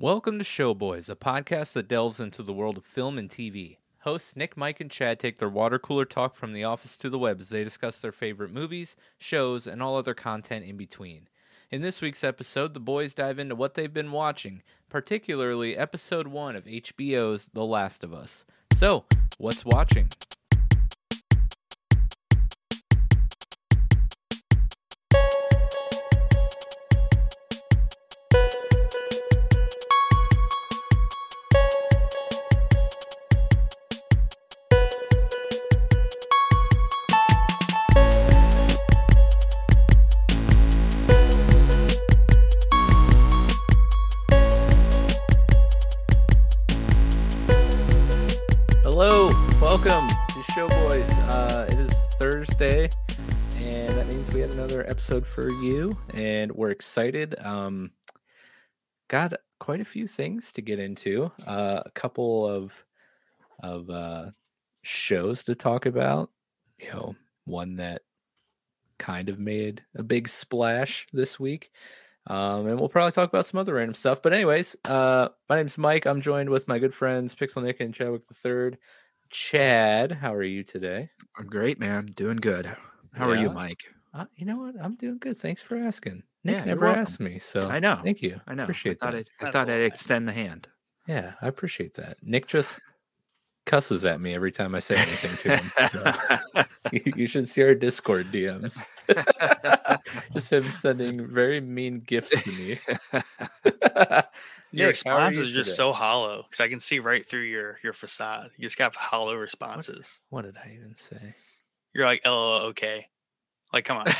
Welcome to Showboys, a podcast that delves into the world of film and TV. Hosts Nick, Mike, and Chad take their water cooler talk from the office to the web as they discuss their favorite movies, shows, and all other content in between. In this week's episode, the boys dive into what they've been watching, particularly episode 1 of HBO's The Last of Us. So, what's watching? Episode for you, and we're excited. Um, got quite a few things to get into. Uh, a couple of of uh, shows to talk about. You know, one that kind of made a big splash this week. Um, and we'll probably talk about some other random stuff. But anyways, uh, my name's Mike. I'm joined with my good friends Pixel Nick and Chadwick the Third. Chad, how are you today? I'm great, man. Doing good. How are you, Mike? Uh, you know what? I'm doing good. Thanks for asking. Nick Yeah, never welcome. asked me, so I know. Thank you. I know. Appreciate I thought that. I'd, I That's thought a I'd extend the hand. Yeah, I appreciate that. Nick just cusses at me every time I say anything to him. So you, you should see our Discord DMs. just him sending very mean gifts to me. Your Nick, how are response is just today? so hollow because I can see right through your your facade. You just got hollow responses. What did I even say? You're like, "LOL, okay." Like, come on.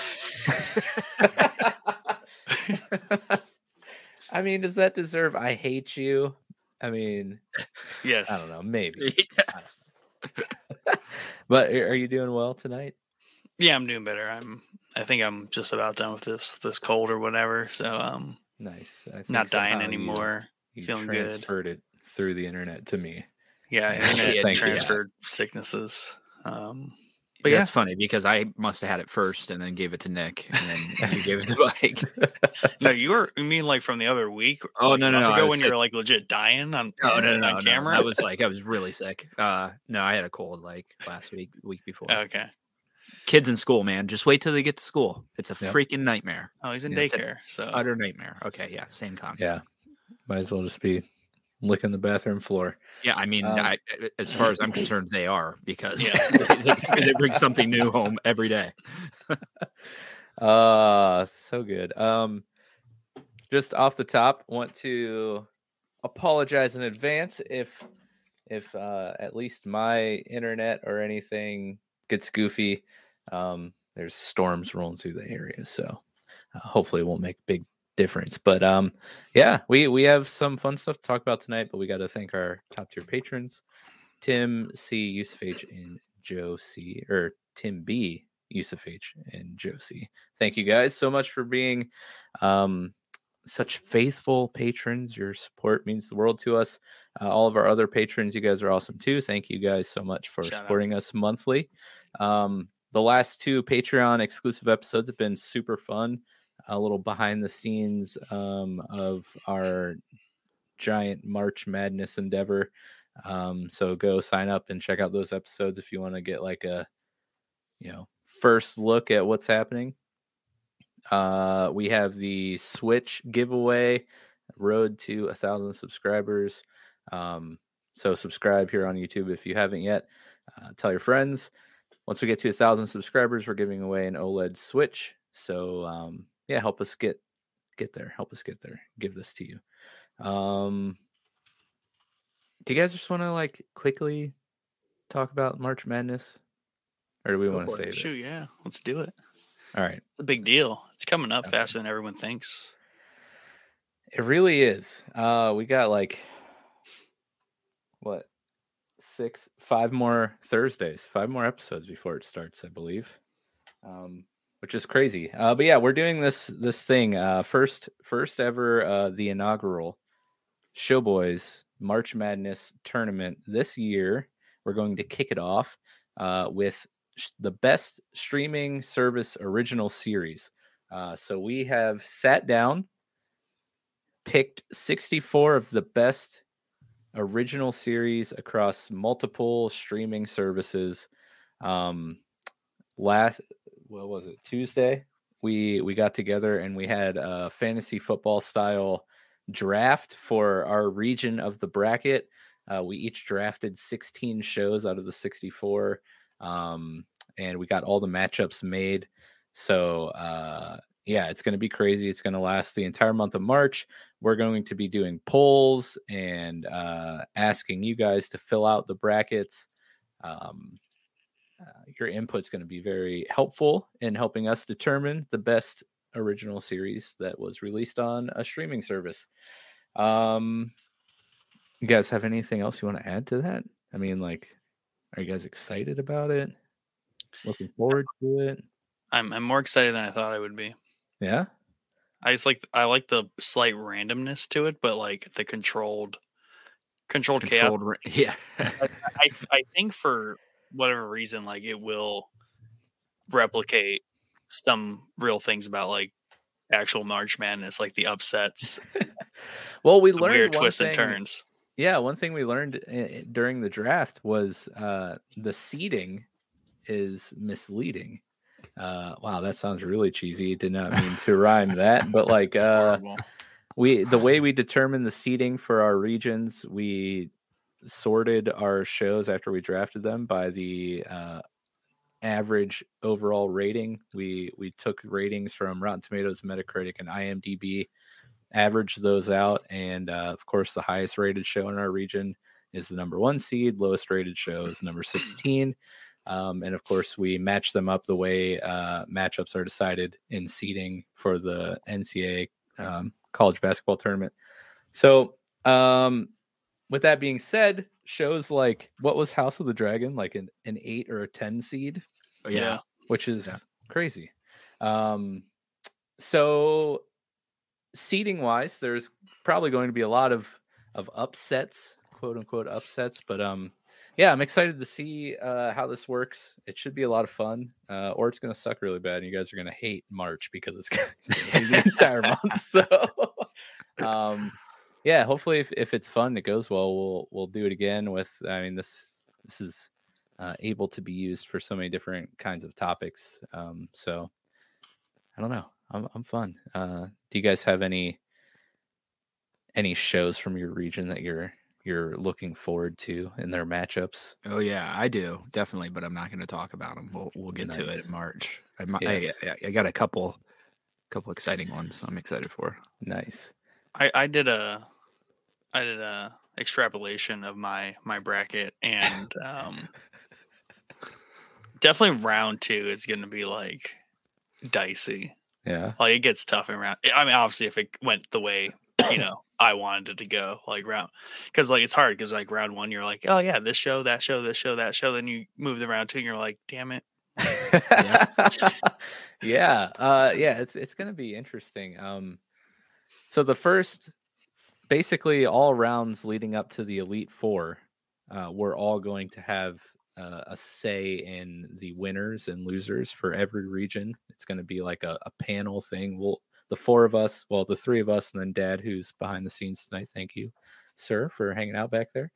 I mean, does that deserve I hate you? I mean, yes. I don't know, maybe. yes. But are you doing well tonight? Yeah, I'm doing better. I'm. I think I'm just about done with this this cold or whatever. So um, Nice. I think not dying somehow you- anymore. You, feeling good. transferred it through the internet to me. Yeah, internet transferred sicknesses. Um, But But yeah. that's funny because I must have had it first and then gave it to Nick and then you gave it to Mike. no, you were. You mean like from the other week? Oh, like, no, no, no, Ago when sick. you're like legit dying on No, no, no, on no. camera. That was like I was really sick. Uh no, I had a cold like last week, week before. okay. Kids in school, man. Just wait till they get to school. It's a Yep. freaking nightmare. Oh, he's in Yeah, it's daycare. So Utter nightmare. Okay, yeah, same concept. Yeah. Might as well just be licking the bathroom floor. Yeah, I mean, Um, I, as far as I'm concerned, they are because Yeah. they, they bring something new home every day. Uh so good. Um just off the top, want to apologize in advance if if uh at least my internet or anything gets goofy. Um there's storms rolling through the area, so uh, hopefully it won't make big difference. But um yeah, we we have some fun stuff to talk about tonight, but we got to thank our top tier patrons. Tim C, Yusuf H, and Joe C, or Tim B, Yusuf H, and Joe C. Thank you guys so much for being um, such faithful patrons. Your support means the world to us. Uh, all of our other patrons, you guys are awesome too. Thank you guys so much for Shout out. supporting us monthly. Um, the last two Patreon exclusive episodes have been super fun. A little behind the scenes um, of our giant March Madness endeavor. Um, so go sign up and check out those episodes if you want to get like a, you know, first look at what's happening. Uh, we have the Switch giveaway, road to a thousand subscribers. Um, so subscribe here on YouTube if you haven't yet. Uh, tell your friends. Once we get to a thousand subscribers, we're giving away an OLED Switch. So um, yeah, help us get get there. Help us get there. Give this to you. Um, do you guys just want to like quickly talk about March Madness, or do we want to save it? shoot, yeah, let's do it. All right, It's a big deal. It's coming up Okay. faster than everyone thinks. it really is. Uh, we got like what six, five more Thursdays, five more episodes before it starts, I believe. Um, which is crazy. Uh, but yeah, we're doing this this thing. Uh, first first ever uh, the inaugural Showboys March Madness tournament this year. We're going to kick it off uh, with sh- the best streaming service original series. Uh, so we have sat down, picked 64 of the best original series across multiple streaming services. Um, last, what was it? Tuesday, we we got together and we had a fantasy football style draft for our region of the bracket. Uh, we each drafted 16 shows out of the 64, um, and we got all the matchups made. So uh, yeah, it's going to be crazy. It's going to last the entire month of March. We're going to be doing polls and uh, asking you guys to fill out the brackets. Um, uh, your input's going to be very helpful in helping us determine the best original series that was released on a streaming service. Um, you guys have anything else you want to add to that? I mean, like, are you guys excited about it? Looking forward to it? I'm I'm more excited than I thought I would be. Yeah. I just like I like the slight randomness to it, but like the controlled controlled, Controlled, ra- yeah. chaos. I I think for whatever reason, like it will replicate some real things about like actual March Madness, like the upsets, Well, we learned weird twists and turns. Yeah, one thing we learned during the draft was uh, the seeding is misleading. Uh, wow, that sounds really cheesy. Did not mean to rhyme that, but like uh, we the way we determine the seeding for our regions, we sorted our shows after we drafted them by the uh, average overall rating. We we took ratings from Rotten Tomatoes, Metacritic, and IMDb, averaged those out, and uh, of course, the highest rated show in our region is the number one seed. Lowest rated show is number sixteen. Um, and of course, we match them up the way uh, matchups are decided in seeding for the NCAA um, college basketball tournament. So, um, with that being said, shows like what was House of the Dragon like an, an eight or a 10 seed, yeah. which is Yeah. crazy. Um, so, seeding wise, there's probably going to be a lot of of upsets, quote unquote upsets, but um, yeah, I'm excited to see uh, how this works. It should be a lot of fun, uh, or it's going to suck really bad, and you guys are going to hate March because it's going to be the entire month. So, um, yeah, hopefully, if, if it's fun, it goes well. We'll we'll do it again with. I mean, this this is uh, able to be used for so many different kinds of topics. Um, so, I don't know. I'm I'm fun. Uh, do you guys have any any shows from your region that you're you're looking forward to in their matchups? Oh yeah, I do definitely, but I'm not going to talk about them. We'll we'll get to it in March. I, Yes. I, I, I got a couple couple exciting ones. I'm excited for. Nice. I, I did a I did a extrapolation of my my bracket and um definitely round two is gonna be like dicey. Yeah. Like it gets tough in round I mean obviously if it went the way, you know, I wanted it to go, like round because like it's hard because like round one you're like, Oh yeah, this show, that show, this show, that show, then you move the round two and you're like, damn it. yeah. Uh yeah, it's it's gonna be interesting. Um so the first basically all rounds leading up to the Elite Four, uh, we're all going to have uh, a say in the winners and losers for every region. It's going to be like a, a panel thing. We'll the four of us, well, the three of us, and then Dad, who's behind the scenes tonight. Thank you, sir, for hanging out back there.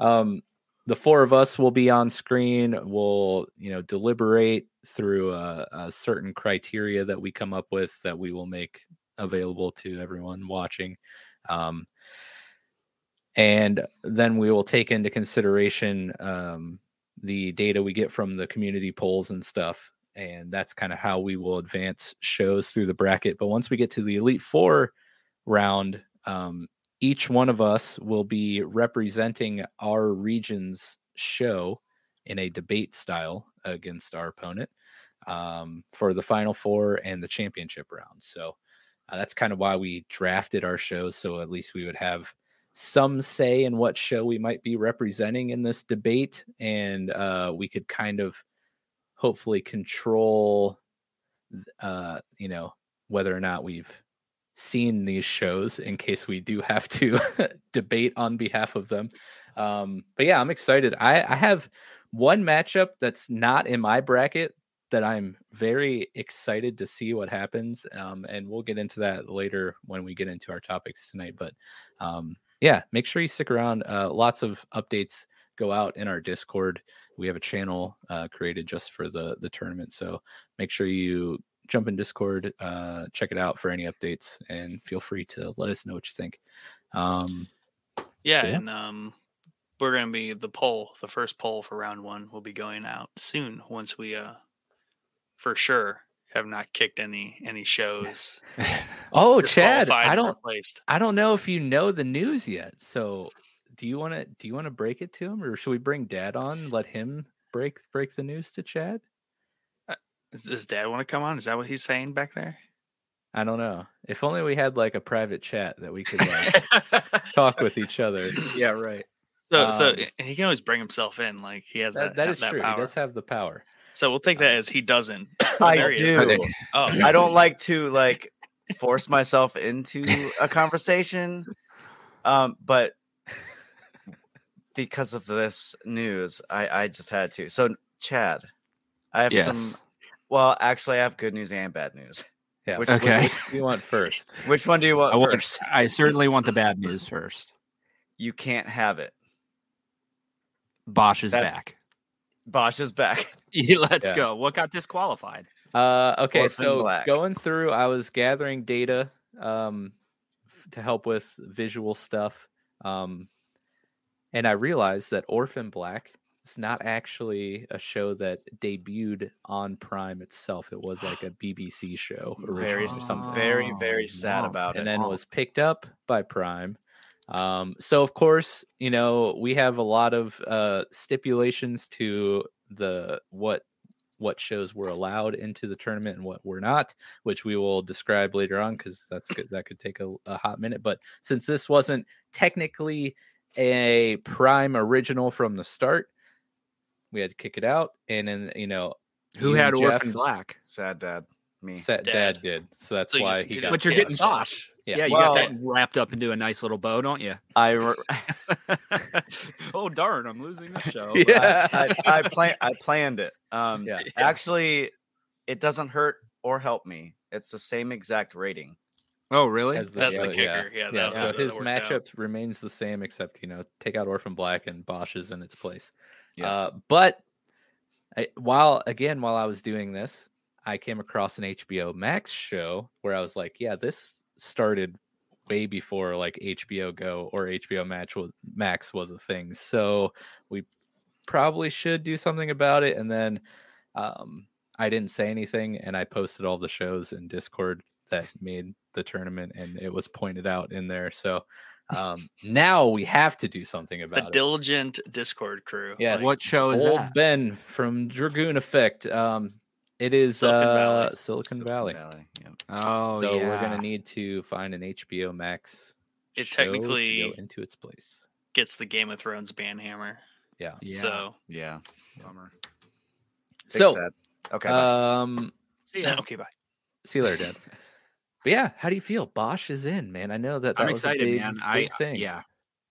Um, the four of us will be on screen. We'll, you know, deliberate through a, a certain criteria that we come up with that we will make available to everyone watching. Um, and then we will take into consideration um, the data we get from the community polls and stuff. And that's kind of how we will advance shows through the bracket. But once we get to the Elite Four round, um, each one of us will be representing our region's show in a debate style against our opponent um, for the final four and the championship round. So uh, that's kind of why we drafted our shows. So at least we would have some say in what show we might be representing in this debate. And uh, we could kind of hopefully control, uh, you know, whether or not we've seen these shows in case we do have to debate on behalf of them. Um, but yeah, I'm excited. I, I have one matchup that's not in my bracket that I'm very excited to see what happens. Um, and we'll get into that later when we get into our topics tonight. But um, yeah, make sure you stick around. Uh, lots of updates go out in our Discord. We have a channel uh, created just for the the tournament, so make sure you jump in Discord, uh, check it out for any updates, and feel free to let us know what you think. Um, Yeah, Yeah. and um, we're gonna be the poll. The first poll for round one will be going out soon. Once we uh, for sure have not kicked any any shows. oh, Chad, I don't, replaced. I don't know if you know the news yet. So, do you want to, do you want to break it to him, or should we bring Dad on, let him break break the news to Chad? Does- Does Dad want to come on? Is that what he's saying back there? I don't know. If only we had like a private chat that we could like talk with each other. yeah, right. So, so Um, and he can always bring himself in. Like he has That, that. that ha- is that true. Power. He does have the power. So we'll take that as he doesn't. I he do. Oh, I don't like to like force myself into a conversation, um, but because of this news, I I just had to. So, Chad, I have Yes. some. Well, actually, I have good news and bad news. Yeah. Which- which- Okay. Which, do you want first? Which one do you want I, want, first? I certainly want the bad news first. You can't have it. Bosch is That's- back. Bosch is back. Let's Yeah. go. What got disqualified? Uh, okay, Orphan so Black. going through, I was gathering data um, f- to help with visual stuff, um, and I realized that Orphan Black is not actually a show that debuted on Prime itself. It was like a BBC show Very, originally or something, very, very Oh, sad wow. about and it. And then Oh. was picked up by Prime. Um, so of course, you know we have a lot of uh, stipulations to the what what shows were allowed into the tournament and what were not, which we will describe later on because that's good. That could take a, a hot minute. But since this wasn't technically a Prime original from the start, we had to kick it out. And then you know Who had and Orphan Black? Sad dad. Me. Said Dad. Dad did, so that's So why just- he got. But you're getting so- Bosch. Yeah. Yeah, you Well- got that wrapped up into a nice little bow, don't you? I re- oh darn, I'm losing the show. Yeah. I, I plan I planned it. Um Yeah. actually it doesn't hurt or help me. It's the same exact rating. Oh really? as That's the kicker. Yeah, yeah. that- so that his worked out. matchup remains the same, except you know, take out Orphan Black and Bosch is in its place. Yeah. Uh, but I, while again, while I was doing this, I came across an HBO Max show where I was like, yeah, this started way before like HBO Go or HBO Match was, Max was a thing. So we probably should do something about it. And then um, I didn't say anything, and I posted all the shows in Discord that made the tournament, and it was pointed out in there. So um, now we have to do something The about it. diligent Discord crew. Yes. what show is Old that? Ben from Dragoon Effect. Um, it is Silicon uh, Valley. Silicon, Valley. yeah. Oh so yeah. we're gonna need to find an HBO Max. It show to technically- go into its place. Gets the Game of Thrones banhammer. Yeah. Yeah. So Yeah. Bummer. Big So sad. okay. bye. um, See ya. okay, bye. see you later, Dad. But yeah, how do you feel? Bosch is in, man. I know that. that I'm was a excited, big, man. big I thing. yeah.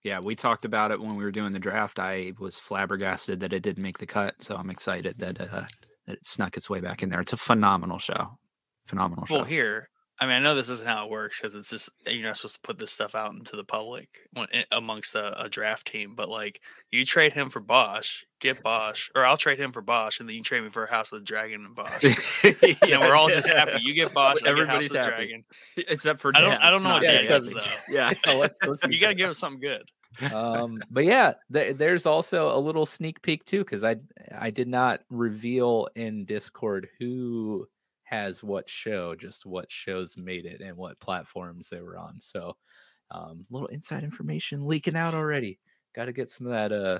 Yeah, we talked about it when we were doing the draft. I was flabbergasted that it didn't make the cut, so I'm excited that uh, that it snuck its way back in there. It's a phenomenal show. Phenomenal show. Well, here, I mean, I know this isn't how it works because it's just you're not supposed to put this stuff out into the public when, eh, amongst a, a draft team. But like, you trade him for Bosch, get Bosch, or I'll trade him for Bosch, and then you trade me for House of the Dragon and Bosch. yeah, and we're all just happy. You get Bosch, I get House Everybody's of the happy. Dragon. except for I don't, I don't It's know what not Yeah, Dan Dan. gets though. Yeah. Oh, let's, let's You got to give us something good. Um but yeah th- there's also a little sneak peek too because i i did not reveal in discord who has what show just what shows made it and what platforms they were on. So um little inside information leaking out already. Got to get some of that uh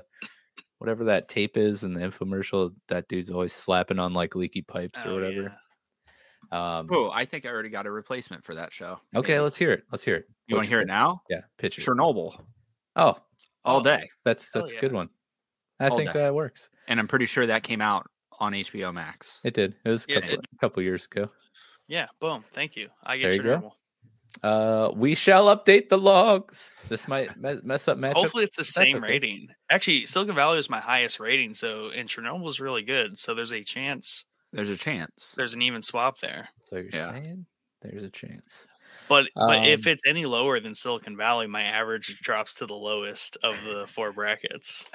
whatever that tape is in the infomercial that dude's always slapping on like leaky pipes or Oh, whatever. um Oh, I think I already got a replacement for that show. okay Maybe. let's hear it let's hear it. You want to hear it. now? yeah pitch it. Chernobyl oh all Oh. day, that's Hell that's a good one i All think day. that works and I'm pretty sure that came out on HBO Max. It did. It was a Yeah, couple, it- a couple years ago. Yeah, boom. Thank you. I There get you go. Chernobyl. Uh, we shall update the logs. This might me- mess up matchup. Hopefully, it's the same okay. rating. Actually, Silicon Valley is my highest rating, so and Chernobyl is really good. So there's a chance There's a chance. there's an even swap there. So you're Yeah. saying there's a chance. But but if Um, it's any lower than Silicon Valley, my average drops to the lowest of the four brackets.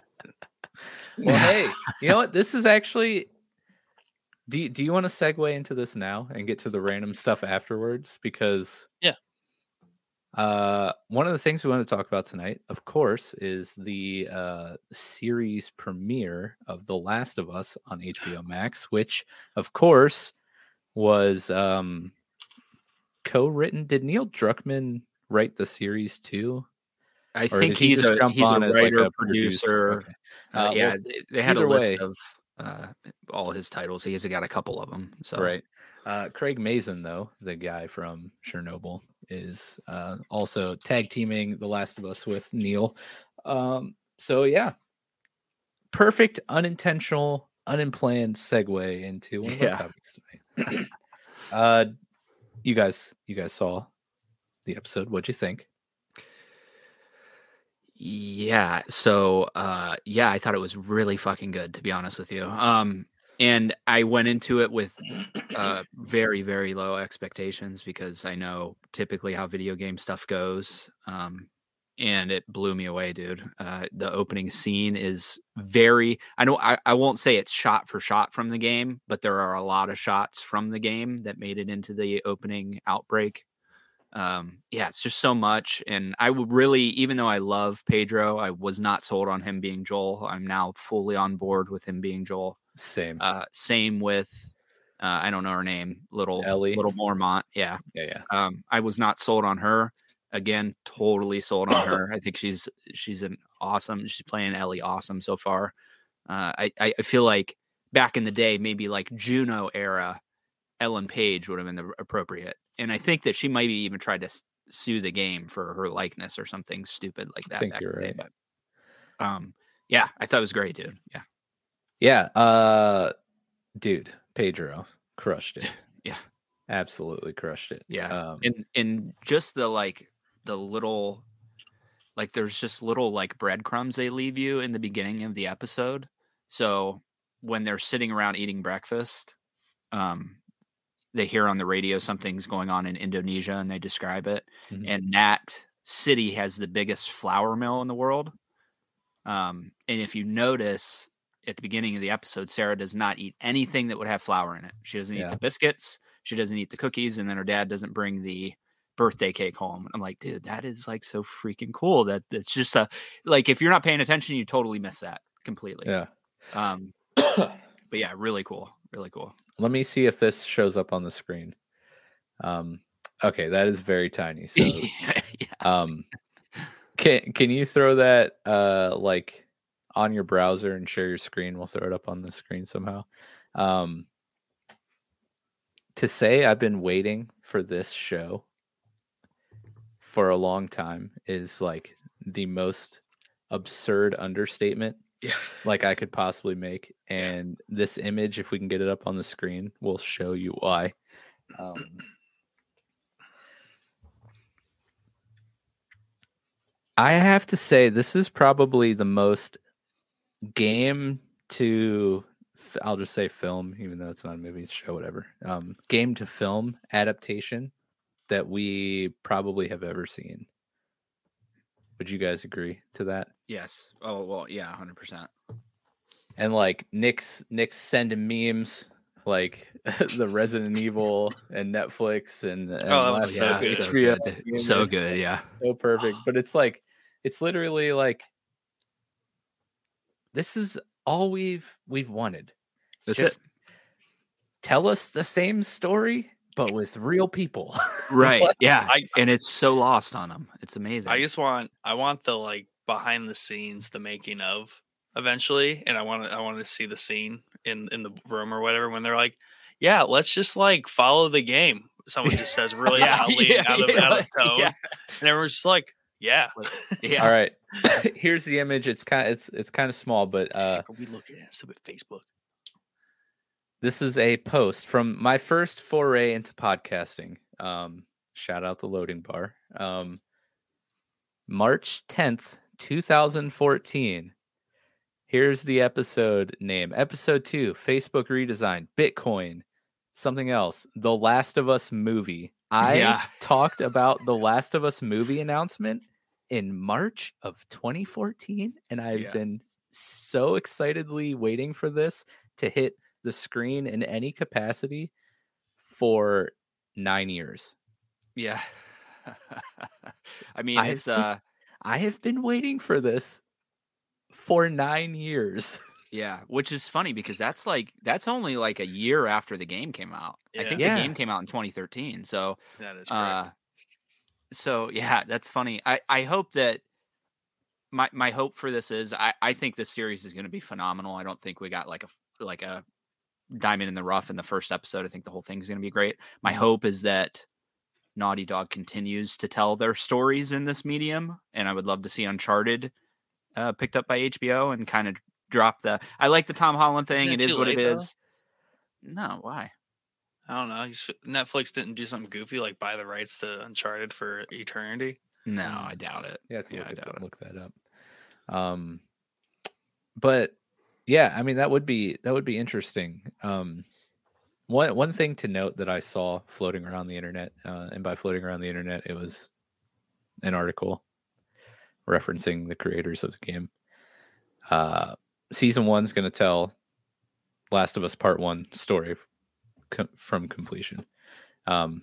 Well, hey, you know what? This is actually. Do you, do you want to segue into this now and get to the random stuff afterwards? Because Yeah. Uh, one of the things we want to talk about tonight, of course, is the uh, series premiere of The Last of Us on HBO Max, which, of course, was um, co-written. Did Neil Druckmann write the series too? I Or think did he he's a he's a as, like, writer, a producer. Okay. Uh, Uh, yeah, well, they, they had a list way- of uh, all his titles. He's got a couple of them. So Right. Uh, Craig Mazin, though, the guy from Chernobyl, is uh, also tag teaming The Last of Us with Neil. Um, so, yeah, perfect, unintentional, unplanned segue into one of Yeah. topics tonight. uh, you guys, you guys saw the episode. What'd you think? Yeah. So uh yeah, I thought it was really fucking good to be honest with you. Um and I went into it with uh very very low expectations because I know typically how video game stuff goes. Um and it blew me away, dude. Uh the opening scene is very I know I, I won't say it's shot for shot from the game, but there are a lot of shots from the game that made it into the opening outbreak um yeah it's just so much and i would really even though i love pedro i was not sold on him being joel i'm now fully on board with him being joel Same. uh same with uh i don't know her name little Ellie. little mormont yeah yeah, yeah. um i was not sold on her again totally sold on her i think she's she's an awesome she's playing ellie awesome so far uh i i feel like back in the day maybe like juno era ellen page would have been the appropriate and i think that she might be even tried to sue the game for her likeness or something stupid like that think back you're in the day, right. but um yeah i thought it was great dude yeah Yeah. Uh, dude, Pedro crushed it. Yeah. Absolutely crushed it. Yeah. Um, and and just the like the little like there's just little like breadcrumbs they leave you in the beginning of the episode. So when they're sitting around eating breakfast um they hear on the radio something's going on in indonesia and they describe it. Mhm. and that city has the biggest flour mill in the world. Um and if you notice at the beginning of the episode sarah does not eat anything that would have flour in it. She doesn't eat the biscuits. She doesn't eat the cookies. And then her dad doesn't bring the birthday cake home i'm like dude that is like so freaking cool that it's just a like if you're not paying attention you totally miss that completely yeah. um but yeah really cool really cool Let me see if this shows up on the screen. Um, okay, that is very tiny. So, yeah, um, can can you throw that uh like on your browser and share your screen? We'll throw it up on the screen somehow. Um, to say I've been waiting for this show for a long time is like the most absurd understatement yeah like I could possibly make. And this image, if we can get it up on the screen, will show you why. Um, I have to say, this is probably the most game to, I'll just say film, even though it's not a movie, show, whatever. Um, game to film adaptation that we probably have ever seen. Would you guys agree to that? yes. Oh well yeah 100% and like Nick's Nick's sending memes like the Resident Evil and Netflix and, and oh, that was so last good. so good. So good yeah. so perfect. But it's like it's literally like this is all we've we've wanted. That's Just it tell us the same story but with real people right What? yeah I- and it's so lost on them it's amazing I just want I want the like behind the scenes, the making of eventually, and I want to I want to see the scene in in the room or whatever when they're like, yeah, let's just like follow the game. Someone just says really Yeah, loudly yeah, out of yeah, out of tone, yeah. and everyone's just like, yeah. yeah all right here's the image it's kind it's it's kind of small but uh Heck are we looking at stupid Facebook? this is a post from my first foray into podcasting. Um, shout out the loading bar. Um, March 10th, 2014. Here's the episode name. Episode two, Facebook redesign, Bitcoin, something else. The Last of Us movie. I Yeah. talked about the Last of Us movie announcement in March of 2014, and I've Yeah. been so excitedly waiting for this to hit the screen in any capacity for nine years. Yeah. I mean, it's been- uh I have been waiting for this for nine years. yeah, which is funny because that's like that's only like a year after the game came out. I think Yeah. the game came out in 2013. So That is correct. uh so yeah, that's funny. I I hope that my my hope for this is I I think this series is going to be phenomenal. I don't think we got like a like a diamond in the rough in the first episode. I think the whole thing's going to be great. My hope is that Naughty Dog continues to tell their stories in this medium, and I would love to see Uncharted uh, picked up by HBO and kind of drop the. I like the Tom Holland thing. Isn't It it is too what it late, though? is. No, why? I don't know. He's, Netflix didn't do something goofy like buy the rights to Uncharted for eternity. No, Mm. I doubt it. Yeah, Yeah, look, I doubt that, it. look that up. Um, but yeah, I mean that would be that would be interesting. Um, one one thing to note that I saw floating around the internet, uh, and by floating around the internet, it was an article referencing the creators of the game. Uh, season one's going to tell Last of Us Part One story com- from completion. Um,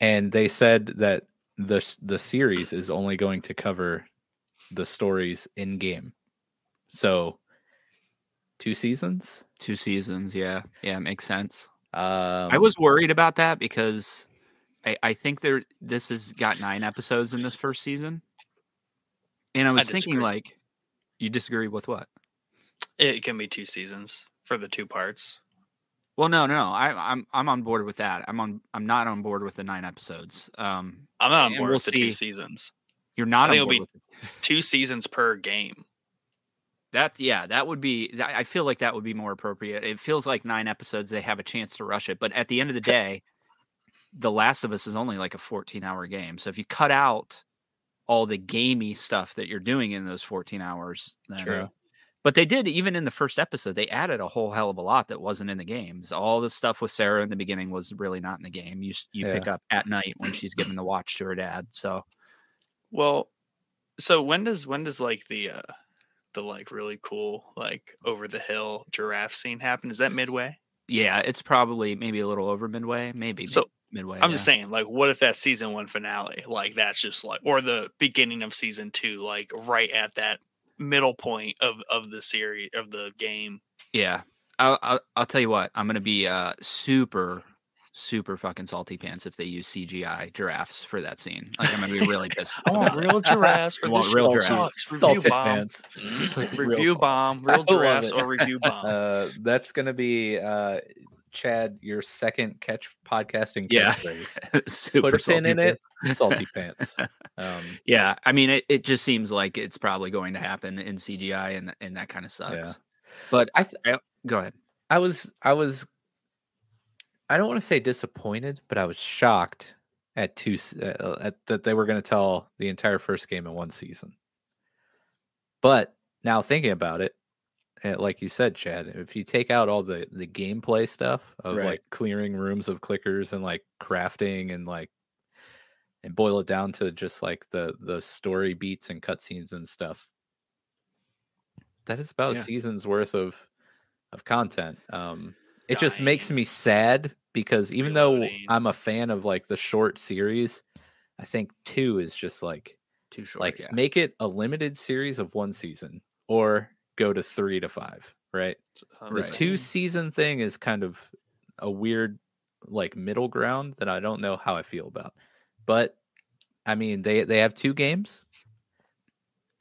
and they said that the the series is only going to cover the stories in game. So two seasons. Two seasons, yeah, yeah, it makes sense. Um, I was worried about that because I, I think there this has got nine episodes in this first season, and I was thinking like, you disagree with what? It can be two seasons for the two parts. Well, no, no, no. I, I'm I'm on board with that. I'm on. I'm not on board with the nine episodes. Um, I'm not on board we'll with the see. two seasons. you're not I on think it'll with Two seasons per game. That. Yeah, that would be. I feel like that would be more appropriate. It feels like nine episodes. They have a chance to rush it, but at the end of the day, The Last of Us is only like a 14 hour game. So if you cut out all the gamey stuff that you're doing in those 14 hours, then, True. But they did even in the first episode. They added a whole hell of a lot that wasn't in the games. All the stuff with Sarah in the beginning was really not in the game. You you pick up at night when she's giving the watch to her dad. So Well, so when does when does like the uh the like really cool like over the hill giraffe scene happen? Is that midway? yeah, it's probably maybe a little over midway, maybe So, midway. I'm just saying, like, what if that season one finale, like that's just like, or the beginning of season two, like right at that middle point of of the series of the game. Yeah, I'll, I'll I'll tell you what. I'm gonna be uh super super fucking salty pants if they use CGI giraffes for that scene. Like I'm gonna be really pissed. I want real giraffes I or want real real giraffes. Review bomb. pants. Review Real- bomb, real love giraffes or review bomb. Uh, that's gonna be uh, Chad, your second catch podcasting Yeah. super Put a pin salty in it. Salty pants. Um, Yeah, I mean, it, it just seems like it's probably going to happen in CGI, and and that kind of sucks. But I th- I, go ahead. I was I was I don't want to say disappointed, but I was shocked at two uh, at that they were going to tell the entire first game in one season. But now thinking about it, eh, like you said, Chad, if you take out all the the gameplay stuff of Right. like clearing rooms of clickers and like crafting and like and boil it down to just like the the story beats and cutscenes and stuff, that is about Yeah. a season's worth of of content. Um, it just makes me sad because even though I'm a fan of like the short series, I think two is just like Too short. like yeah. make it a limited series of one season or go to three to five, right? The Right. two season thing is kind of a weird like middle ground that I don't know how I feel about. But I mean they they have two games.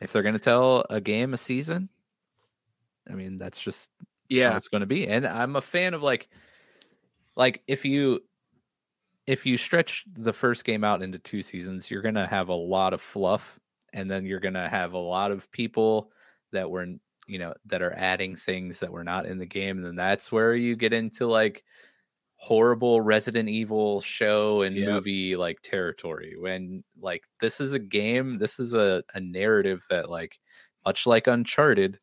If they're gonna tell a game a season, I mean that's just yeah, it's going to be and i'm a fan of like like if you if you stretch the first game out into two seasons you're going to have a lot of fluff and then you're going to have a lot of people that were you know that are adding things that were not in the game and then that's where you get into like horrible resident evil show and Yep. movie like territory when like this is a game this is a, a narrative that like much like uncharted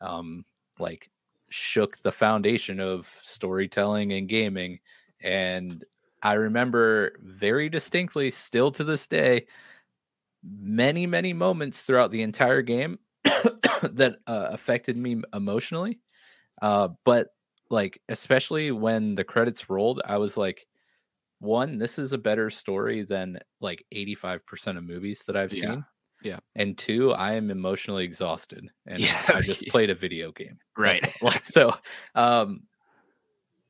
um, like shook the foundation of storytelling and gaming. And I remember very distinctly, still to this day, many, many moments throughout the entire game that uh, affected me emotionally. Uh, but like, especially when the credits rolled, I was like, one, this is a better story than like 85% of movies that I've Yeah. seen. Yeah. And two, I am emotionally exhausted and Yeah, I just played a video game. Right. Like so um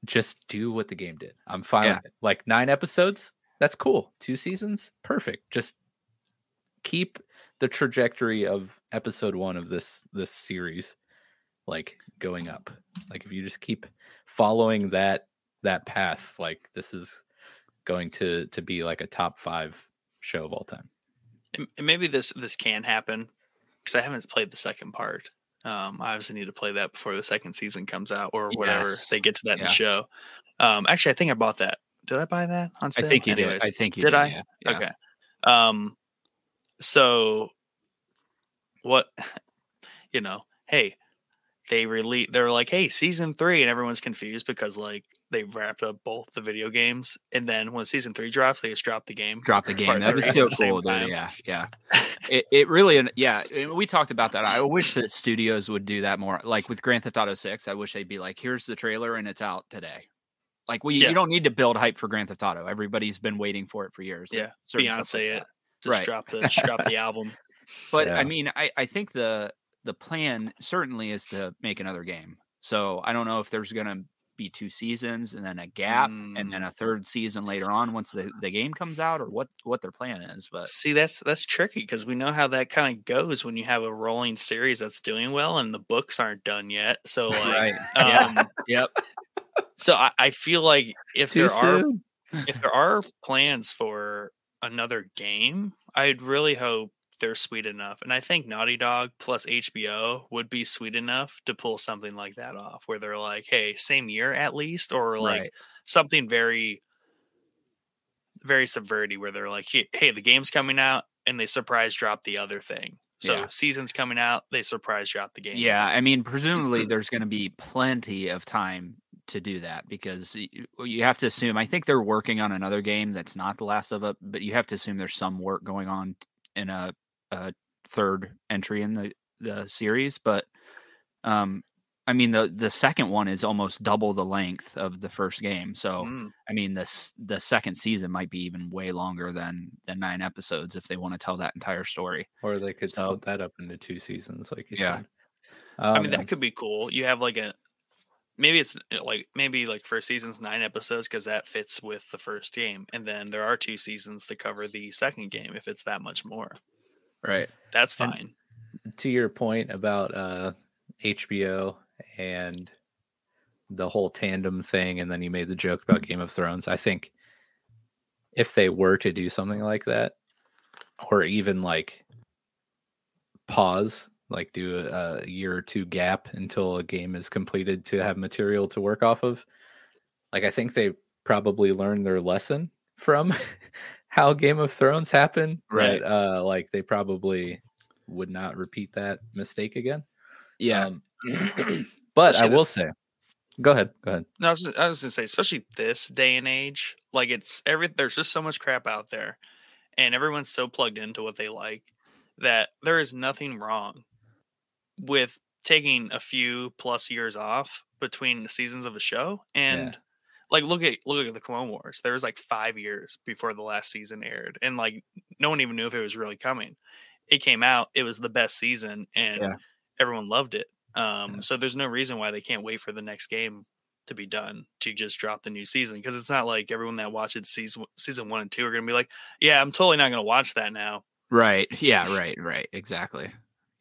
just do what the game did. I'm fine Yeah. Like nine episodes, that's cool. Two seasons, perfect. Just keep the trajectory of episode one of this this series like going up. Like if you just keep following that that path, like this is going to to be like a top five show of all time. And maybe this this can happen because I haven't played the second part. Um, I obviously need to play that before the second season comes out or whatever Yes. they get to that in the show. Um, actually, I think I bought that. Did I buy that on sale? I think you did. I think you did did. I? yeah, yeah. Okay. Um, so what? You know, hey, they release. They're like, hey, season three, and everyone's confused because like they wrapped up both the video games, and then when season three drops, they just drop the game. Drop the game. That was so at the same cool, dude. Yeah, yeah. It, it really, yeah. We talked about that. I wish that studios would do that more. Like with Grand Theft Auto Six, I wish they'd be like, "Here's the trailer, and it's out today." Like we, Yeah. you don't need to build hype for Grand Theft Auto. Everybody's been waiting for it for years. Yeah, certain stuff like Beyonce it. that. Uh, just Right. drop the just drop the album. But Yeah. I mean, I, I think the the plan certainly is to make another game. So I don't know if there's gonna be two seasons and then a gap and Mm. then a third season later on once the, the game comes out or what what their plan is. But See, that's that's tricky because we know how that kind of goes when you have a rolling series that's doing well and the books aren't done yet. So like, yeah. um, yep. so I, I feel like if Too there are if there are plans for another game, I'd really hope they're sweet enough. And I think Naughty Dog plus HBO would be sweet enough to pull something like that off, where they're like, "Hey, same year at least," or like right. something very very subverty where they're like hey, hey the game's coming out and they surprise drop the other thing so Yeah. season's coming out they surprise drop the game Yeah, I mean, presumably there's going to be plenty of time to do that because you have to assume. I think they're working on another game that's not The Last of Us, but you have to assume there's some work going on in a, a third entry in the the series. But um, I mean, the the second one is almost double the length of the first game. So Mm, I mean, this the second season might be even way longer than than nine episodes if they want to tell that entire story. Or they could So- split that up into two seasons, like you Yeah. said. i mean Um, that could be cool you have like a maybe it's uh, like maybe like first season's nine episodes because that fits with the first game and then there are two seasons to cover the second game if it's that much more Right. that's And- fine to your point about uh HBO and the whole tandem thing, and then you made the joke about Game of Thrones. I think if they were to do something like that, or even like pause, like do a, a year or two gap until a game is completed to have material to work off of, like I think they probably learned their lesson from how Game of Thrones happened. Right. that, uh, like they probably would not repeat that mistake again. Yeah. Um, but I will this- say, go ahead, go ahead. No, I was, I was gonna say, especially this day and age, like it's every there's just so much crap out there, and everyone's so plugged into what they like that there is nothing wrong with taking a few plus years off between the seasons of a show and like look at look at the Clone Wars. There was like five years before the last season aired, and like no one even knew if it was really coming. It came out, it was the best season, and Yeah. everyone loved it. Um, Yeah. so there's no reason why they can't wait for the next game to be done to just drop the new season because it's not like everyone that watched season season one and two are gonna be like, yeah, I'm totally not gonna watch that now. Right. Yeah. Right. Right. Exactly.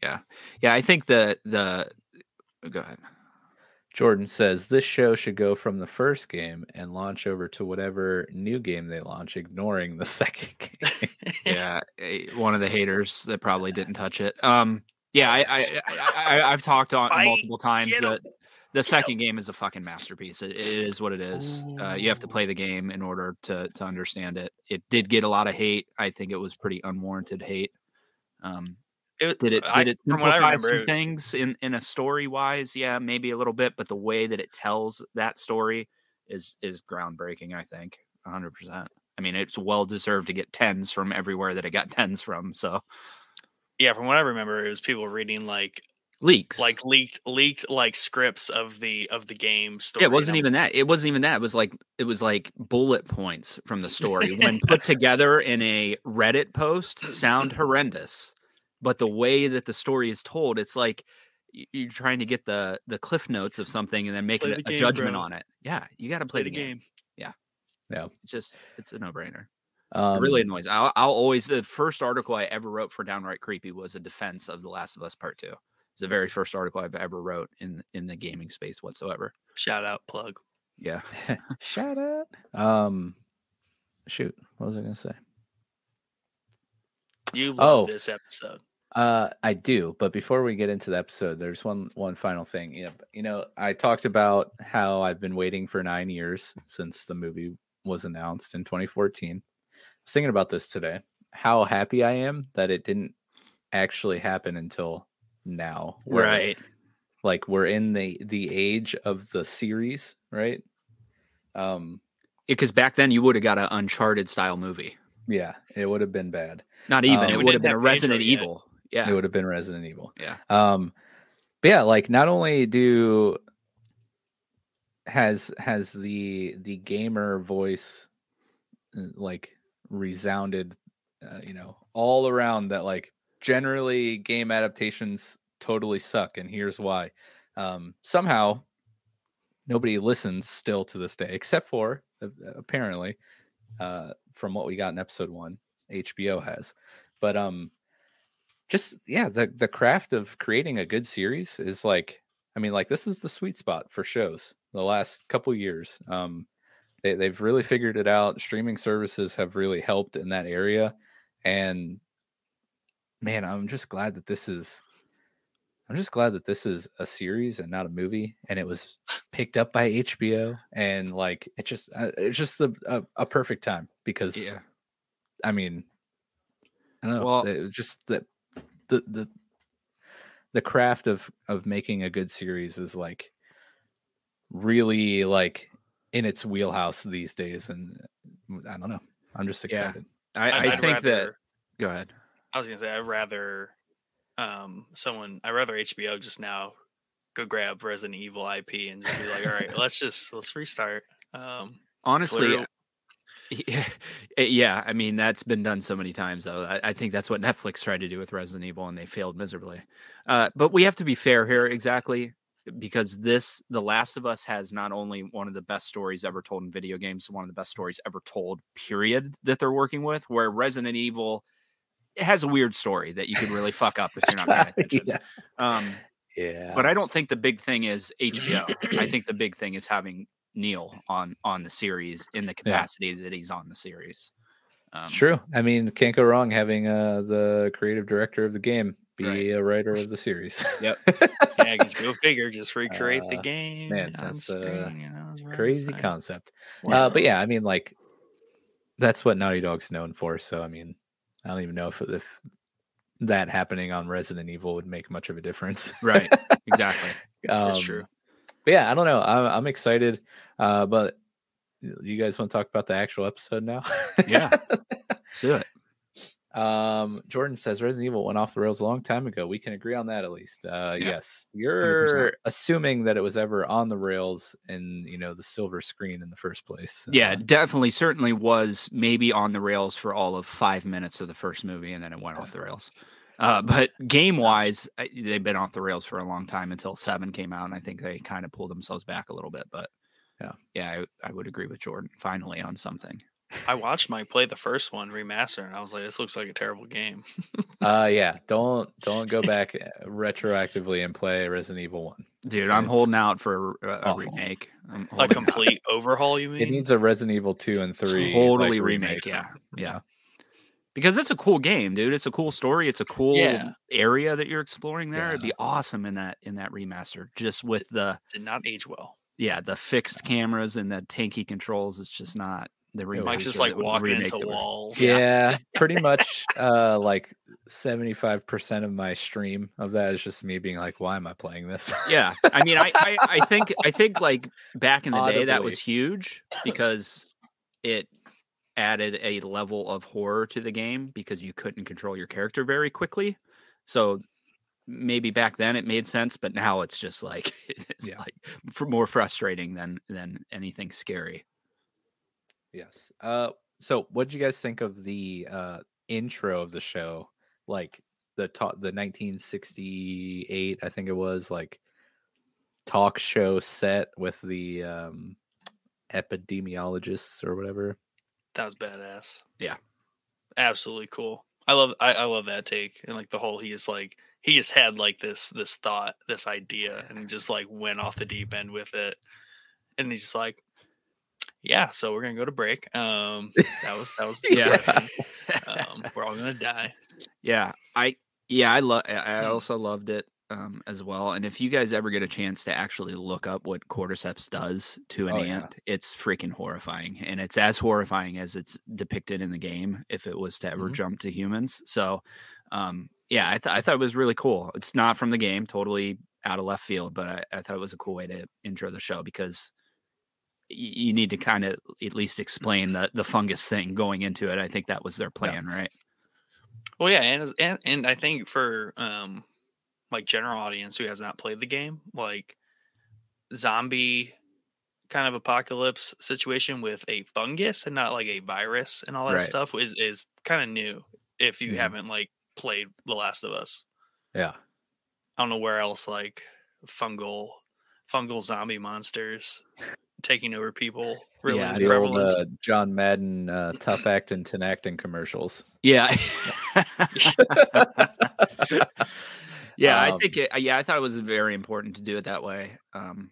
Yeah. Yeah. I think the the go ahead. Jordan says this show should go from the first game and launch over to whatever new game they launch, ignoring the second game. Yeah. eh, One of the haters that probably didn't touch it. Um. Yeah. I I, I, I I've talked on Fight, multiple times that the second game is a fucking masterpiece. It, it is what it is. Uh, you have to play the game in order to to understand it. It did get a lot of hate. I think it was pretty unwarranted hate. Um. It, Did it I- did it I simplify some things in in a story wise? Yeah, maybe a little bit, but the way that it tells that story is is groundbreaking. I think hundred percent. I mean, it's well deserved to get tens from everywhere that it got tens from. So yeah, from what I remember, it was people reading like leaks, like leaked leaked like scripts of the of the game story. Yeah, it wasn't even that. It wasn't even that. It was like it was like bullet points from the story when put together in a Reddit post sound horrendous. But the way that the story is told, it's like you're trying to get the the cliff notes of something and then making Play a, the a game, judgment bro. on it. Yeah, you got to play, play the game. Game. Yeah, yeah. It's just it's a no brainer. Um, it really annoys. I'll, I'll always the first article I ever wrote for Downright Creepy was a defense of The Last of Us Part Two. It's the very first article I've ever wrote in in the gaming space whatsoever. Shout out plug. Yeah. Shout out. Um, shoot, what was I gonna say? You love Oh. this episode. Uh, I do, but before we get into the episode, there's one one final thing. You know, you know, I talked about how I've been waiting for nine years since the movie was announced in 2014. I was thinking about this today. How happy I am that it didn't actually happen until now. Right. Like we're in the the age of the series, right? Um, because back then you would have got an Uncharted style movie. yeah, it would have been bad. Not even. Um, it would have been a have Pedro Resident yet. Evil. It would have been Resident Evil. Yeah. Um, but yeah, like not only do has has the the gamer voice uh, like resounded, uh, you know, all around that like generally game adaptations totally suck, and here's why. Um, somehow nobody listens still to this day, except for uh, apparently uh, from what we got in episode one, HBO has. But um, just yeah, the the craft of creating a good series is like, I mean, like this is the sweet spot for shows. The last couple years, um, they they've really figured it out. Streaming services have really helped in that area, and man, I'm just glad that this is. I'm just glad that this is a series and not a movie, and it was picked up by HBO, and like it just uh, it's just a, a, a perfect time because Yeah. I mean, I don't know. Well- just the the the the craft of of making a good series is like really like in its wheelhouse these days, and I don't know. I'm just excited. I, I'd- I I'd think that. Go ahead. I was gonna say I'd rather um someone I'd rather HBO just now go grab Resident Evil IP and just be like, all right, let's just let's restart. Um Honestly, Literal- yeah, yeah. I mean, that's been done so many times, though. I, I think that's what Netflix tried to do with Resident Evil, and they failed miserably. Uh, but we have to be fair here, exactly, because this, The Last of Us, has not only one of the best stories ever told in video games, one of the best stories ever told, period, that they're working with. Where Resident Evil has a weird story that you could really fuck up if you're not paying attention. yeah. Um, yeah. but I don't think the big thing is HBO. I think the big thing is having Neil on on the series in the capacity that he's on the series. Um, It's true. I mean, can't go wrong having uh, the creative director of the game be Right. a writer of the series. Yep. yeah, because go figure, just recreate the Uh, game. man, that's, screen, you know, Crazy concept. Uh, but yeah, I mean, like that's what Naughty Dog's known for. So I mean, I don't even know if if that happening on Resident Evil would make much of a difference. Right. Exactly. um, It's true. But yeah, I don't know. I'm, I'm excited. Uh, but you guys want to talk about the actual episode now? Yeah. Let's do it. Um, Jordan says Resident Evil went off the rails a long time ago. We can agree on that at least. Uh, yes, you're assuming that it was ever on the rails in you know the silver screen in the first place. Yeah, Uh, definitely, certainly was maybe on the rails for all of five minutes of the first movie, and then it went off the rails. Uh, but game wise, they've been off the rails for a long time until seven came out, and I think they kind of pulled themselves back a little bit. But Yeah. yeah, I, I would agree with Jordan. Finally, on something. I watched Mike play the first one remaster, and I was like, this looks like a terrible game. uh, yeah. Don't don't go back uh, retroactively and play Resident Evil One. Dude, I'm holding out for a, a remake. A holding out. complete overhaul, you mean? It needs a Resident Evil Two and Three Totally like, remake, yeah, yeah. Know? because it's a cool game, dude. It's a cool story. It's a cool Yeah. area that you're exploring there. It'd be awesome in that in that remaster, just with the Did not age well. yeah the fixed cameras and the tanky controls. It's just not the remaster. remake. Mike's just like walking into that we're- walls. Yeah, pretty much. Uh, like seventy-five percent of my stream of that is just me being like, "Why am I playing this?" yeah i mean I, I i think i think like back in the day that was huge because it added a level of horror to the game because you couldn't control your character very quickly so maybe back then it made sense but now it's just like it's Yeah. like more frustrating than than anything scary Yes. Uh so what did you guys think of the uh intro of the show? Like the talk the 1968, I think it was like talk show set with the um epidemiologists or whatever. That was badass. Yeah. Absolutely cool. I love I, I love that take. And like the whole he is like he just had like this this thought, this idea, and just like went off the deep end with it. And he's just like, Yeah, so we're gonna go to break. Um that was that was Yeah. um we're all gonna die. Yeah, I yeah, I love I also loved it um as well. And if you guys ever get a chance to actually look up what cordyceps does to an Oh, yeah. ant, it's freaking horrifying. And it's as horrifying as it's depicted in the game if it was to ever Mhm. jump to humans. So um yeah, I, th- I thought it was really cool. It's not from the game, totally out of left field, but I, I thought it was a cool way to intro the show because y- you need to kind of at least explain the the fungus thing going into it. I think that was their plan, right? Well, yeah, and, and and I think for um like general audience who has not played the game, like zombie kind of apocalypse situation with a fungus and not like a virus and all that Right. stuff is is kind of new if you Mhm. haven't like played The Last of Us. Yeah. I don't know where else like fungal fungal zombie monsters taking over people really Yeah, is The old uh, John Madden uh, tough acting, Tinactin commercials. Yeah. yeah, I Um, think it, yeah, I thought it was very important to do it that way. Um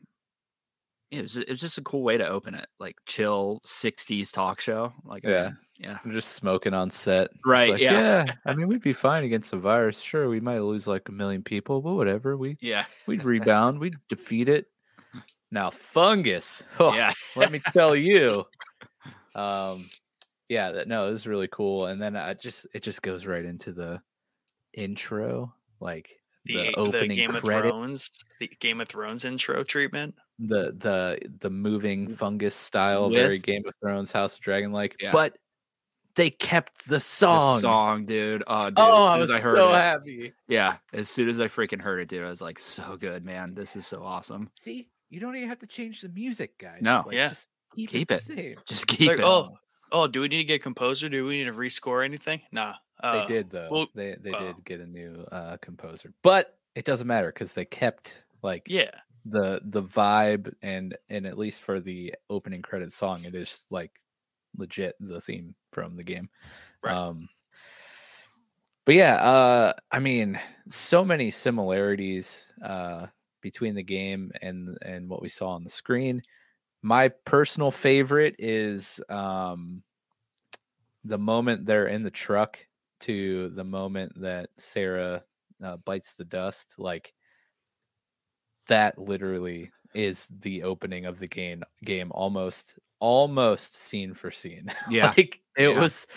it was it was just a cool way to open it, like chill '60s talk show. Like, I Yeah. mean, yeah, I'm just smoking on set. Right, like, yeah. I mean, we'd be fine against the virus. Sure, we might lose like a million people, but whatever. We yeah, we'd rebound. We'd defeat it. Now fungus. Oh, yeah, let me tell you. Um, yeah, that no, this is really cool. And then I just it just goes right into the intro, like the, the, the opening Game of Thrones, the Game of Thrones intro treatment. the the the moving mm. fungus style, very Game of Thrones, House of Dragon like. Yeah. But they kept the the song. song, dude. Oh, dude, Oh, as I was I heard so it, happy. yeah, as soon as I freaking heard it, dude, I was like, so good, man. This is so awesome. See, you don't even have to change the music, guys. No. Like, Yeah. just keep, Keep it. it. same. Just keep Like, it. oh, oh, do we need to get composer? Do we need to rescore anything? Nah. Uh, they did though. well, they they oh. did get a new uh composer, but it doesn't matter because they kept like Yeah. the the vibe and and at least for the opening credit song, it is like legit the theme from the game. Right. Um, but yeah, uh, I mean, so many similarities uh, between the game and and what we saw on the screen. My personal favorite is um, the moment they're in the truck to the moment that Sarah uh, bites the dust. Like that, literally is the opening of the game. Game almost almost scene for scene. Yeah. like it Yeah. was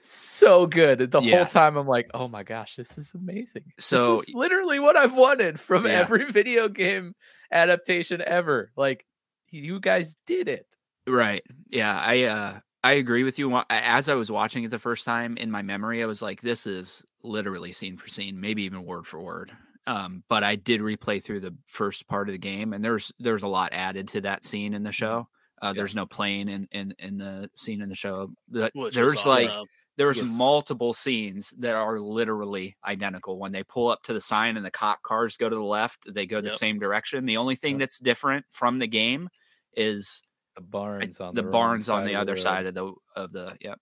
so good. The Yeah. whole time I'm like, oh my gosh, this is amazing. So- this is literally what I've wanted from Yeah. every video game adaptation ever. Like you guys did it. Right. Yeah. I uh I agree with you. As I was watching it the first time in my memory, I was like, this is literally scene for scene, maybe even word for word. Um, but I did replay through the first part of the game, and there's there's a lot added to that scene in the show. Uh, Yeah. There's no plane in, in in the scene in the show. But Which was there's like awesome. there's Yes. multiple scenes that are literally identical. When they pull up to the sign and the cop cars go to the left, they go the same direction. The only thing Yep. that's different from the game is The barns on the, wrong barns on the other road. side of the of the yep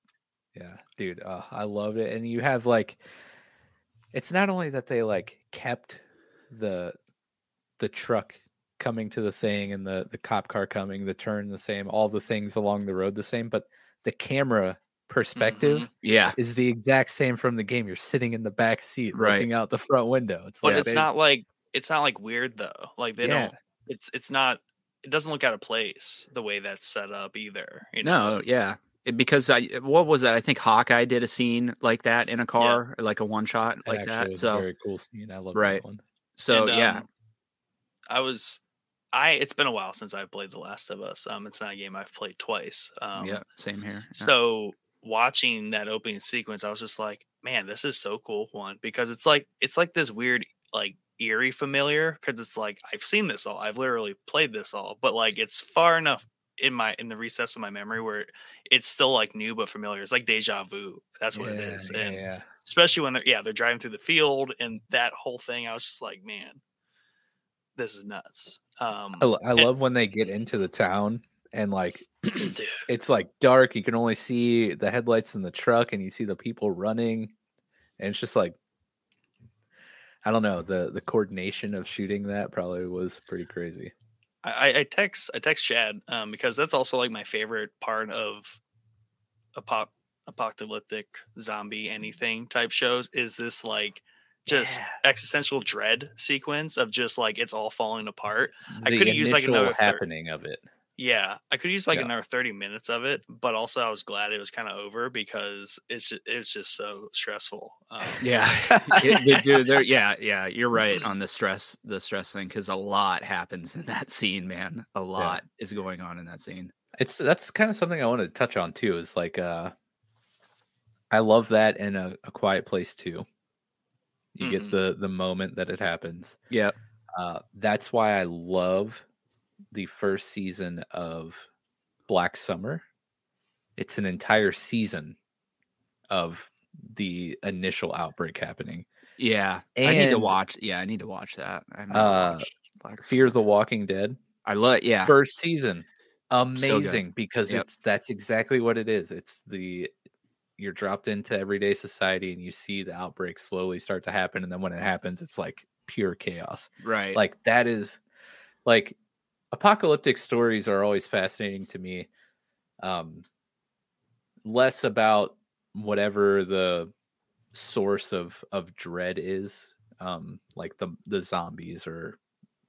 Yeah, dude, uh, I loved it. And you have like, it's not only that they like kept the the truck coming to the thing and the the cop car coming, the turn the same, all the things along the road the same, but the camera perspective Mhm. yeah is the exact same from the game. You're sitting in the back seat, Right. looking out the front window. It's But like it's they- not like it's not like weird though. Like they Yeah. don't. It's it's not. It doesn't look out of place the way that's set up either. You know. no yeah It- because I what was that? I think Hawkeye did a scene like that in a car, like a one shot like actually that. was So a very cool scene. I love Right. that one. so And, yeah, um, I was I it's been a while since I've played The Last of Us. Um it's not a game I've played twice. Um yeah, same here. yeah. so watching that opening sequence, I was just like, man, this is so cool. One, because it's like it's like this weird, like eerie familiar, because it's like I've seen this all. I've literally played this all, but like it's far enough in my in the recess of my memory where it's still like new but familiar. It's like deja vu. That's what it Yeah, is. yeah, and yeah. especially when they're yeah, they're driving through the field and that whole thing, I was just like, man, this is nuts. Um I, I and- love when they get into the town and like it's like dark. You can only see the headlights in the truck, and you see the people running, and it's just like I don't know the the coordination of shooting that probably was pretty crazy. I, I- text I text Chad um, because that's also like my favorite part of apo- apocalyptic zombie anything type shows is this like just Yeah. existential dread sequence of just like it's all falling apart. I coulda used, like, another third. happening of it. Yeah, I could use like Yeah. another thirty minutes of it, but also I was glad it was kind of over because it's just it's just so stressful. Um, Yeah, It- they do. They're, yeah, yeah. You're right on the stress, the stress thing, because a lot happens in that scene, man. A lot is going on in that scene. It's that's kind of something I want to touch on too. Is like uh, I love that in a, a quiet place too. You Mhm. get the the moment that it happens. Yeah, Uh, that's why I love the first season of Black Summer. It's an entire season of the initial outbreak happening. yeah. I need to watch. Yeah, I need to watch that. Uh, Fear the Walking Dead. I love. Yeah, First season. Amazing because Yep. it's that's exactly what it is. It's the you're dropped into everyday society and you see the outbreak slowly start to happen and then when it happens it's like pure chaos. right. like that is like apocalyptic stories are always fascinating to me um less about whatever the source of of dread is um like the the zombies or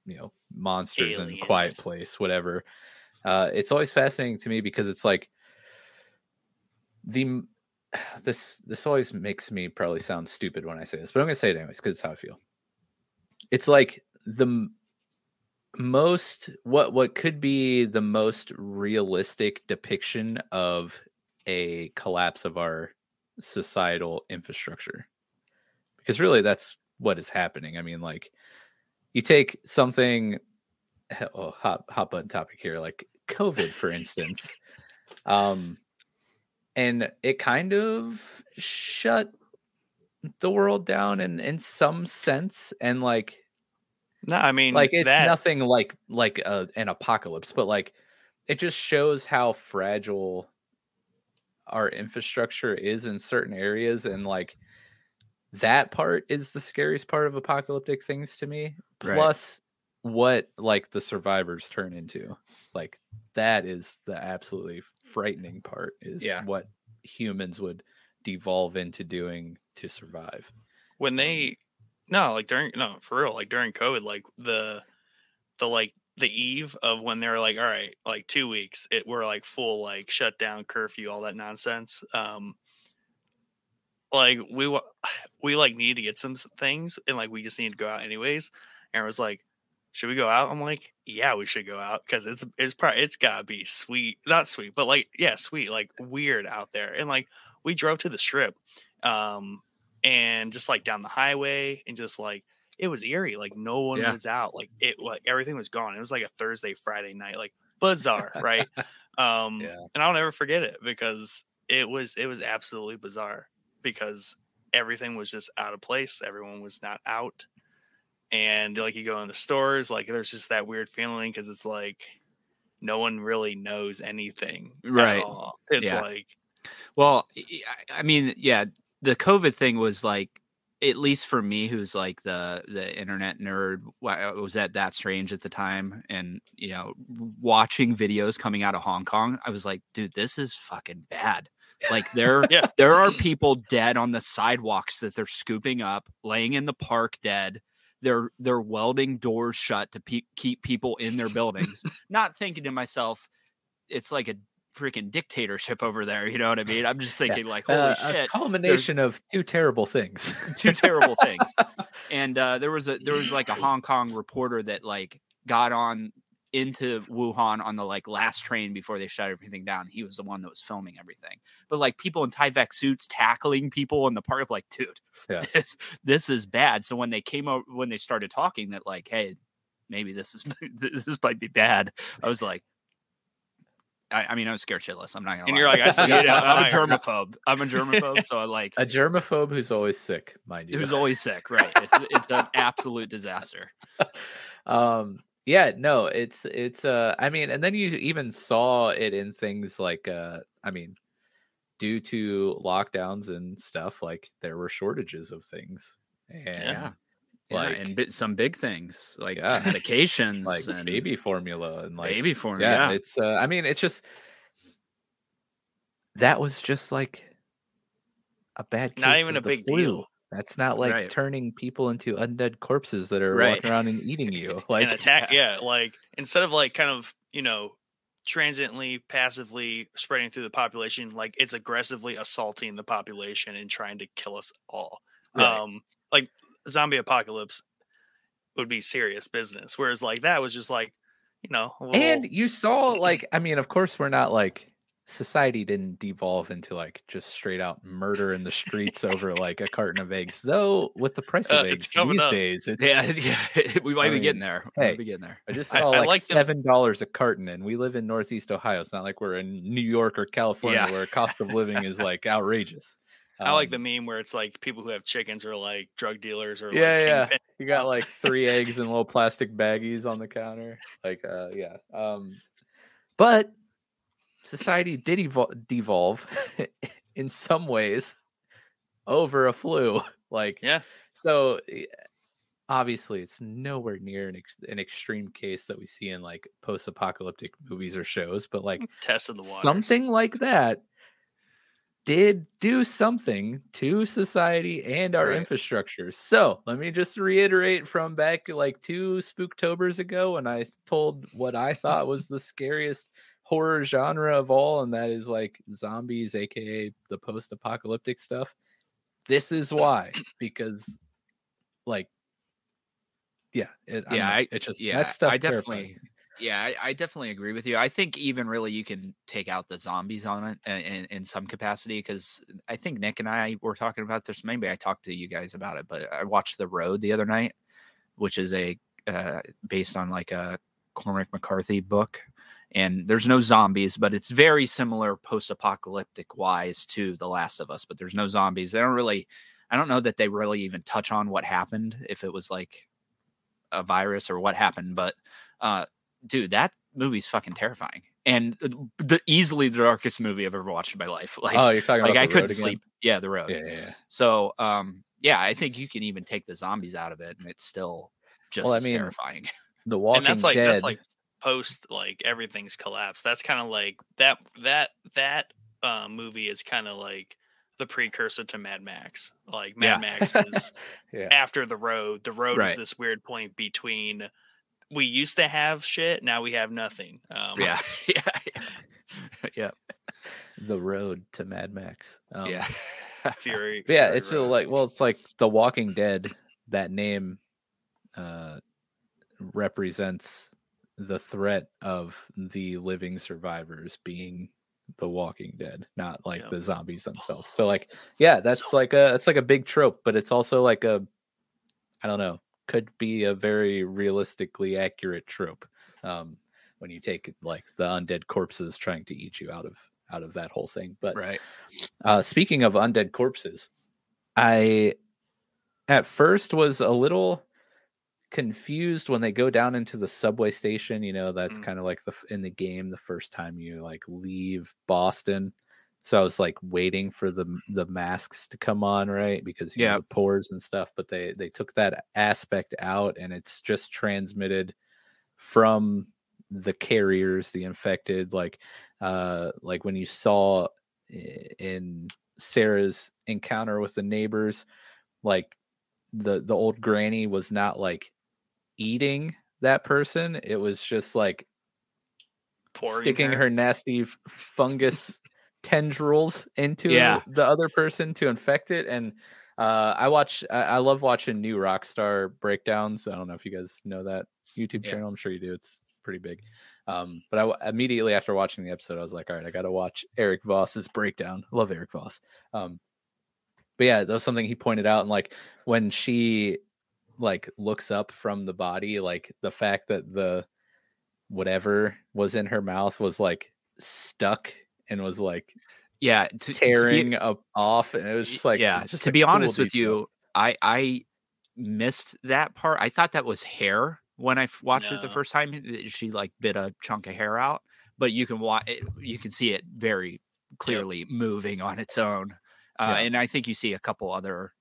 you know monsters in quiet place whatever. Uh it's always fascinating to me because it's like the this this always makes me probably sound stupid when i say this but i'm gonna say it anyways because it's how i feel. It's like the most what what could be the most realistic depiction of a collapse of our societal infrastructure? Because really that's what is happening. I mean like you take something oh, hot hot button topic here like covid for instance um and it kind of shut the world down in in some sense and like no, I mean like it's that, nothing like like a, an apocalypse but like it just shows how fragile our infrastructure is in certain areas and like that part is the scariest part of apocalyptic things to me Right. plus what like the survivors turn into like that is the absolutely frightening part is Yeah. what humans would devolve into doing to survive when they um, no like during no for real like during covid like the the like the eve of when they were like all right like two weeks it were like full like shutdown curfew all that nonsense um like we we like need to get some things and like we just need to go out anyways and it was like should we go out? I'm like yeah we should go out because it's it's probably it's gotta be sweet not sweet but like yeah sweet like weird out there and like we drove to the strip um and just like down the highway and just like it was eerie like no one Yeah. was out like it like everything was gone it was like a thursday friday night like bizarre right um Yeah. and i'll never forget it because it was it was absolutely bizarre because everything was just out of place everyone was not out and like you go in the stores like there's just that weird feeling because it's like no one really knows anything at Right. all. it's Yeah. like Well, I mean, yeah, the COVID thing was like, at least for me, who's like the the internet nerd, I was at that strange at the time, and you know, watching videos coming out of Hong Kong, I was like, dude, this is fucking bad. Like there, Yeah. there are people dead on the sidewalks that they're scooping up, laying in the park dead. They're they're welding doors shut to pe- keep people in their buildings. Not thinking to myself, it's like a freaking dictatorship over there. You know what I mean? I'm just thinking like, holy Uh, shit, a culmination of two terrible things. two terrible things. And uh, there was a there was like a Hong Kong reporter that like got on into Wuhan on the like last train before they shut everything down. He was the one that was filming everything. But like people in Tyvek suits tackling people in the park, like, dude, Yeah. this this is bad. So when they came over when they started talking that like, hey, maybe this is this might be bad, I was like. I, I mean, I'm scared shitless. I'm not gonna. And lie. you're like, I still You got know, my I'm a germaphobe. I'm a germaphobe, so I like a germaphobe who's always sick, mind you. who's always sick, right? It's it's an absolute disaster. um yeah no it's it's uh i mean and then you even saw it in things like uh i mean due to lockdowns and stuff like there were shortages of things and Yeah. Like yeah, and bi- some big things like Yeah. medications, like and baby formula and like baby formula. yeah, Yeah, it's uh i mean it's just that was just like a bad case Not even a big flu. deal. that's not like Right. turning people into undead corpses that are Right. walking around and eating you like and attack. Yeah, like instead of like kind of you know transiently, passively spreading through the population, like it's aggressively assaulting the population and trying to kill us all. Right. Um, zombie apocalypse would be serious business, whereas like that was just like you know, a and you saw like i mean of course we're not like society didn't devolve into like just straight out murder in the streets over like a carton of eggs though with the price of Uh, eggs these up. days it's yeah, yeah. we might I be getting mean, there. We hey, might be getting there. I just I- saw I like like seven dollars a carton, and we live in Northeast Ohio. It's not like we're in New York or California Yeah. where cost of living is like outrageous. I like the Um, meme where it's like people who have chickens are like drug dealers or Yeah, like yeah. kingpin. You got like three eggs in little plastic baggies on the counter. Like, uh, yeah. Um, but society did evol- devolve in some ways over a flu. Like, Yeah. So eh, obviously, it's nowhere near an, ex- an extreme case that we see in like post-apocalyptic movies or shows, but like Tested the waters. something like that did do something to society and our Right. infrastructure. So let me just reiterate from back like two Spooktobers ago when I told what I thought was the scariest horror genre of all, and that is like zombies, aka the post apocalyptic stuff. This is why, because like yeah, it, Yeah, I- it just yeah, that stuff I definitely- me. Yeah, I, I definitely agree with you. I think even really you can take out the zombies on it in, in, in some capacity because I think Nick and I were talking about this. Maybe I talked to you guys about it, but I watched The Road the other night, which is a uh, based on like a Cormac McCarthy book. And there's no zombies, but it's very similar post-apocalyptic wise to The Last of Us. But there's no zombies. They don't really. I don't know that they really even touch on what happened if it was like a virus or what happened, but uh, dude, that movie's fucking terrifying and the, the easily the darkest movie I've ever watched in my life. Like, oh, you're talking like about I The couldn't Road again? sleep. Yeah, the road. Yeah, yeah, yeah. So, um, yeah, I think you can even take the zombies out of it, and it's still just Well, I mean, terrifying. The Walking and that's like Dead. that's like post like everything's collapsed. That's kind of like that that that uh, movie is kind of like the precursor to Mad Max. Like Mad Yeah. Max is yeah. after the road. The road is this weird point between we used to have shit, now we have nothing. Um, yeah, yeah, yeah, the road to Mad Max. Um, yeah. Fury. yeah, Fury it's like well, it's like The Walking Dead. That name uh, represents the threat of the living survivors being the Walking Dead, not like Yeah. the zombies themselves. So like, yeah, that's like a it's like a big trope, but it's also like a I don't know, could be a very realistically accurate trope. Um, when you take like the undead corpses trying to eat you out of out of that whole thing. But right. uh, speaking of undead corpses, I at first was a little confused when they go down into the subway station. You know, that's Mm. kind of like the in the game the first time you like leave Boston. So I was like waiting for the the masks to come on, right? Because you know, Yeah. the pores and stuff. But they they took that aspect out, and it's just transmitted from the carriers, the infected. Like, uh, like when you saw in Sarah's encounter with the neighbors, like the the old granny was not like eating that person. It was just like pouring sticking her, nasty fungus tendrils into Yeah. the other person to infect it. And uh, I watch, I, I love watching new Rockstar breakdowns. I don't know if you guys know that YouTube Yeah. channel. I'm sure you do. It's pretty big. Um, but I immediately after watching the episode, I was like, all right, I got to watch Erik Voss's breakdown. I love Erik Voss. Um, but yeah, that was something he pointed out. And like when she like looks up from the body, like the fact that the whatever was in her mouth was like stuck and was like Yeah, to, to be- tearing up off, and it was just like yeah. just to be cool honest with you, I I missed that part. I thought that was hair when i watched it the first time. that She like bit a chunk of hair out, but you can watch. it, You can see it very clearly moving on its own. Uh, Yeah. And I think you see a couple other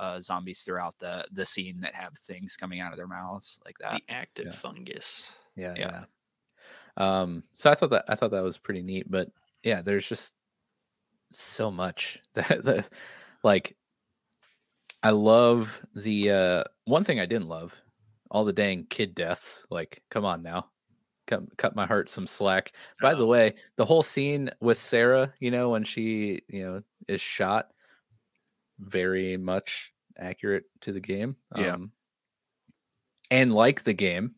uh, zombies throughout the the scene that have things coming out of their mouths like that. the active yeah. fungus. yeah, Yeah. yeah. Um, so I thought that I thought that was pretty neat, but yeah, there's just so much that, that like I love the uh one thing I didn't love all the dang kid deaths. Like, come on now. Cut, cut my heart some slack. By the Oh. way, the whole scene with Sarah, you know, when she, you know, is shot, very much accurate to the game. Yeah. Um, and like the game,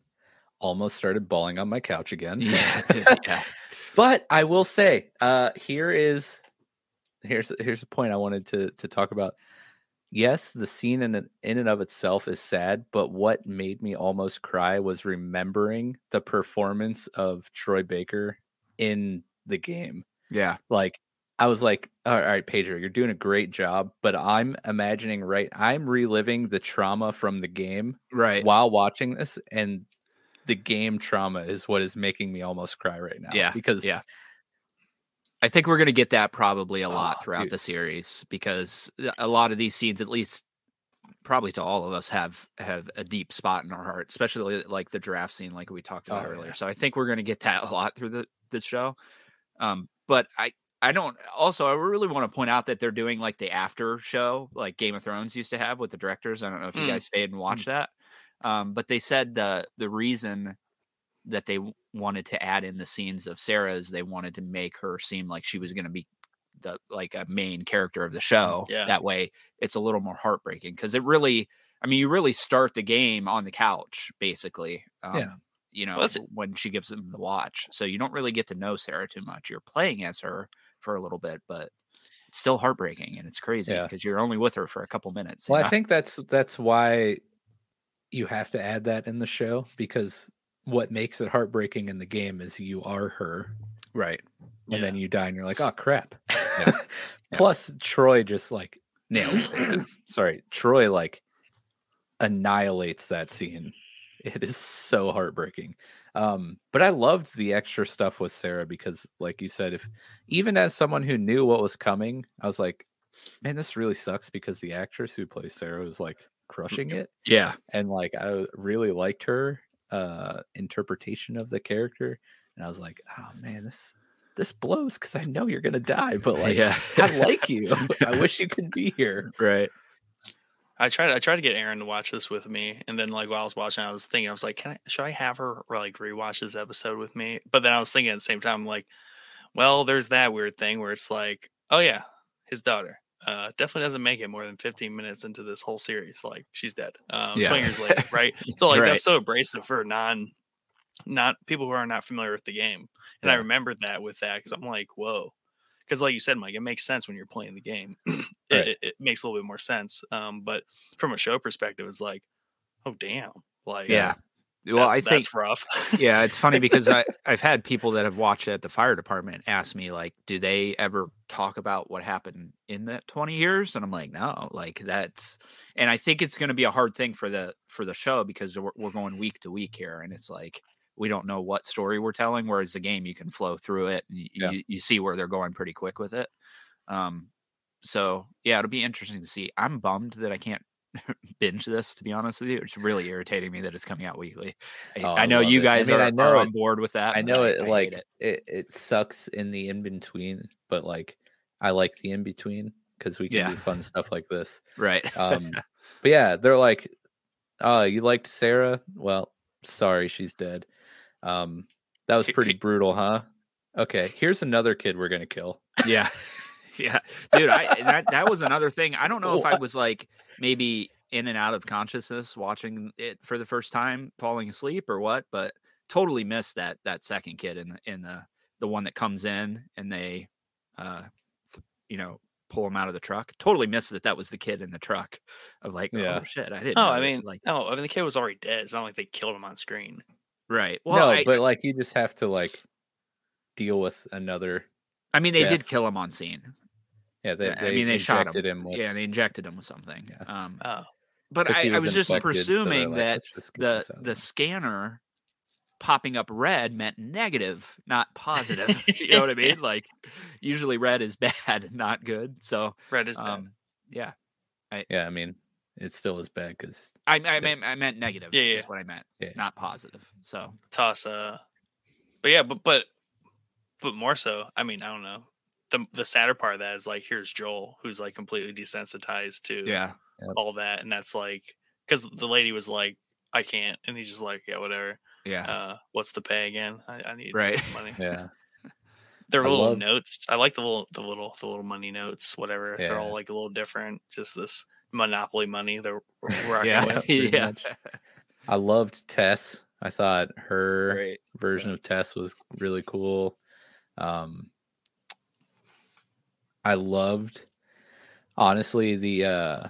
almost started bawling on my couch again. Yeah, yeah. But I will say, uh, here is here's here's a point I wanted to to talk about. Yes, the scene in in and of itself is sad, but what made me almost cry was remembering the performance of Troy Baker in the game. yeah, Like I was like, all right, Pedro, you're doing a great job, but I'm imagining right, I'm reliving the trauma from the game right. while watching this, and the game trauma is what is making me almost cry right now. Yeah, because yeah. I think we're going to get that probably a lot Oh, throughout dude. the series because a lot of these scenes, at least probably to all of us, have have a deep spot in our heart, especially like the giraffe scene, like we talked about Oh, earlier. yeah. So I think we're going to get that a lot through the the show. Um, but I I don't also I really want to point out that they're doing like the after show like Game of Thrones used to have with the directors. I don't know if you Mm. guys stayed and watched that. Um, but they said the the reason that they wanted to add in the scenes of Sarah is they wanted to make her seem like she was going to be the like a main character of the show. Yeah. That way, it's a little more heartbreaking because it really, I mean, you really start the game on the couch basically. Um, Yeah. You know, that's- w- when she gives them the watch, so you don't really get to know Sarah too much. You're playing as her for a little bit, but it's still heartbreaking and it's crazy Yeah. because you're only with her for a couple minutes. you Well, know? I think that's that's why you have to add that in the show because what makes it heartbreaking in the game is you are her, right. and then you die, and you're like, oh crap. Yeah. Plus, Troy just like nails it. Sorry, Troy like annihilates that scene. It is so heartbreaking. Um, but I loved the extra stuff with Sarah because, like you said, if even as someone who knew what was coming, I was like, man, this really sucks because the actress who plays Sarah was like crushing it Yeah. and like I really liked her uh interpretation of the character and I was like oh man this this blows because I know you're gonna die but like yeah. I like you I wish you could be here right. I tried. I tried to get Aaron to watch this with me, and then like while I was watching, I was thinking, I was like, "Can I? Should I have her like rewatch this episode with me?" But then I was thinking at the same time, like, well, there's that weird thing where it's like, oh yeah, his daughter uh, definitely doesn't make it more than 15 minutes into this whole series. Like she's dead. Um, Yeah. 20 years later, right? So like Right. that's so abrasive for non, not people who are not familiar with the game. And I Yeah. remembered that with that because I'm like, whoa. Because like you said, Mike, it makes sense when you're playing the game. it, Right. it, it makes a little bit more sense. Um, but from a show perspective, it's like, oh damn, like Yeah. Well, that's- I think that's rough. yeah, it's funny because I I've had people that have watched it at the fire department ask me like, do they ever talk about what happened in that 20 years? And I'm like, no, like that's and I think it's going to be a hard thing for the for the show because we're, we're going week to week here and it's like we don't know what story we're telling whereas the game you can flow through it and you, Yeah. you, you see where they're going pretty quick with it. Um so yeah, it'll be interesting to see. I'm bummed that I can't binge this to be honest with you. It's really irritating me that it's coming out weekly. I, Oh, I know you it. I guys mean, are, I know are on board with that. I know it like it. it. It, sucks in the in between but like I like the in between because we can Yeah. do fun stuff like this right. um but yeah they're like oh you liked Sarah well sorry she's dead um That was pretty brutal, huh? Okay, here's another kid we're gonna kill. Yeah. yeah. Dude, I that that was another thing. I don't know if I was like maybe in and out of consciousness watching it for the first time, falling asleep or what, but totally missed that that second kid in the in the the one that comes in and they uh th- you know pull him out of the truck. Totally missed that that was the kid in the truck. Of like, Yeah. oh shit, I didn't. Oh, know I that," mean, like no, I mean the kid was already dead. It's not like they killed him on screen. right. Well, no, I, but like you just have to like deal with another. I mean, they did kill him on scene. Yeah, they, I mean, they shot injected him. with, Yeah, they injected him with something. Yeah. Um, Oh, but 'cause I, he I was just infected, so they're presuming like, that "Let's just get the the scanner popping up red meant negative, not positive. you know what I mean? Like usually red is bad, not good. So red is bad. um, yeah, yeah, I mean, it still is bad because I I The- meant I meant negative. Yeah, is yeah. what I meant, Yeah. not positive. So toss uh but yeah but but but more so i mean i don't know the the sadder part of that is like here's joel who's like completely desensitized to yeah, all that and that's like because the lady was like i can't and he's just like yeah whatever yeah, uh what's the pay again i, I need right. money yeah, their I little loved- notes i like the little the little the little money notes whatever they're all like a little different just this monopoly money they're rocking Yeah, with. yeah. much. I loved Tess. I thought her Great. version of Tess was really cool. Um, I loved, honestly, the uh,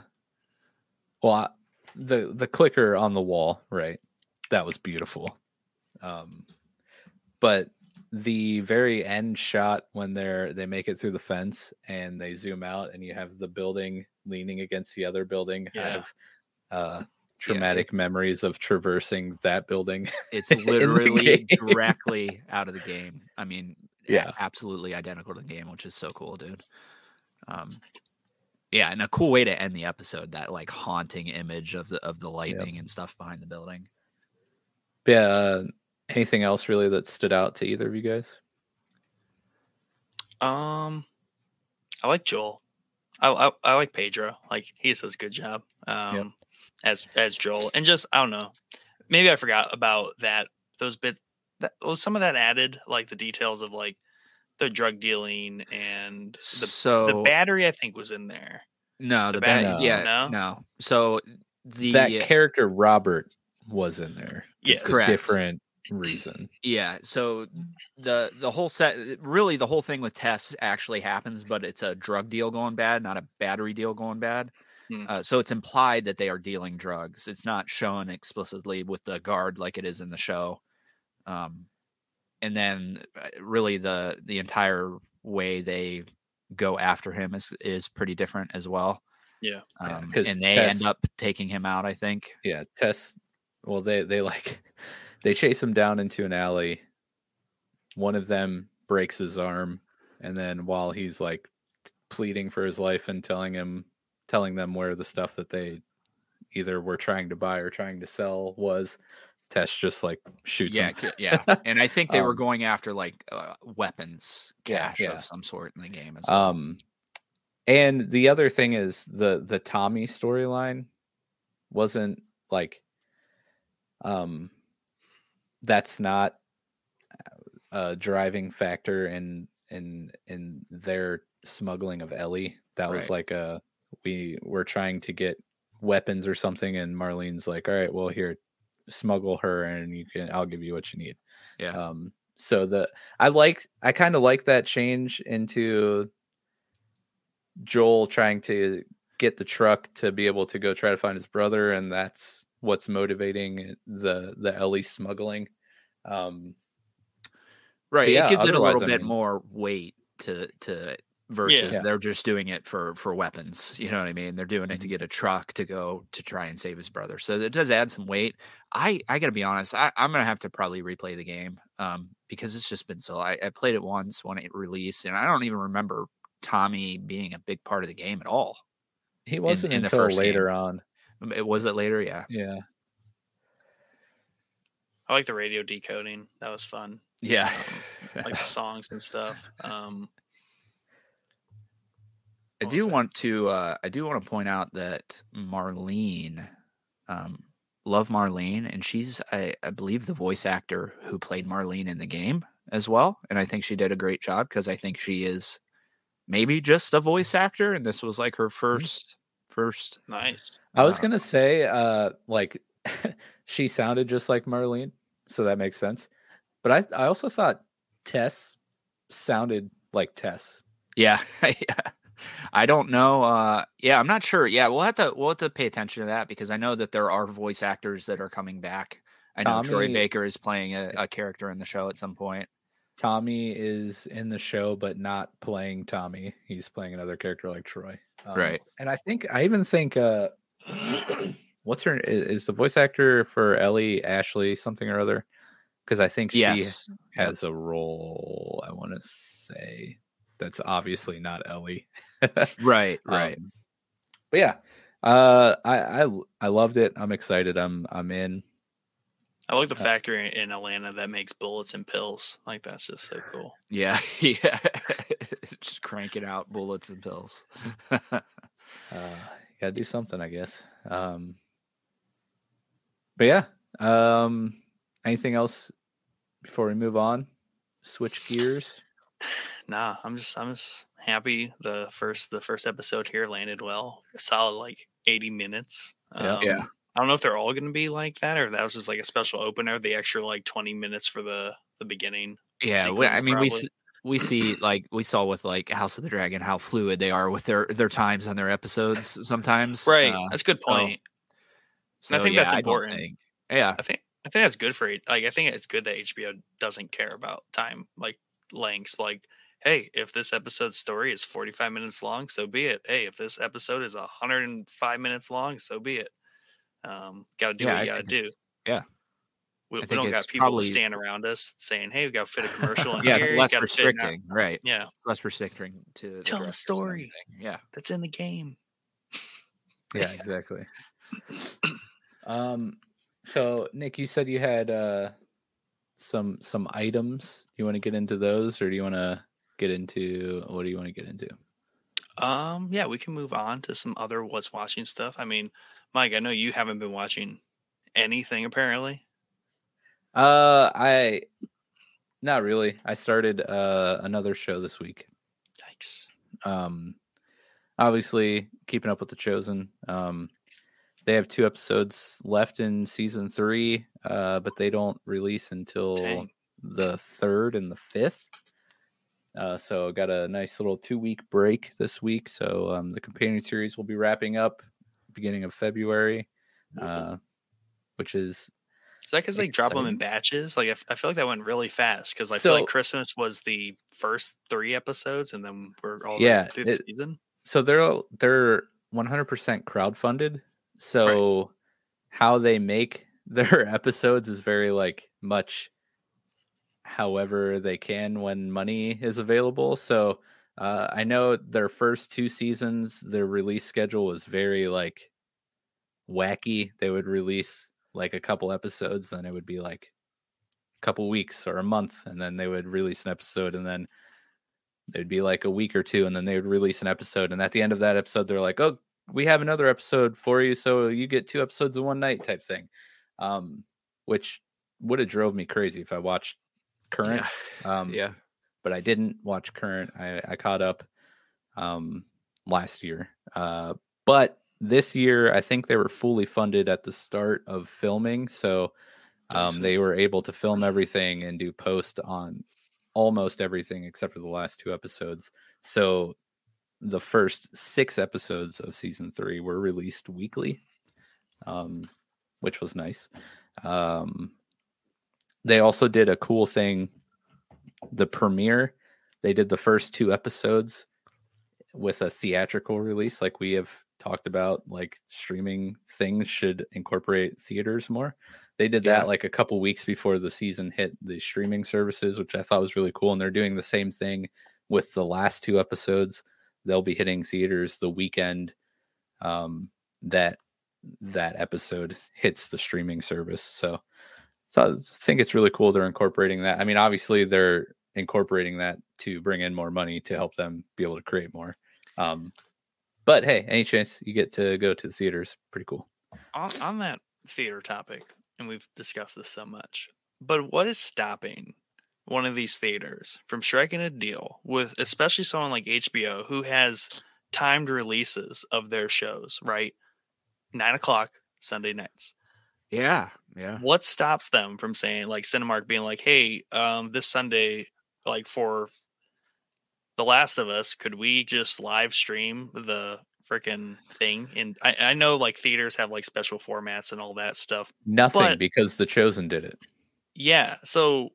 well, I- the the clicker on the wall, right? That was beautiful. Um, but the very end shot when they're they make it through the fence and they zoom out and you have the building leaning against the other building. I Yeah. have uh, traumatic it's- memories of traversing that building. It's literally directly out of the game. I mean, Yeah. absolutely identical to the game, which is so cool, dude. Um, yeah, and a cool way to end the episode. That like haunting image of the of the lightning and stuff behind the building. Yeah. Uh, anything else really that stood out to either of you guys? Um, I like Joel. I, I I like Pedro. Like he does a good job. Um, as as Joel, and just I don't know. Maybe I forgot about that. Those bits. That was some of that added, like the details of like the drug dealing and the so the battery. I think was in there. no, the the, bad, bad- yeah, No? no. So the that character Robert was in there. Yes. Just Correct. different reason. Yeah, so the the whole set really the whole thing with Tess actually happens, but it's a drug deal going bad, not a battery deal going bad. Hmm. Uh, so it's implied that they are dealing drugs. It's not shown explicitly with the guard like it is in the show. Um, and then uh, really the the entire way they go after him is is pretty different as well. Yeah. Yeah, Um, 'cause and they Tess- end up taking him out. I think. Yeah, Tess. Well, they they like they chase him down into an alley. One of them breaks his arm, and then while he's like pleading for his life and telling him, telling them where the stuff that they either were trying to buy or trying to sell was, Tess just like shoots Yeah, him. yeah, and I think they were Um, going after like uh, weapons Yeah, cache yeah. of some sort in the game as well. Um, and the other thing is the the Tommy storyline wasn't like, um, that's not a driving factor in in in their smuggling of Ellie. That was Right. like a we were trying to get weapons or something, and Marlene's like, all right, well here, smuggle her, and you can I'll give you what you need. Yeah. Um, so the I like I kind of like that change into Joel trying to get the truck to be able to go try to find his brother, and that's what's motivating the the Ellie smuggling. Um, right yeah, it gives it a little I bit more weight to to versus Yeah. they're just doing it for for weapons you know what i mean they're doing it to Mhm. get a truck to go to try and save his brother so it does add some weight i i gotta be honest I, i'm gonna have to probably replay the game um because it's just been so I, I played it once when it released and i don't even remember tommy being a big part of the game at all he wasn't in the until first game. later on. Um, it was it later yeah Yeah, I like the radio decoding. That was fun. yeah Like the songs and stuff. Um, I do was want to uh I do want to point out that Marlene um love Marlene, and she's I, I believe the voice actor who played Marlene in the game as well, and I think she did a great job because I think she is maybe just a voice actor, and this was like her first first. Nice. I was uh, gonna say, uh, like she sounded just like Marlene, so that makes sense. But I, I also thought Tess sounded like Tess. Yeah, yeah. I don't know. Uh, yeah, I'm not sure. Yeah, we'll have to we'll have to pay attention to that because I know that there are voice actors that are coming back. I know Troy Baker is playing a, a character in the show at some point. Tommy is in the show, but not playing Tommy. He's playing another character like Troy. Um, Right. And I think I even think uh what's her is the voice actor for Ellie Ashley something or other? Because I think she Yes, has a role, I want to say that's obviously not Ellie. right, right. Um, but yeah, uh, I loved it. I'm excited. I'm I'm in. I like the Uh, factory in Atlanta that makes bullets and pills. Like that's just so cool. yeah, yeah. Just cranking out bullets and pills. Uh, gotta do something, I guess. Um, but yeah. Um, anything else before we move on? Switch gears. Nah, I'm just I'm just happy the first the first episode here landed well. A solid like 80 minutes. Yeah. Yeah. I don't know if they're all going to be like that or that was just like a special opener. The extra like 20 minutes for the the beginning. Yeah, we, I mean, we probably. s- we see like we saw with like House of the Dragon how fluid they are with their their times on their episodes sometimes. Right. Uh, that's a good so- point. so, I think yeah, that's I important. think- yeah, I think I think that's good for. Like I think it's good that HBO doesn't care about time like lengths. Like, hey, if this episode's story is 45 minutes long, so be it. Hey, if this episode is 105 minutes long, so be it. Um, got to do Yeah, what I you got to do. yeah. we, we don't got people probably- stand around us saying, "Hey, we got to fit a commercial in yeah, here." it's less gotta fit in our-" restricting, right? Yeah, Less restricting to the Tell the directors and story. Yeah, that's in the game. Yeah, exactly. um, so Nick, you said you had uh some some items. You want to get into those, or do you want to get into what do you want to get into? Um, yeah, we can move on to some other what's watching stuff. I mean, Mike, I know you haven't been watching anything apparently. Uh, I not really. I started uh another show this week. Yikes. um obviously keeping up with the chosen um they have two episodes left in season three uh but they don't release until Dang. the third and the fifth uh so got a nice little two week break this week so um the companion series will be wrapping up beginning of february uh which is Is that because they drop them in batches? Like I, f- I feel like that went really fast because I feel like Christmas was the first three episodes, and then we're all Yeah, through the it- season. so they're all- they're 100% crowdfunded so how they make their episodes is very like much however they can when money is available. So uh, i know their first two seasons their release schedule was very like wacky. They would release like a couple episodes then it would be like a couple weeks or a month and then they would release an episode and then there'd be like a week or two and then they would release an episode and at the end of that episode they're like oh we have another episode for you so you get two episodes in one night type thing um which would have drove me crazy if i watched current um yeah, but i didn't watch current. I i caught up um last year uh but this year i think they were fully funded at the start of filming so um they were able to film everything and do post on almost everything except for the last two episodes so the first six episodes of season three were released weekly um which was nice um they also did a cool thing the premiere they did the first two episodes with a theatrical release like we have talked about like streaming things should incorporate theaters more they did Yeah. that like a couple weeks before the season hit the streaming services which i thought was really cool and they're doing the same thing with the last two episodes they'll be hitting theaters the weekend um, that that episode hits the streaming service so so I think it's really cool they're incorporating that. I mean, obviously they're incorporating that to bring in more money to help them be able to create more. Um, but hey, any chance you get to go to the theaters, pretty cool. On, on that theater topic, and we've discussed this so much. But what is stopping one of these theaters from striking a deal with, especially someone like HBO, who has timed releases of their shows, right? Nine o'clock Sunday nights. Yeah, yeah. What stops them from saying, like Cinemark being like, "Hey, um, this Sunday, like for The Last of Us, could we just live stream the freaking thing?" And I, I know like theaters have like special formats and all that stuff. Nothing because the chosen did it. Yeah, so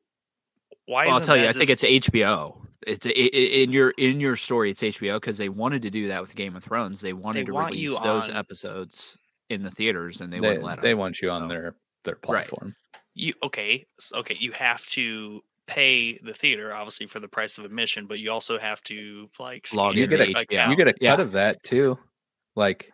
why? Well, I'll tell you, I think it's HBO. It's i- i- in your in your story. It's HBO because they wanted to do that with Game of Thrones. They wanted to want you release those on- episodes in the theaters, and they, They, wouldn't let they them. want you on So- their their Right. platform. you okay okay you have to pay the theater obviously for the price of admission but you also have to like Log You get a- HBO. You get a cut Yeah. of that too. Like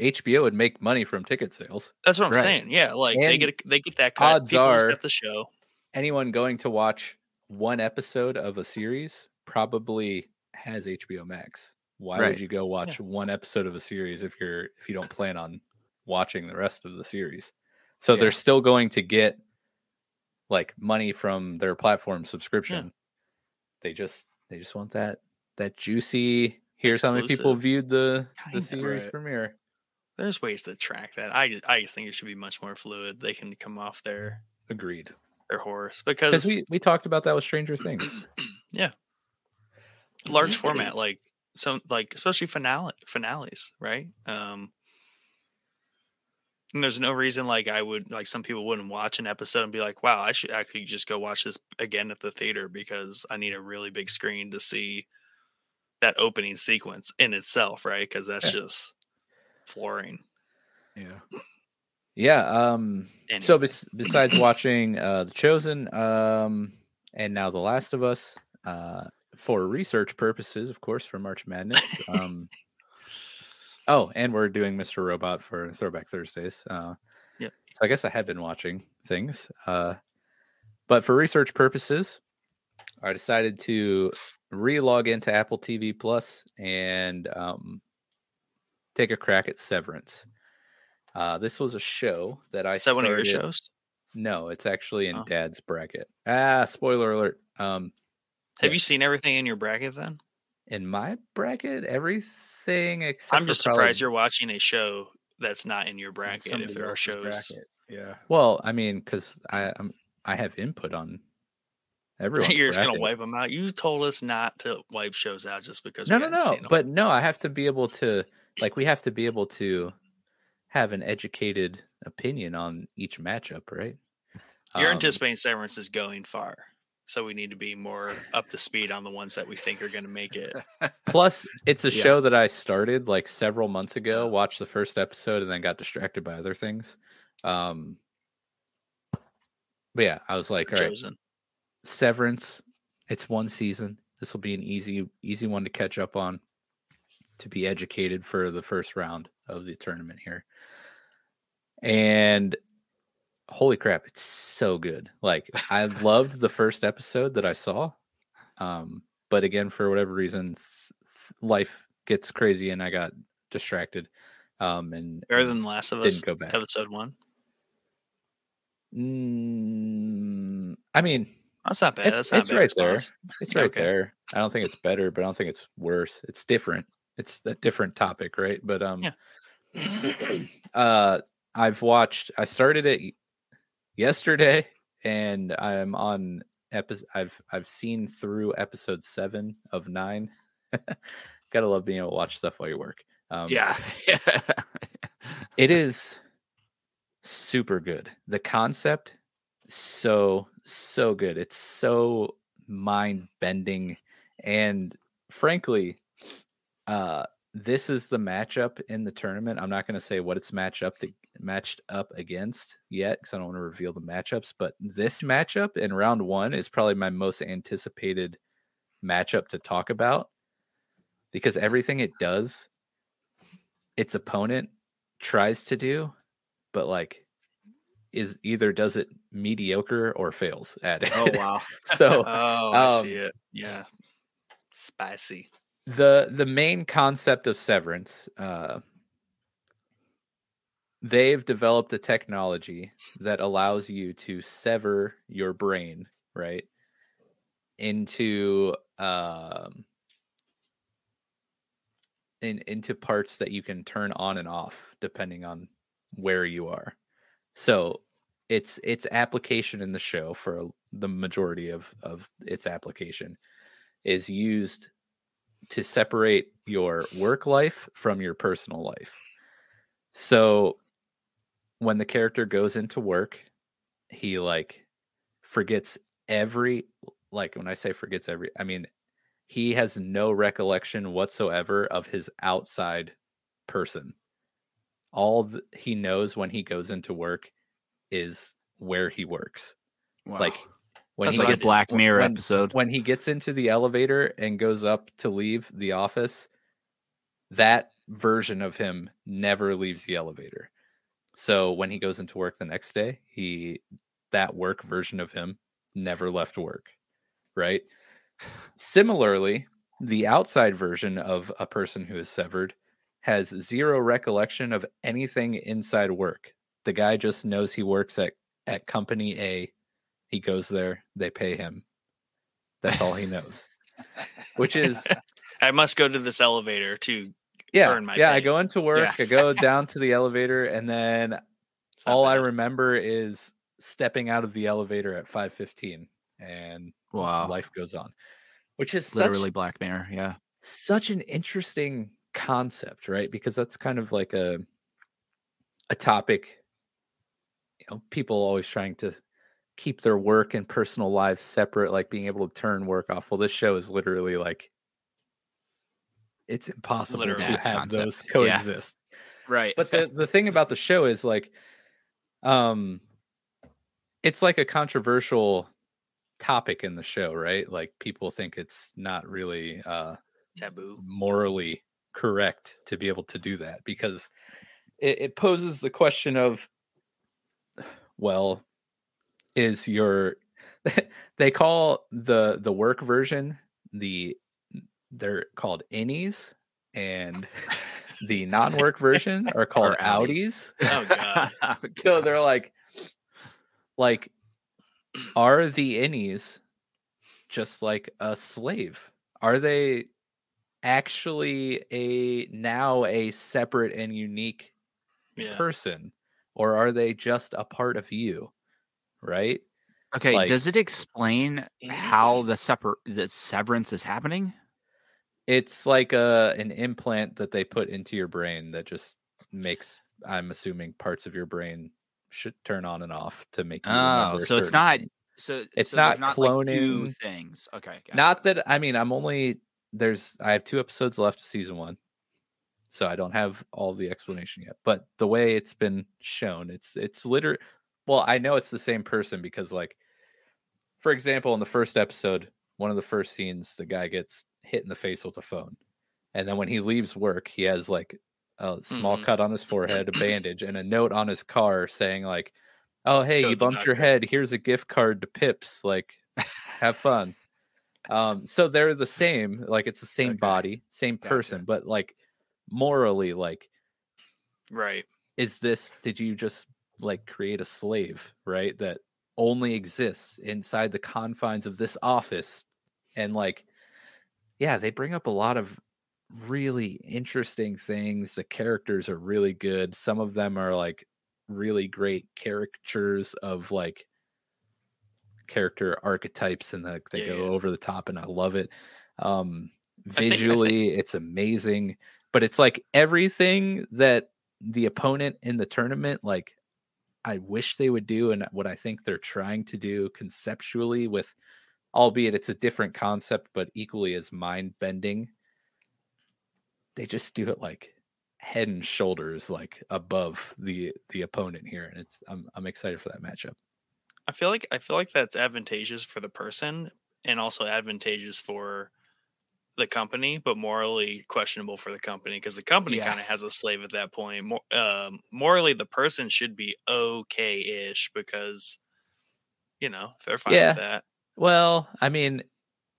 HBO would make money from ticket sales. that's what i'm Right. saying yeah like they get a, they get that cut odds people are- the show Anyone going to watch one episode of a series probably has HBO Max. Why Right. would you go watch one episode of a series if you're if you don't plan on watching the rest of the series? So Yeah. they're still going to get like money from their platform subscription. They just they just want that that juicy here's how many people viewed the the series right. premiere. there's ways to track that i i just think it should be much more fluid they can come off their Agreed. Their horse Because because we, we talked about that with Stranger Things. Yeah. Large format like some like especially finale finales right um and there's no reason like i would like some people wouldn't watch an episode and be like wow i should actually just go watch this again at the theater because i need a really big screen to see that opening sequence in itself right because that's just flooring Yeah. Yeah. Um. So bes- besides watching uh, The Chosen, um, and now The Last of Us, uh, for research purposes, of course, for March Madness. Um, oh, and we're doing Mr. Robot for Throwback Thursdays. Uh, Yep. So I guess I have been watching things. Uh, but for research purposes, I decided to re-log into Apple TV Plus and um, take a crack at Severance. Uh, this was a show that I is that one of your shows No, it's actually in Oh. Dad's bracket. Ah, spoiler alert. Um, have Yeah. you seen everything in your bracket then in my bracket, everything except i'm just probably- surprised you're watching a show that's not in your in bracket if there are shows bracket. Yeah. Well, I mean, because I I'm, I have input on everyone's You're just gonna wipe them out. You told us not to wipe shows out just because. No, no, no. But no, I have to be able to like we have to be able to have an educated opinion on each matchup, right? you're Um, anticipating Severance is going far, so we need to be more up to speed on the ones that we think are going to make it. Plus, it's a Yeah. show that I started like several months ago. Watched the first episode and then got distracted by other things. Um, but yeah, I was like, all right, Chosen. Severance. It's one season. This will be an easy, easy one to catch up on. To be educated for the first round of the tournament here, and holy crap, it's so good. Like I loved the first episode that I saw, um, but again, for whatever reason, th- th- life gets crazy and I got distracted. Um, and Better than The Last of Us didn't go back. episode one. Mm, I mean, That's not bad. It's- That's not it's bad right there. It's right Okay. there. I don't think it's better, but I don't think it's worse. It's different. It's a different topic, right? But um Yeah. uh I've watched I started it yesterday and I'm on episode I've I've seen through episode 7 of 9. Got to love being able to watch stuff while you work. Um yeah. it is super good. The concept so so good. It's so mind bending and frankly uh this is the matchup in the tournament. I'm not going to say what it's matched up to matched up against yet cuz I don't want to reveal the matchups, but this matchup in round 1 is probably my most anticipated matchup to talk about because everything it does its opponent tries to do, but like is either does it mediocre or fails at it. oh wow. so Oh, I see Um, it. Yeah, spicy. the the main concept of severance uh they've developed a technology that allows you to sever your brain, right, into um in into parts that you can turn on and off depending on where you are. So its its application in the show for the majority of of its application is used to separate your work life from your personal life. So when the character goes into work, he like forgets every like when I say forgets every I mean he has no recollection whatsoever of his outside person. All he knows when he goes into work is where he works. Like when That's he like a gets Black Mirror when- episode. when he gets into the elevator and goes up to leave the office, that version of him never leaves the elevator. So when he goes into work the next day, he that work version of him never left work, right? Similarly, the outside version of a person who is severed has zero recollection of anything inside work. The guy just knows he works at at company A. He goes there, they pay him. That's all he knows. Which is I must go to this elevator to. Yeah, yeah. I go into work, I go down to the elevator, and then all I remember is stepping out of the elevator at five fifteen, and Wow. life goes on. Which is Literally such, Black Mirror. Yeah. such an interesting concept, right? Because that's kind of like a a topic. You know, people always trying to keep their work and personal lives separate, like being able to turn work off. Well, this show is literally like it's impossible Literally. to have concept, those yeah. coexist. Right. But the the thing about the show is like, um, it's like a controversial topic in the show, right? Like people think it's not really uh taboo. morally correct to be able to do that because it, it poses the question of well is your they call the the work version the they're called innies and the non-work version are called outies. outies Oh god. Oh, so they're like like are the innies just like a slave are they actually a now a separate and unique Yeah. person or are they just a part of you right Okay, Like- does it explain how mm-hmm. the separ- the severance is happening? It's like a an implant that they put into your brain that just makes i'm assuming parts of your brain should turn on and off to make you Oh, so it's not so It's so not like, two cloning- things. Okay, it. not that i mean i'm only there's i have two episodes left of season one so i don't have all the explanation yet but the way it's been shown it's it's literally well i know it's the same person because like for example in the first episode one of the first scenes the guy gets hit in the face with a phone and then when he leaves work he has like a small Mhm. cut on his forehead a bandage and a note on his car saying like oh hey Go you bumped your head here's a gift card to pips like have fun um so they're the same like it's the same Okay. body same Gotcha. person but like morally like Right. is this did you just like create a slave right that only exists inside the confines of this office and like yeah they bring up a lot of really interesting things the characters are really good some of them are like really great caricatures of like character archetypes and they Yeah, go yeah. over the top and i love it um I think- I think- visually it's amazing but it's like everything that the opponent in the tournament like i wish they would do and what i think they're trying to do conceptually with albeit it's a different concept but equally as mind bending they just do it like head and shoulders like above the the opponent here and it's i'm, I'm excited for that matchup I feel like I feel like that's advantageous for the person and also advantageous for the company, but morally questionable for the company because the company Yeah. kind of has a slave at that point. More, um, morally, the person should be okay-ish because you know they're fine Yeah. with that. Well i mean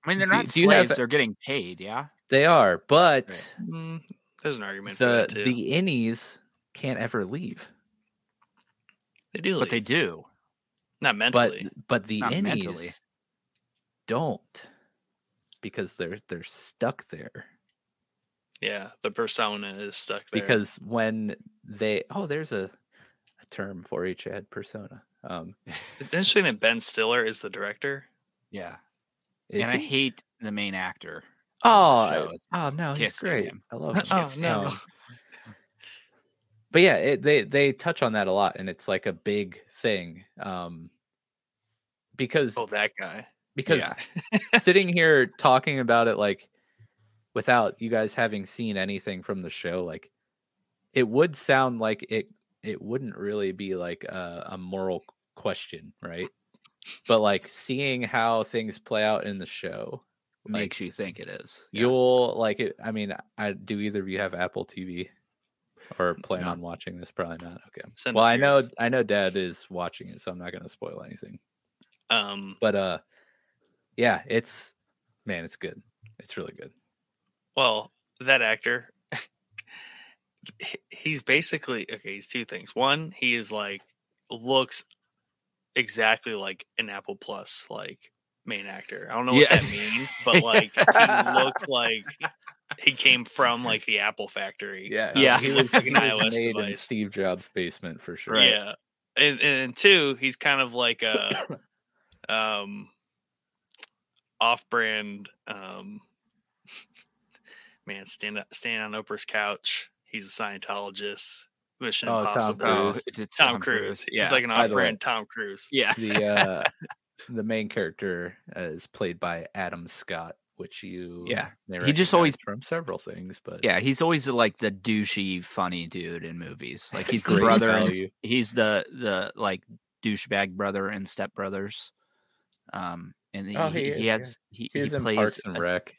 I mean, they're Do- not do you have- slaves; they're getting paid. Yeah. they are but Right. Mm, there's an argument for the that too. the innies can't ever leave They do, but they do. not but mentally. but the Not innies mentally. don't because they're they're stuck there yeah, the persona is stuck there. because when they oh there's a, a term for each ad persona um it's interesting that Ben Stiller is the director. Yeah, is and I hate the main actor. oh oh no he's great him. i love him Oh, no. but yeah it, they they touch on that a lot and it's like a big thing um because Oh, that guy. because Yeah. sitting here talking about it like without you guys having seen anything from the show like it would sound like it it wouldn't really be like a, a moral question right but like seeing how things play out in the show like, Makes you think it is. Yeah. you'll like it i mean i do either of you have apple tv or plan No. on watching this probably not okay Send well i know i know dad is watching it so i'm not going to spoil anything Um, but uh yeah it's man it's good it's really good well, that actor, he's basically okay. He's two things. One, he is like looks exactly like an Apple Plus like main actor. I don't know what Yeah. that means, but like he looks like he came from like the Apple factory. yeah Yeah. he He looks like an was iOS made in steve jobs basement for sure Yeah. And and two, he's kind of like a um off-brand um man stand standing on Oprah's couch. He's a Scientologist. Mission Oh, Tom Impossible. Oh, Cruise. it's Tom, Cruise. Yeah. He's like an By the off-brand Tom Cruise. yeah. the uh the main character uh, is played by adam scott which you Yeah. may He just always- from several things but Yeah, he's always like the douchey, funny dude in movies. Like he's the brother, and he's the the like douchebag brother and Step Brothers. Um, and he, Oh, he, he is, he yeah. has he, he plays parks and a- rec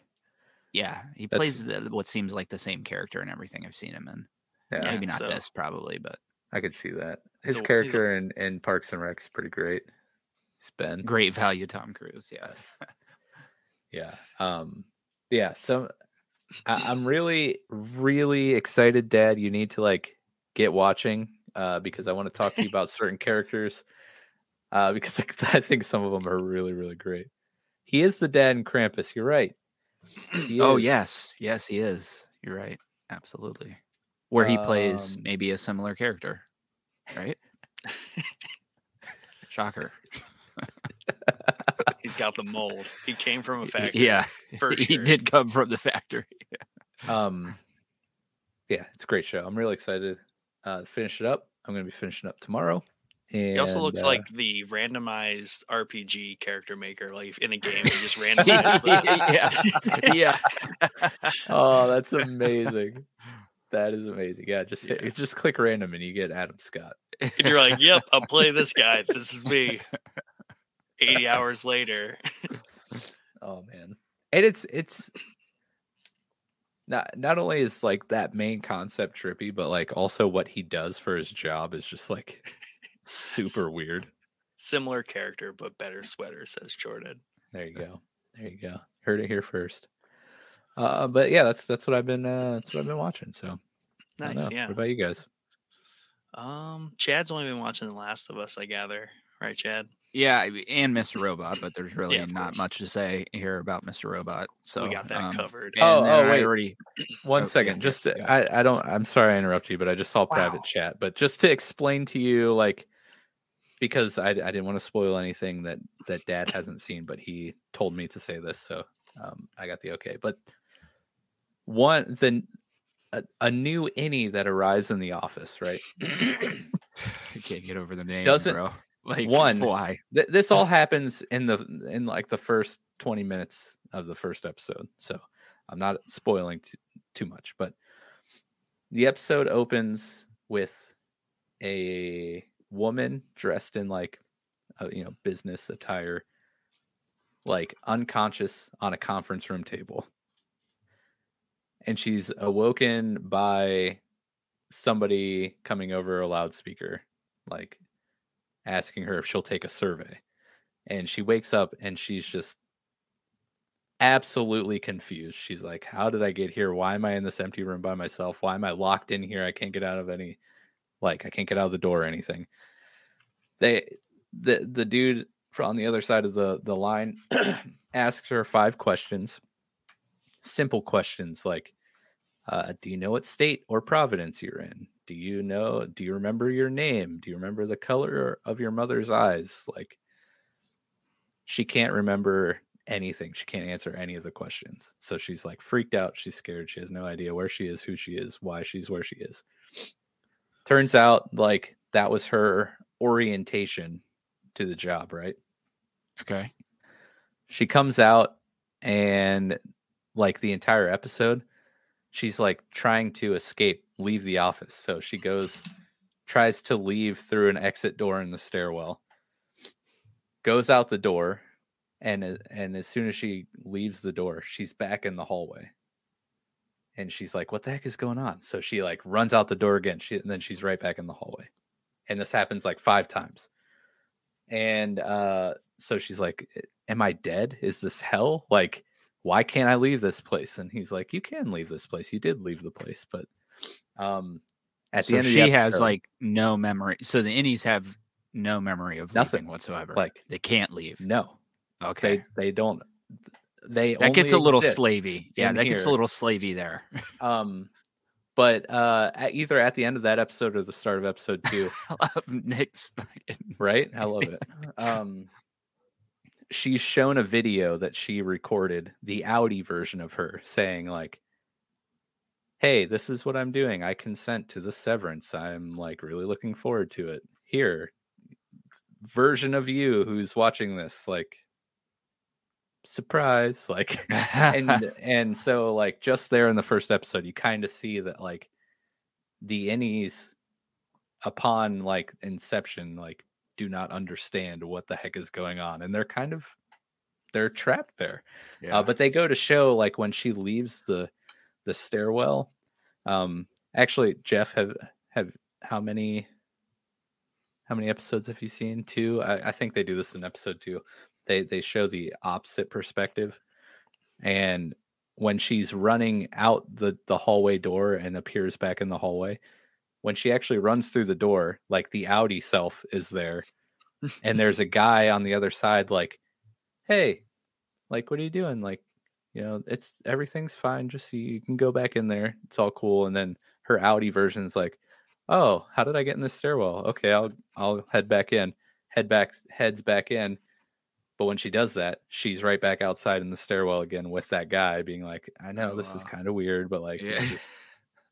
yeah he That's- plays the, what seems like the same character in everything I've seen him in. Yeah, Maybe not so- this, probably, but i could see that his a- character in, in parks and rec is pretty great he's ben great value, Tom Cruise. Yes. yeah. Um yeah, so I, I'm really, really excited, Dad. You need to like get watching uh because I want to talk to you about certain characters. Uh because I, I think some of them are really, really great. He is the dad in Krampus, you're right. Oh yes, yes, he is. You're right. Absolutely. Where he plays Um, maybe a similar character, right? Shocker. He's got the mold. He came from a factory. Yeah, for he did come from the factory. Um yeah, it's a great show. I'm really excited uh to finish it up. I'm gonna be finishing up tomorrow. And He also looks uh, like the randomized RPG character maker, like in a game. He just randomized yeah, yeah. Oh, that's amazing. That is amazing. Yeah, just hit, just click random and you get Adam Scott. and you're like, "Yep, I'll play this guy. This is me." Eighty hours later, Oh man. And it's it's not not only is like that main concept trippy, but like also what he does for his job is just like super weird. similar character but better sweater, says Jordan. There you go. There you go. Heard it here first. Uh but yeah, that's that's what I've been uh that's what I've been watching. So I Nice, yeah. What about you guys? Um, Chad's only been watching The Last of Us, I gather, right, Chad? Yeah, and Mr. Robot, but there's really of not course. much to say here about Mr. Robot. So we got that um, covered. And Oh, then oh, I wait. already One Oh, second, yeah, just yeah, to- I, I don't I'm sorry I interrupt you, but I just saw private Wow. chat. But just to explain to you, like because I, I didn't want to spoil anything that that Dad hasn't seen, but he told me to say this, so um, I got the okay. But one the a, a new innie that arrives in the office, right? I can't get over the name, Doesn't- bro. Like one- why? Th- this all happens in the in like the first 20 minutes of the first episode so i'm not spoiling too, too much but the episode opens with a woman dressed in like you know business attire like unconscious on a conference room table and she's awoken by somebody coming over a loudspeaker like asking her if she'll take a survey. And she wakes up and she's just absolutely confused. She's like, How did I get here? Why am I in this empty room by myself? Why am I locked in here? I can't get out of any, like, I can't get out of the door or anything. they the the dude on the other side of the the line asks her five questions simple questions like uh, do you know what state or providence you're in? Do you know do you remember your name? Do you remember the color of your mother's eyes? Like she can't remember anything. She can't answer any of the questions. So she's like freaked out. She's scared. She has no idea where she is who she is why she's where she is. Turns out like that was her orientation to the job right? Okay. she comes out and like the entire episode she's like trying to escape leave the office. So she goes tries to leave through an exit door in the stairwell goes out the door and and as soon as she leaves the door she's back in the hallway. And she's like what the heck is going on? So she like runs out the door again. She, and then she's right back in the hallway. And this happens like five times. And uh so she's like am i dead? Is this hell? Like why can't i leave this place and he's like you can leave this place you did leave the place but um at so the end she of the has like no memory. So the innies have no memory of Nothing. whatsoever. like they can't leave. no Okay. they they don't they that gets a little slavey. Yeah, that gets a little slavey there. um but uh at, either at the end of that episode or the start of episode two I love Nick's right i love it um she's shown a video that she recorded the outie version of her saying like hey this is what i'm doing. I consent to the severance. I'm like really looking forward to it. Here version of you who's watching this like surprise like and and so like just there in the first episode you kind of see that like the innies upon like inception like do not understand what the heck is going on and they're kind of they're trapped there yeah. uh, but they go to show like when she leaves the the stairwell um actually jeff have have how many how many episodes have you seen? Two? I, I think they do this in episode two. They they show the opposite perspective and when she's running out the the hallway door and appears back in the hallway when she actually runs through the door like the outie self is there and there's a guy on the other side like hey like what are you doing? Like you know it's everything's fine just so you can go back in there it's all cool. And then her outie version's like oh how did i get in this stairwell? Okay i'll i'll head back in head back heads back in but when she does that she's right back outside in the stairwell again with that guy being like i know Oh, this is kind of weird but like it's just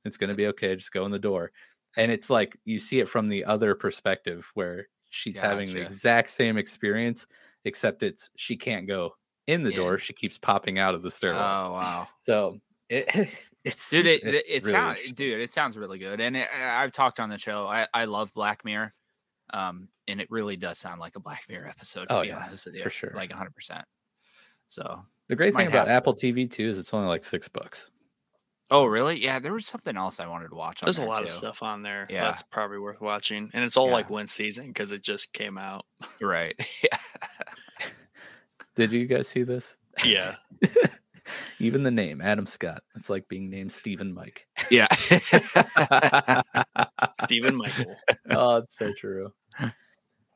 it's gonna be okay just go in the door and it's like you see it from the other perspective where she's having the exact same experience except it's she can't go in the In. door she keeps popping out of the stairwell. oh wow. so it it's dude it, it's it, it really sounds dude it sounds really good and it, I- i've talked on the show i i love black mirror um and it really does sound like a black mirror episode to Oh, be yeah, honest with you for sure. like 100 percent so the great thing about apple tv too is it's only like six bucks oh really yeah there was something else i wanted to watch on There's a there, lot of stuff on there. Yeah. That's probably worth watching. And it's all Yeah. like one season because it just came out. right yeah did you guys see this Yeah. even the name adam scott it's like being named stephen mike yeah Stephen Michael. oh it's so true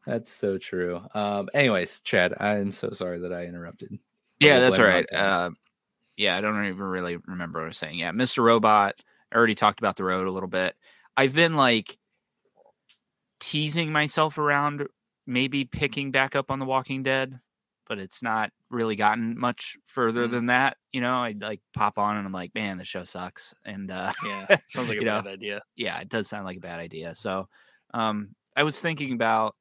that's so true um anyways chad i'm so sorry that i interrupted Yeah, that's blame all it on right. Ken. Uh, yeah, I don't even really remember what I was saying. Yeah, Mr. Robot. I already talked about the road a little bit. I've been like teasing myself around maybe picking back up on The Walking Dead, but it's not really gotten much further Mhm. than that. You know, I like pop on and I'm like, man, the show sucks. And uh, Yeah. Sounds like a know, bad idea. yeah, it does sound like a bad idea. So um, I was thinking about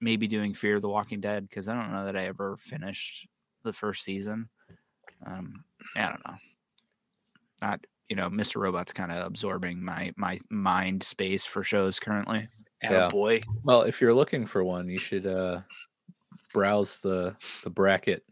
maybe doing Fear of the Walking Dead because I don't know that I ever finished the first season. Um, I don't know. Not you know, Mr. Robot's kind of absorbing my my mind space for shows currently. And Yeah. boy. well if you're looking for one you should uh browse the the bracket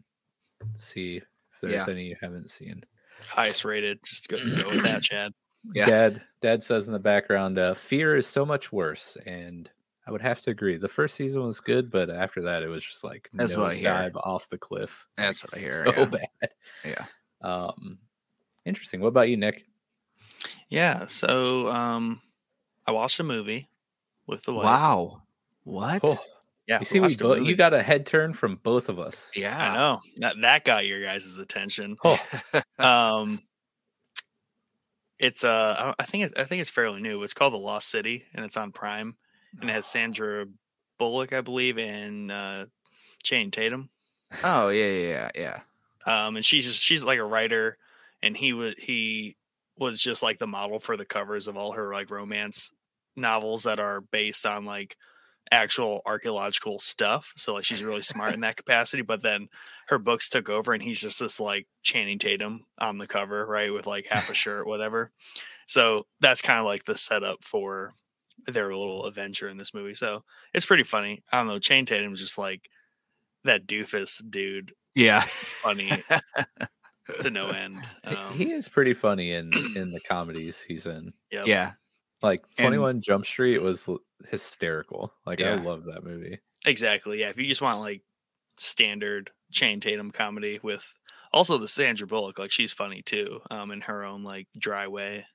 see if there's Yeah. any you haven't seen Highest rated. Just go, go with that, Chad. Yeah. dad dad says in the background uh fear is so much worse and i would have to agree the first season was good but after that it was just like That's what I hear. dive off the cliff That's Like, what I it's hear, so yeah. bad Yeah. Um interesting what about you nick Yeah. So um I watched a movie with the wife. Wow. What? oh Yeah, You see, we watched a both you got a head turn from both of us. Yeah. I know that that got your guys' attention. Oh, Um, it's uh, I I think it, I think it's fairly new. It's called The Lost City, and it's on Prime, and it has Sandra Bullock, I believe, and uh, Channing Tatum. Oh yeah, yeah, yeah, yeah. Um, and she's just, she's like a writer, and he was he was just like the model for the covers of all her like romance novels that are based on like actual archaeological stuff. So like she's really smart in that capacity. But then her books took over, and he's just this like Channing Tatum on the cover, right, with like half a shirt, whatever. So that's kind of like the setup for their little adventure in this movie. So it's pretty funny. I don't know. Channing Tatum's just like that doofus dude, Yeah. funny to no end. he- Um, he is pretty funny in in the comedies he's in. yep. Yeah. Like And- Twenty One Jump Street was hysterical. Like I love that movie. Exactly. Yeah. If you just want like standard Channing Tatum comedy with also the Sandra Bullock, like she's funny too, um, in her own like dry way.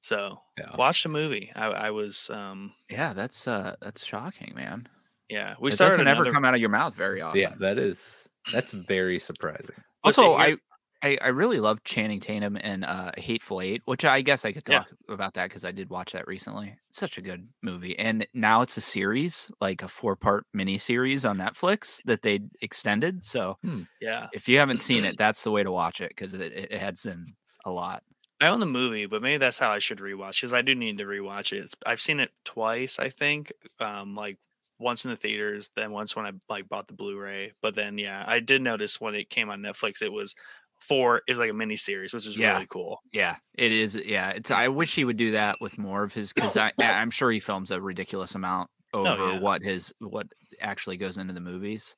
So Yeah. watch the movie. I, I was, um, Yeah, that's uh that's shocking, man. Yeah, we it started doesn't ever come out of your mouth very often. Yeah, that is that's very surprising. Also, I, I I really love Channing Tatum and uh, Hateful Eight, which I guess I could Yeah. talk about that because I did watch that recently. It's such a good movie, and now it's a series, like a four part mini series on Netflix that they extended. So yeah, if you haven't seen it, that's the way to watch it because it, it adds in a lot. I own the movie, but maybe that's how I should rewatch because I do need to rewatch it. It's, I've seen it twice, I think. Um, like once in the theaters, then once when I like bought the Blu-ray. But then, yeah, I did notice when it came on Netflix, it was four is like a mini series, which is Yeah. really cool. Yeah, it is. Yeah, it's. I wish he would do that with more of his because I I'm sure he films a ridiculous amount over Oh, yeah. what his what actually goes into the movies.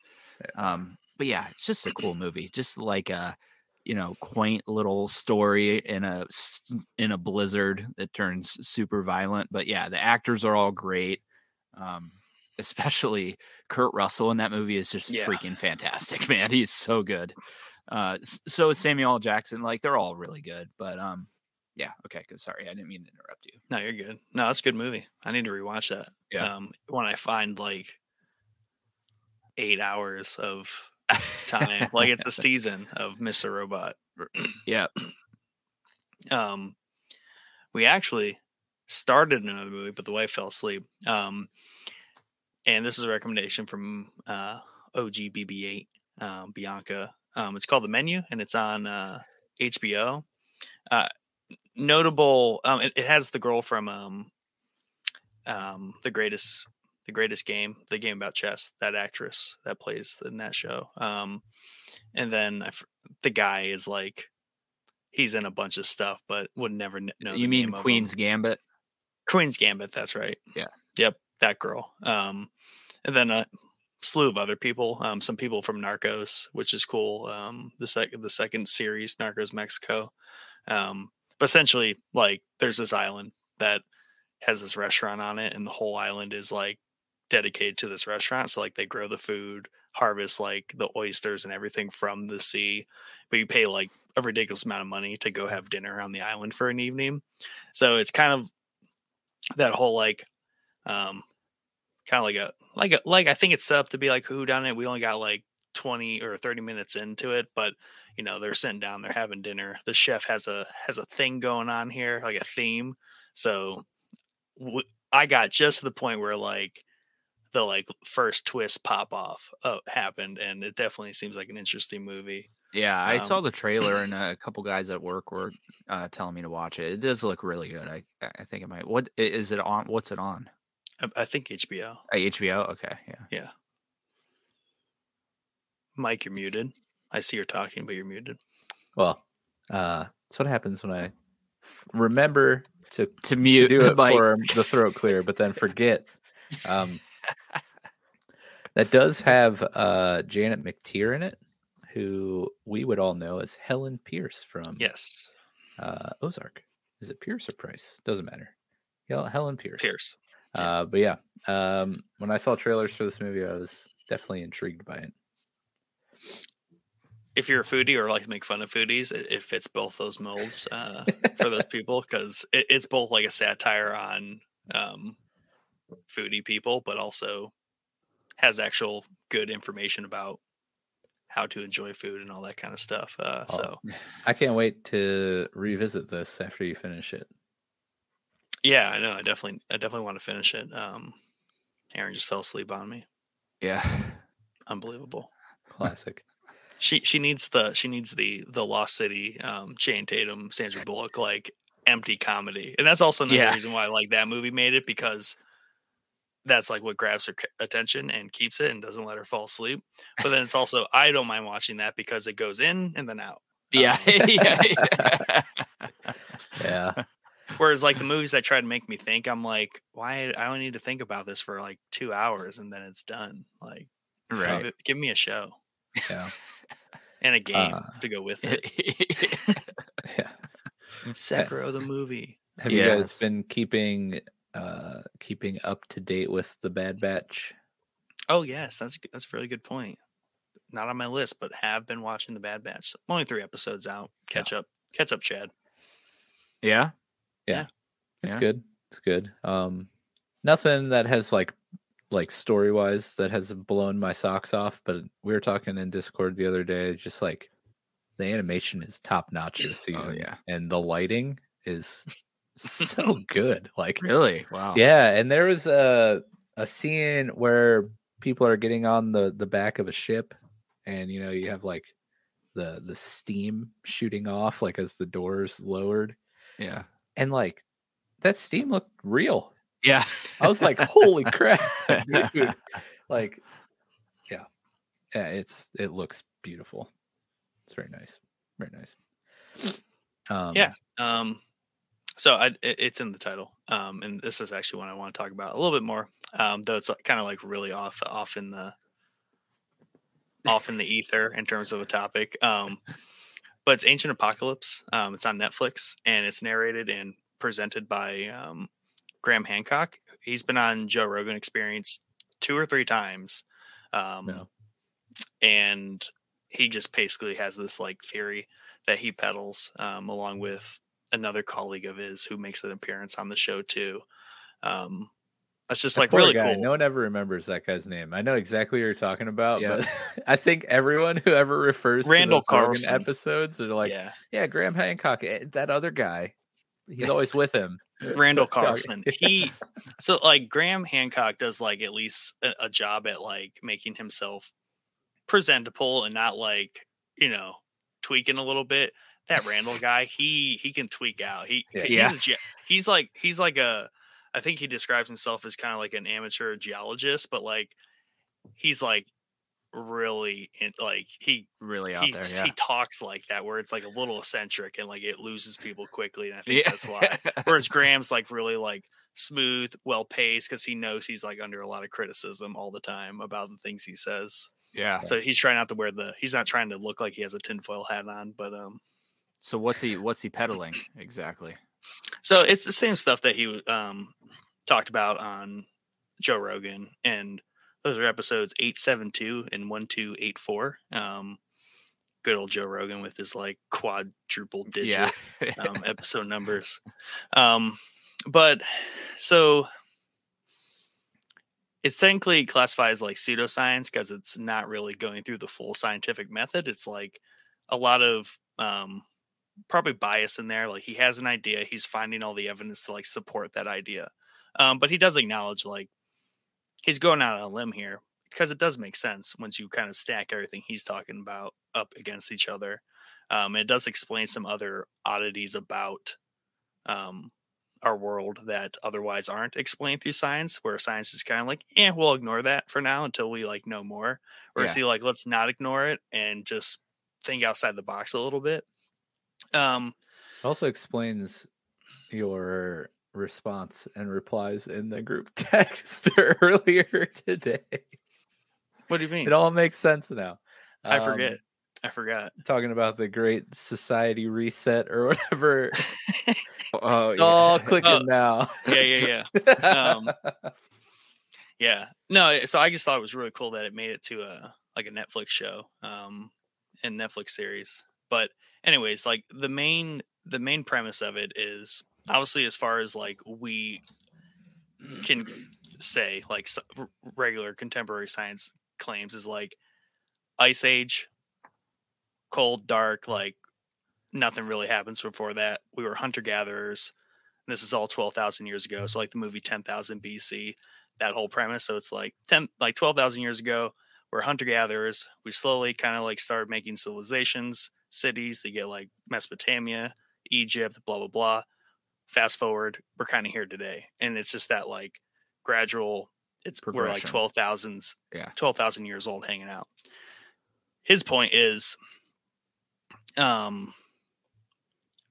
Um, but yeah, it's just a cool movie. Just like a you know quaint little story in a in a blizzard that turns super violent. But yeah, the actors are all great. Um, especially Kurt Russell in that movie is just Yeah. freaking fantastic, man. He's so good. Uh, so is Samuel Jackson. Like they're all really good. But um, yeah. Okay. Good. Sorry, I didn't mean to interrupt you. No, you're good. No, that's a good movie. I need to rewatch that. Yeah. Um, when I find like eight hours of time, like it's the season of Mr. Robot. Yeah. um we actually started another movie but the wife fell asleep um and this is a recommendation from uh ogbb8 um bianca um it's called the menu and it's on uh hbo uh notable um it, it has the girl from um um the greatest the greatest game the game about chess that actress that plays in that show um and then I the guy is like he's in a bunch of stuff, but would never know. you the mean. Queen's Gambit? Queen's Gambit? That's right. Yeah. Yep, that girl. Um, and then a slew of other people. Um, some people from Narcos, which is cool. Um, the second the second series, Narcos Mexico. Um, but essentially, like, there's this island that has this restaurant on it, and the whole island is like dedicated to this restaurant. So like they grow the food, harvest like the oysters and everything from the sea, but you pay like a ridiculous amount of money to go have dinner on the island for an evening. So it's kind of that whole like um kind of like a like a like I think it's set up to be like who done it. We only got like 20 or 30 minutes into it, but you know, they're sitting down, they're having dinner. The chef has a has a thing going on here, like a theme. So w- I got just to the point where like the like first twist pop off uh, happened and it definitely seems like an interesting movie. Yeah, I saw Um, the trailer and a couple guys at work were uh, telling me to watch it. It does look really good. I I think it might. What is it on? What's it on? I, I think HBO. Uh, HBO. Okay, yeah. Yeah. Mike, you're muted. I see you're talking, but you're muted. Well, uh, that's what happens when I f- remember to, To to mute do the it mic. for the throat clear, but then forget. Um, that does have uh, Janet McTeer in it, who we would all know as Helen Pierce from Yes, uh, Ozark. Is it Pierce or Price? Doesn't matter. Yeah, Helen Pierce. Pierce. Uh, but yeah, um, when I saw trailers for this movie, I was definitely intrigued by it. If you're a foodie or like to make fun of foodies, it, it fits both those molds uh, for those people because it, it's both like a satire on um, foodie people, but also has actual good information about how to enjoy food and all that kind of stuff. Uh, Oh, So I can't wait to revisit this after you finish it. Yeah, I know. I definitely, I definitely want to finish it. Um, Aaron just fell asleep on me. Yeah. Unbelievable. Classic. She she needs the she needs the the Lost City, um, Channing Tatum, Sandra Bullock like empty comedy, and that's also another Yeah. reason why I like that movie made it because that's like what grabs her attention and keeps it and doesn't let her fall asleep. But then it's also I don't mind watching that because it goes in and then out. Yeah. Um, yeah. yeah. Yeah. Whereas like the movies that try to make me think, I'm like, why I don't need to think about this for like two hours and then it's done. Like, right. give, give me a show Yeah. and a game Uh, to go with it. Yeah. Sekiro the movie. Have you guys been keeping uh keeping up to date with the Bad Batch? Oh yes, that's g- that's a really good point. Not on my list, but have been watching the Bad Batch. Only three episodes out. Catch up, catch up, Chad. yeah. It's Yeah. good. It's good. Um nothing that has like like story wise that has blown my socks off, but we were talking in Discord the other day, just like the animation is top notch this Oh, season. yeah. And the lighting is so good. Like Really? Wow. Yeah, and there was a a scene where people are getting on the the back of a ship, and you know you have like the the steam shooting off like as the doors lowered, Yeah. And like that steam looked real. Yeah. I was like, "Holy crap, dude!" Like, yeah, yeah, it's it looks beautiful. It's very nice, very nice. Um, Yeah. Um, so I, it- it's in the title, um, and this is actually one I want to talk about a little bit more. Um, though it's kind of like really off off in the off in the ether in terms of a topic. Um, but it's Ancient Apocalypse. Um, it's on Netflix, and it's narrated and presented by um, Graham Hancock. He's been on Joe Rogan Experience two or three times. Um, No. and he just basically has this like theory that he peddles um, along with another colleague of his who makes an appearance on the show too. Um, that's just That like really guy. cool. No one ever remembers that guy's name. I know exactly what you're talking about, Yeah. but I think everyone who ever refers Randall to Carlson. episodes are like, yeah. yeah, Graham Hancock, eh, that other guy. He's always with him. Randall. Carlson. He so like Graham Hancock does like at least a, a job at like making himself presentable and not like you know tweaking a little bit. That Randall guy, he he can tweak out. He Yeah. he's a he's like he's like a I think he describes himself as kind of like an amateur geologist, but like he's like really in, like he Really out he, there. Yeah. he talks like that where it's like a little eccentric and like it loses people quickly and i think yeah. that's why whereas graham's like really like smooth well paced because he knows he's like under a lot of criticism all the time about the things he says yeah. so he's trying not to wear the he's not trying to look like he has a tinfoil hat on but um So what's he what's he peddling exactly? So it's the same stuff that he um talked about on joe rogan and those are episodes 872 and 1284 um good old joe rogan with his like quadruple digit Yeah. um, episode numbers. Um, but so it's technically classified as like pseudoscience because it's not really going through the full scientific method. It's like a lot of um, probably bias in there. Like he has an idea, he's finding all the evidence to like support that idea. Um, but he does acknowledge like he's going out on a limb here because it does make sense once you kind of stack everything he's talking about up against each other. Um, and it does explain some other oddities about um, our world that otherwise aren't explained through science, where science is kind of like, yeah, we'll ignore that for now until we like know more. Or Yeah. see, like, let's not ignore it and just think outside the box a little bit. Um, It also explains your response and replies in the group text earlier today. what do you mean? It all makes sense now. I Um, forget. I forgot. Talking about the great society reset or whatever. oh, It's all clicking Oh, now. Yeah, yeah, yeah. Um, Yeah. No, so I just thought it was really cool that it made it to a like a Netflix show, um, and Netflix series. But anyways, like the main the main premise of it is obviously as far as like we can say like regular contemporary science claims is like ice age cold dark like nothing really happens before that. We were hunter gatherers this is all 12,000 years ago so like the movie 10,000 BC that whole premise. So it's like 10 like 12,000 years ago we're hunter gatherers we slowly kind of like started making civilizations cities They get like Mesopotamia Egypt blah blah blah fast forward we're kind of here today and it's just that like gradual it's we're like Progression. 12,000s Yeah. 12,000 years old hanging out his point is um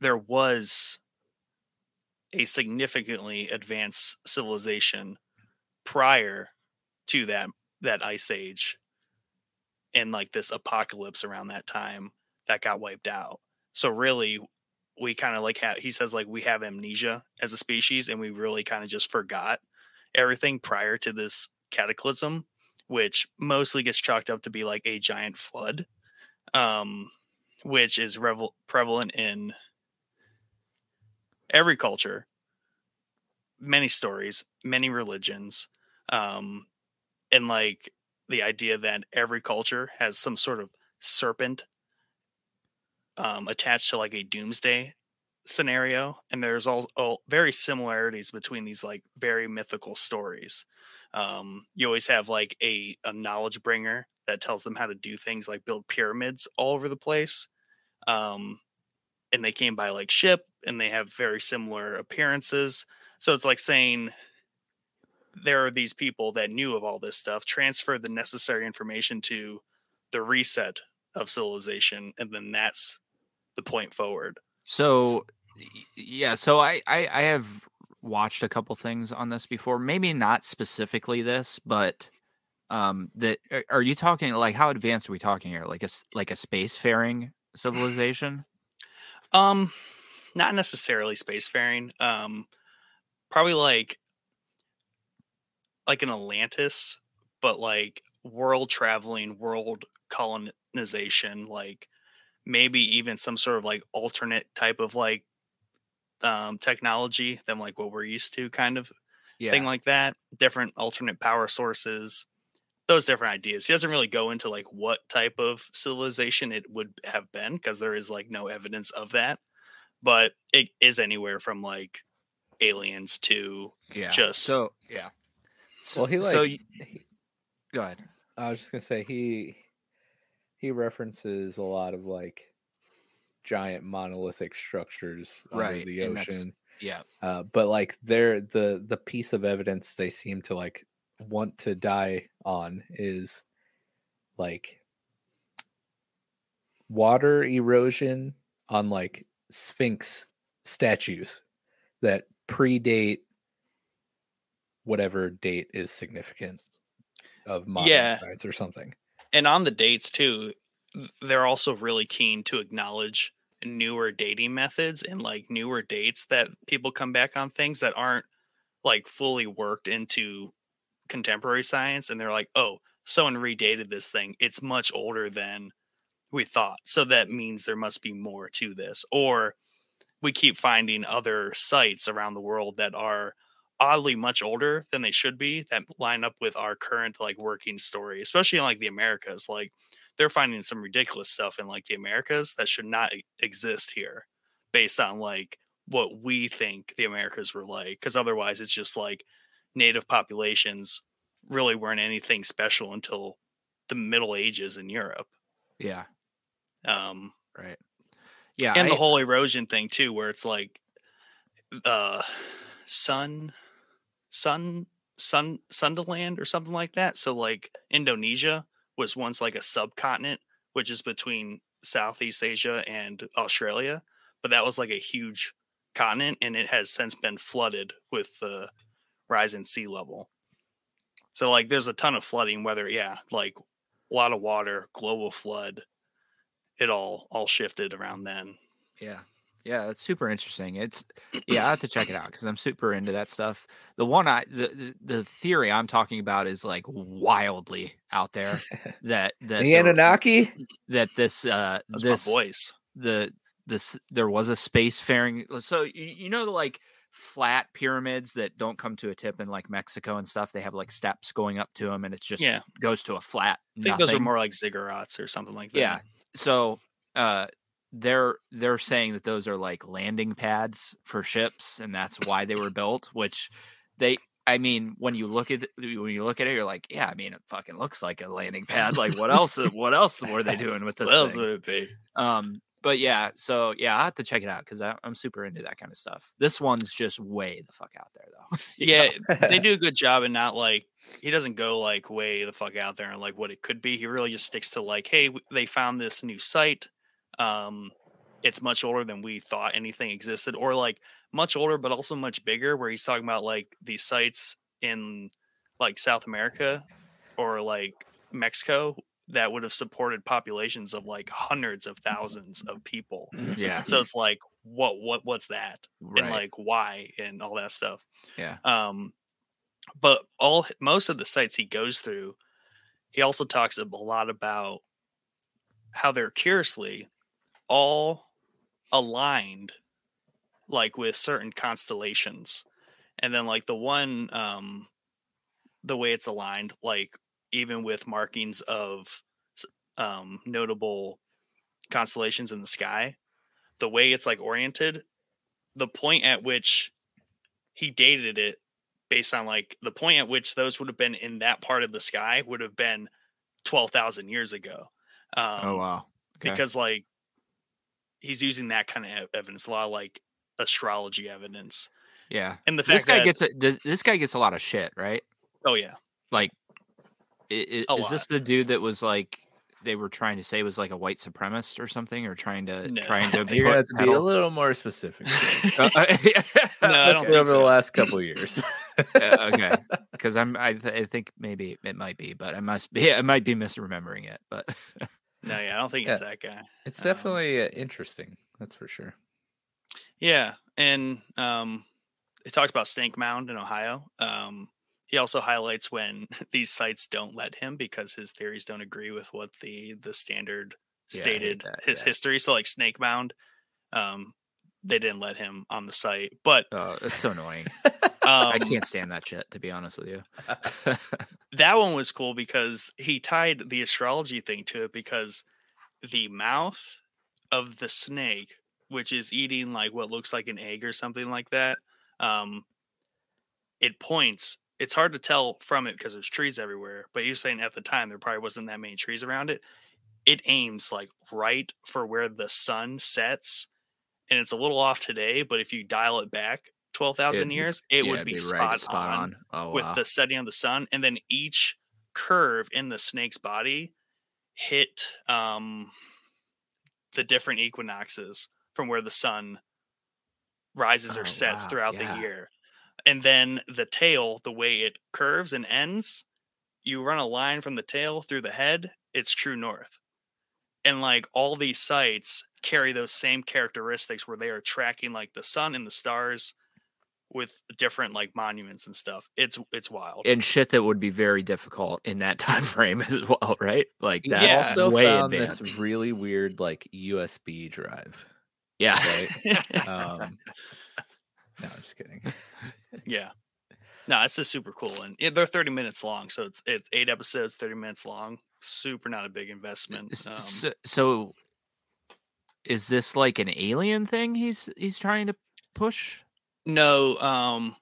there was a significantly advanced civilization prior to that that ice age and like this apocalypse around that time that got wiped out. So really we kind of like have he says like we have amnesia as a species and we really kind of just forgot everything prior to this cataclysm which mostly gets chalked up to be like a giant flood um which is revel- prevalent in every culture many stories many religions um and like the idea that every culture has some sort of serpent um attached to like a doomsday scenario and there's all, very similarities between these like very mythical stories. Um you always have like a a knowledge bringer that tells them how to do things like build pyramids all over the place um and they came by like ship and they have very similar appearances. So it's like saying there are these people that knew of all this stuff transferred the necessary information to the reset of civilization and then that's the point forward So yeah, so I, I I have watched a couple things on this before. Maybe not specifically this, but um that are- are you talking like how advanced are we talking here? Like a like a spacefaring civilization? Um, not necessarily spacefaring. Um, probably like like an Atlantis, but like world traveling, world colonization, like maybe even some sort of like alternate type of like um technology than like what we're used to, kind of Yeah. thing like that. Different alternate power sources, those different ideas. He doesn't really go into like what type of civilization it would have been because there is like no evidence of that. But it is anywhere from like aliens to yeah. just- so yeah. So, Well, he so like y- he- go ahead. I was just gonna say he he references a lot of like giant monolithic structures under Right, the ocean. Yeah. Uh, but like they're the the piece of evidence they seem to like want to die on is like water erosion on like sphinx statues that predate whatever date is significant of modern Yeah. science or something. And on the dates too they're also really keen to acknowledge newer dating methods and like newer dates that people come back on things that aren't like fully worked into contemporary science and they're like oh someone redated this thing. It's much older than we thought so that means there must be more to this. Or we keep finding other sites around the world that are oddly much older than they should be that line up with our current like working story especially in like the americas like they're finding some ridiculous stuff in like the americas that should not exist here based on like what we think the americas were like because otherwise it's just like native populations really weren't anything special until the middle ages in europe Yeah. um Right. Yeah. and I- the whole erosion thing too where it's like uh sun sun sun Sundaland or something like that. So like indonesia was once like a subcontinent which is between southeast asia and australia but that was like a huge continent and it has since been flooded with the rise in sea level. So like there's a ton of flooding whether yeah like a lot of water global flood it all all shifted around then. Yeah. Yeah, that's super interesting. It's yeah, I have to check it out because I'm super into that stuff. The one I the, the the theory I'm talking about is like wildly out there that that the Anunnaki? that this uh That's this voice. the this there was a spacefaring so you, you know like flat pyramids that don't come to a tip in like Mexico and stuff. They have like steps going up to them, and it's just Yeah. goes to a flat. I think those are more like ziggurats or something like that. Yeah. So uh they're they're saying that those are like landing pads for ships and that's why they were built, which they I mean, when you look at it, when you look at it, you're like, yeah, I mean, it fucking looks like a landing pad. Like, what else? What else were they doing with this? What else thing? would it be? Um, but yeah, so yeah, I have to check it out because I'm super into that kind of stuff. This one's just way the fuck out there, though. Yeah, they do a good job and not like he doesn't go like way the fuck out there and like what it could be. He really just sticks to like, hey, they found this new site. Um, it's much older than we thought anything existed, or like much older, but also much bigger. Where he's talking about like these sites in like South America or like Mexico that would have supported populations of like hundreds of thousands of people. yeah, So it's like, what, what, what's that? right. and like why and all that stuff. Yeah. Um, but all most of the sites he goes through, he also talks a lot about how they're curiously all aligned, like with certain constellations, and then like the one, um, the way it's aligned, like even with markings of um notable constellations in the sky the way it's like oriented the point at which he dated it based on like the point at which those would have been in that part of the sky would have been 12,000 years ago um oh wow. Okay. because like he's using that kind of evidence a lot of like astrology evidence yeah, and the fact this guy that gets a, does, this guy gets a lot of shit, right? oh yeah Like, i- i- A is this the dude that was like they were trying to say was like a white supremacist or something, or trying to No. trying to You're have to be a little more specific, Uh, yeah. No, I don't think over the last couple years. Uh, okay, because I'm I, th- I think maybe it might be, but I must be I might be misremembering it. But no yeah i don't think it's that guy It's Um, definitely uh, interesting. That's for sure. Yeah, and um, he talked about Snake Mound in Ohio. Um, he also highlights when these sites don't let him because his theories don't agree with what the the standard Yeah, stated that, his yeah. history. So like Snake Mound, um, they didn't let him on the site, but oh, it's so annoying. um, I can't stand that shit. To be honest with you. that one was cool because he tied the astrology thing to it because the mouth of the snake which is eating like what looks like an egg or something like that um it points it's hard to tell from it because there's trees everywhere but you're saying at the time there probably wasn't that many trees around it it aims like right for where the sun sets and it's a little off today but if you dial it back 12,000 years it Yeah, would it'd be, right spot, on Oh, with wow. the setting of the sun and then each curve in the snake's body hit um the different equinoxes from where the sun rises or Oh, sets wow, throughout yeah. the year and then the tail the way it curves and ends you run a line from the tail through the head it's true north and like all these sites carry those same characteristics where they are tracking like the sun and the stars with different like monuments and stuff it's it's wild and shit that would be very difficult in that time frame as well, right? Like that's Yeah. also way found advanced. this really weird like USB drive. yeah. Right? um, no, I'm just kidding. yeah no it's just super cool and they're 30 minutes long so it's it's eight episodes 30 minutes long super not a big investment um, so, so is this like an alien thing he's he's trying to push? No, um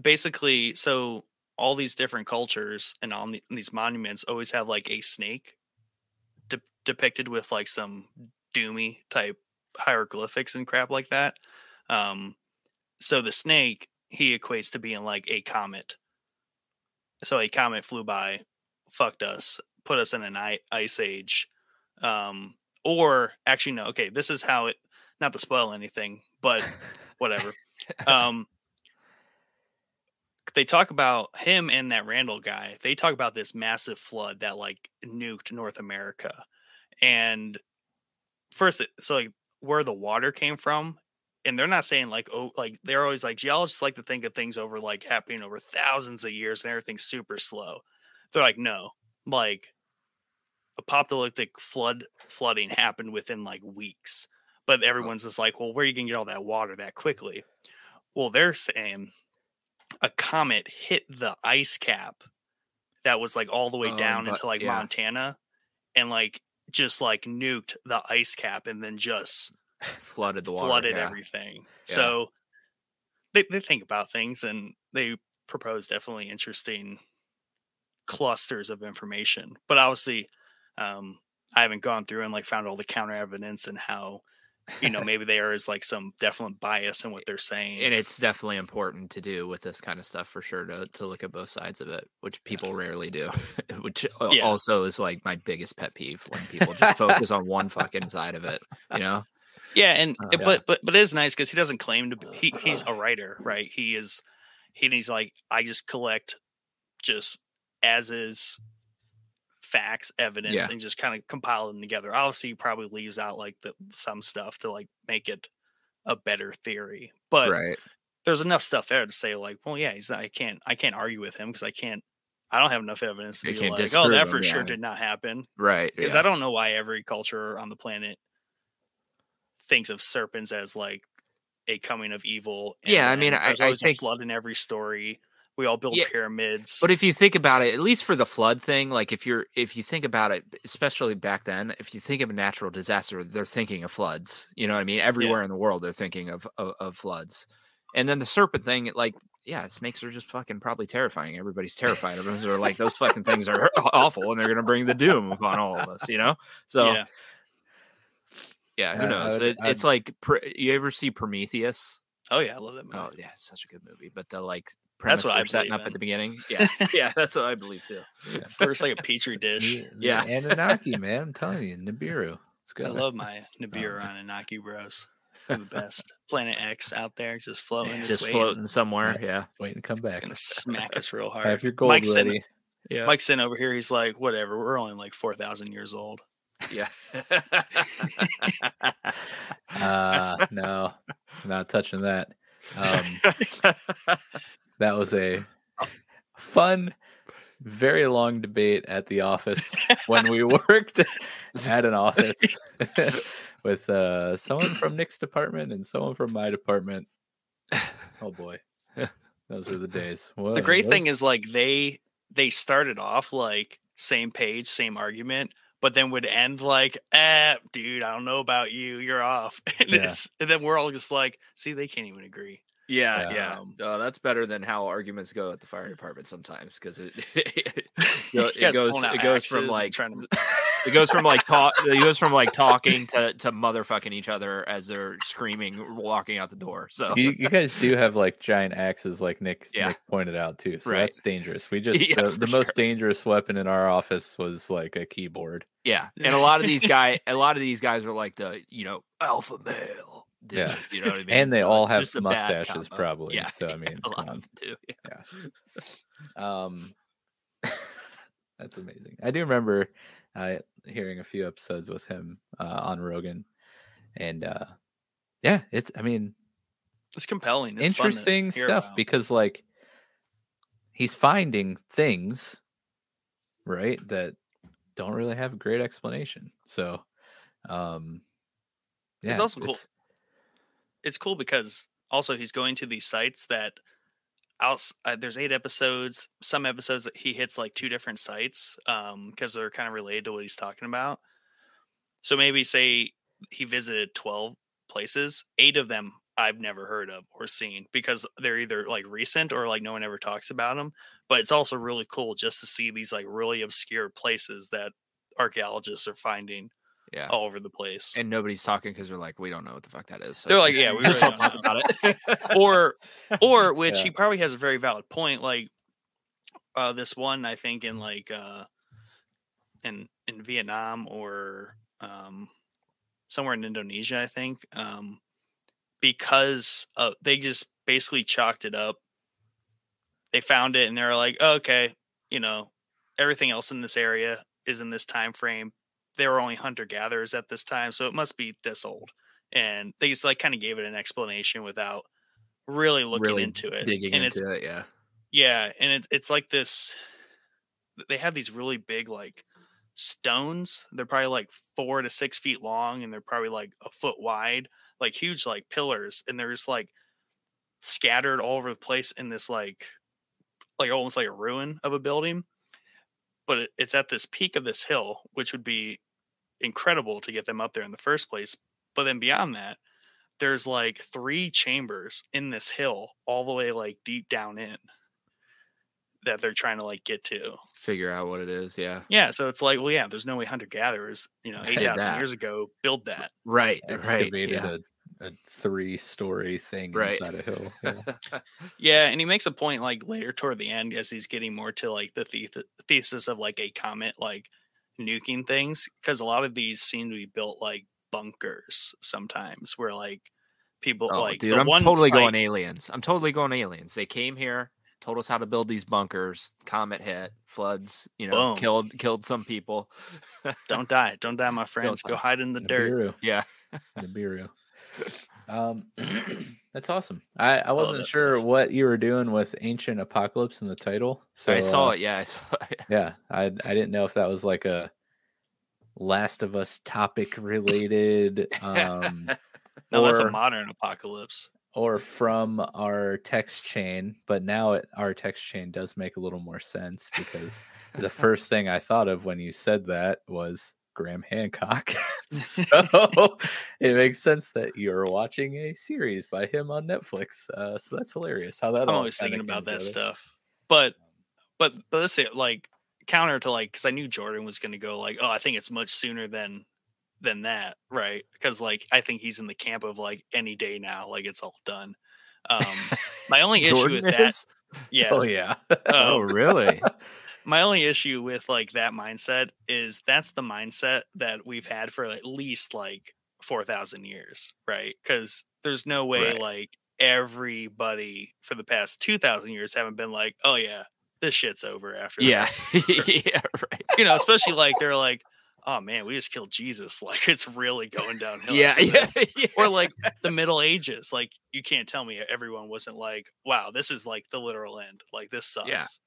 basically so all these different cultures and all the, these monuments always have like a snake de- depicted with like some doomy type hieroglyphics and crap like that. Um so the snake he equates to being like a comet. So a comet flew by, fucked us, put us in an i- ice age. Um or actually no, okay, this is how it not to spoil anything, but whatever um they talk about him and that Randall guy. They talk about this massive flood that like nuked North America. And first so like where the water came from and they're not saying like oh like they're always like geologists like to think of things over like happening over thousands of years and everything's super slow. They're like no, like apocalyptic flood flooding happened within like weeks. But everyone's just like, well, where are you gonna get all that water that quickly? Well, they're saying a comet hit the ice cap that was like all the way Oh, down but- into like yeah. Montana and like just like nuked the ice cap and then just flooded the water. flooded yeah. everything. Yeah. So they, they think about things and they propose definitely interesting clusters of information. But obviously, um, I haven't gone through and like found all the counter evidence and how, you know, maybe there is like some definite bias in what they're saying. and it's definitely important to do with this kind of stuff for sure to, to look at both sides of it which people rarely do which Yeah. also is like my biggest pet peeve when people just focus on one fucking side of it you know Yeah, and Uh, it- yeah. but but but it is nice because he doesn't claim to be. He, he's a writer, right? He is. He, he's like I just collect just as is facts, evidence, Yeah. and just kind of compile them together. Obviously, he probably leaves out like the some stuff to like make it a better theory, but right there's enough stuff there to say like, well, yeah, he's. Not, I can't. I can't argue with him because I can't. I don't have enough evidence to You be like, oh, that him, for sure yeah. did not happen right because yeah. I don't know why every culture on the planet thinks of serpents as like a coming of evil. Yeah, I mean, I- I think- a flood in every story. We all build Yeah, pyramids. but if you think about it at least for the flood thing like if you're if you think about it especially back then if you think of a natural disaster they're thinking of floods you know what i mean? Everywhere in the world they're thinking of, of of floods. And then the serpent thing like yeah snakes are just fucking probably terrifying. Everybody's terrified of them so like those fucking things are awful and they're gonna bring the doom upon all of us you know? So yeah, yeah, who I- I knows? it, it's like you ever see prometheus? Oh yeah, I love that oh, movie. oh yeah it's such a good movie but the like That's what I they're setting up in. at the beginning yeah yeah that's what i believe too First, like a petri dish. The- the Yeah. Anunnaki, man. I'm telling you, Nibiru. It's good. I love my Nibiru Anunnaki bros. They're the best. Planet X out there just floating. its just way in, floating somewhere yeah Waiting to come back. Gonna smack us real hard. Have your gold Mike's sitting- ready. yeah Mike's sitting over here. He's like, whatever. We're only like four thousand years old. Yeah. Uh, no, not touching that. Um, that was a fun, very long debate at the office when we worked at an office with uh, someone from Nick's department and someone from my department. Oh boy, those were the days. the great thing is like they they started off like same page, same argument, but then would end like, eh, dude, I don't know about you, you're off. And, Yeah. it's, and then we're all just like, see, they can't even agree. Yeah, Yeah. yeah. Um, Uh, that's better than how arguments go at the fire department sometimes because it it, go- it goes it goes from like trying to it goes from like talk it goes from like talking to to motherfucking each other as they're screaming walking out the door. So you, you guys do have like giant axes, like Nick, Yeah. Nick pointed out too. So Right. that's dangerous. We just Yeah, the, for the most dangerous weapon in our office was like a keyboard. yeah, and a lot of these guy a lot of these guys are like the you know alpha male. Yeah. you know what I mean. and they So all have mustaches, probably. Yeah, So I mean, a lot of them too. Yeah. on. um, that's amazing. I do remember uh, hearing a few episodes with him uh, on Rogan, and uh, yeah, it's. I mean, it's compelling. It's interesting stuff because like he's finding things right that don't really have a great explanation so um yeah It's also cool. it's cool because also he's going to these sites that outs uh, there's eight episodes some episodes that he hits like two different sites um because they're kind of related to what he's talking about. So maybe say he visited 12 places eight of them i've never heard of or seen because they're either like recent or like no one ever talks about them but it's also really cool just to see these like really obscure places that archaeologists are finding Yeah. all over the place And nobody's talking because they're like, we don't know what the fuck that is. So They're like, yeah, we just really don't don't talk about it. or or which Yeah. he probably has a very valid point like uh this one i think in like uh in in vietnam or um somewhere in indonesia i think um because uh, they just basically chalked it up they found it and they're like oh, okay you know everything else in this area is in this time frame they were only hunter gatherers at this time so it must be this old and they just like kind of gave it an explanation without really looking really into it digging and into it's it. Yeah. yeah and it, it's like this they have these really big like stones they're probably like four to six feet long and they're probably like a foot wide like huge like pillars and they're just like scattered all over the place in this like like almost like a ruin of a building but it, it's at this peak of this hill which would be incredible to get them up there in the first place but then beyond that there's like three chambers in this hill all the way like deep down in that they're trying to like get to Figure out what it is. Yeah. yeah so it's like well yeah there's no way hunter gatherers you know 8000 years ago build that Right. Right. Excavated Yeah. a, a three story thing Right. inside a hill. Yeah. Yeah, and he makes a point like later toward the end as he's getting more to like the, the- thesis of like a comet like nuking things because a lot of these seem to be built like bunkers sometimes where like people Oh, like dude, the I'm one totally going site- aliens. I'm totally going aliens. They came here, told us how to build these bunkers. Comet hit, floods, you know, Boom. killed killed some people. Don't die, don't die, my friends. Go die. hide in the dirt. Nibiru. Yeah. Nibiru. Um, that's awesome. I, I wasn't that sure stuff. what you were doing with Ancient Apocalypse in the title. So I saw uh, it. Yeah, I saw it. Yeah, I I didn't know if that was like a Last of Us topic related, um, No, that's a modern apocalypse. or from our text chain. But now it, our text chain does make a little more sense because the first thing I thought of when you said that was Graham Hancock. so it makes sense that you're watching a series by him on Netflix. Uh, so that's hilarious. How that I'm always thinking about that stuff. But but but let's say like counter to like because I knew Jordan was gonna go like, oh, I think it's much sooner than than that, right? Because like I think he's in the camp of like any day now, like it's all done. Um my only issue with that. yeah. Oh yeah. Oh, um, really? My only issue with like that mindset is that's the mindset that we've had for at least like 4000 years right because there's no way Right. like everybody for the past 2000 years haven't been like oh yeah this shit's over after yeah. this yeah. Right. you know especially like they're like oh man we just killed jesus like it's really going downhill Yeah. Yeah. yeah. or like the middle ages like you can't tell me everyone wasn't like wow this is like the literal end like this sucks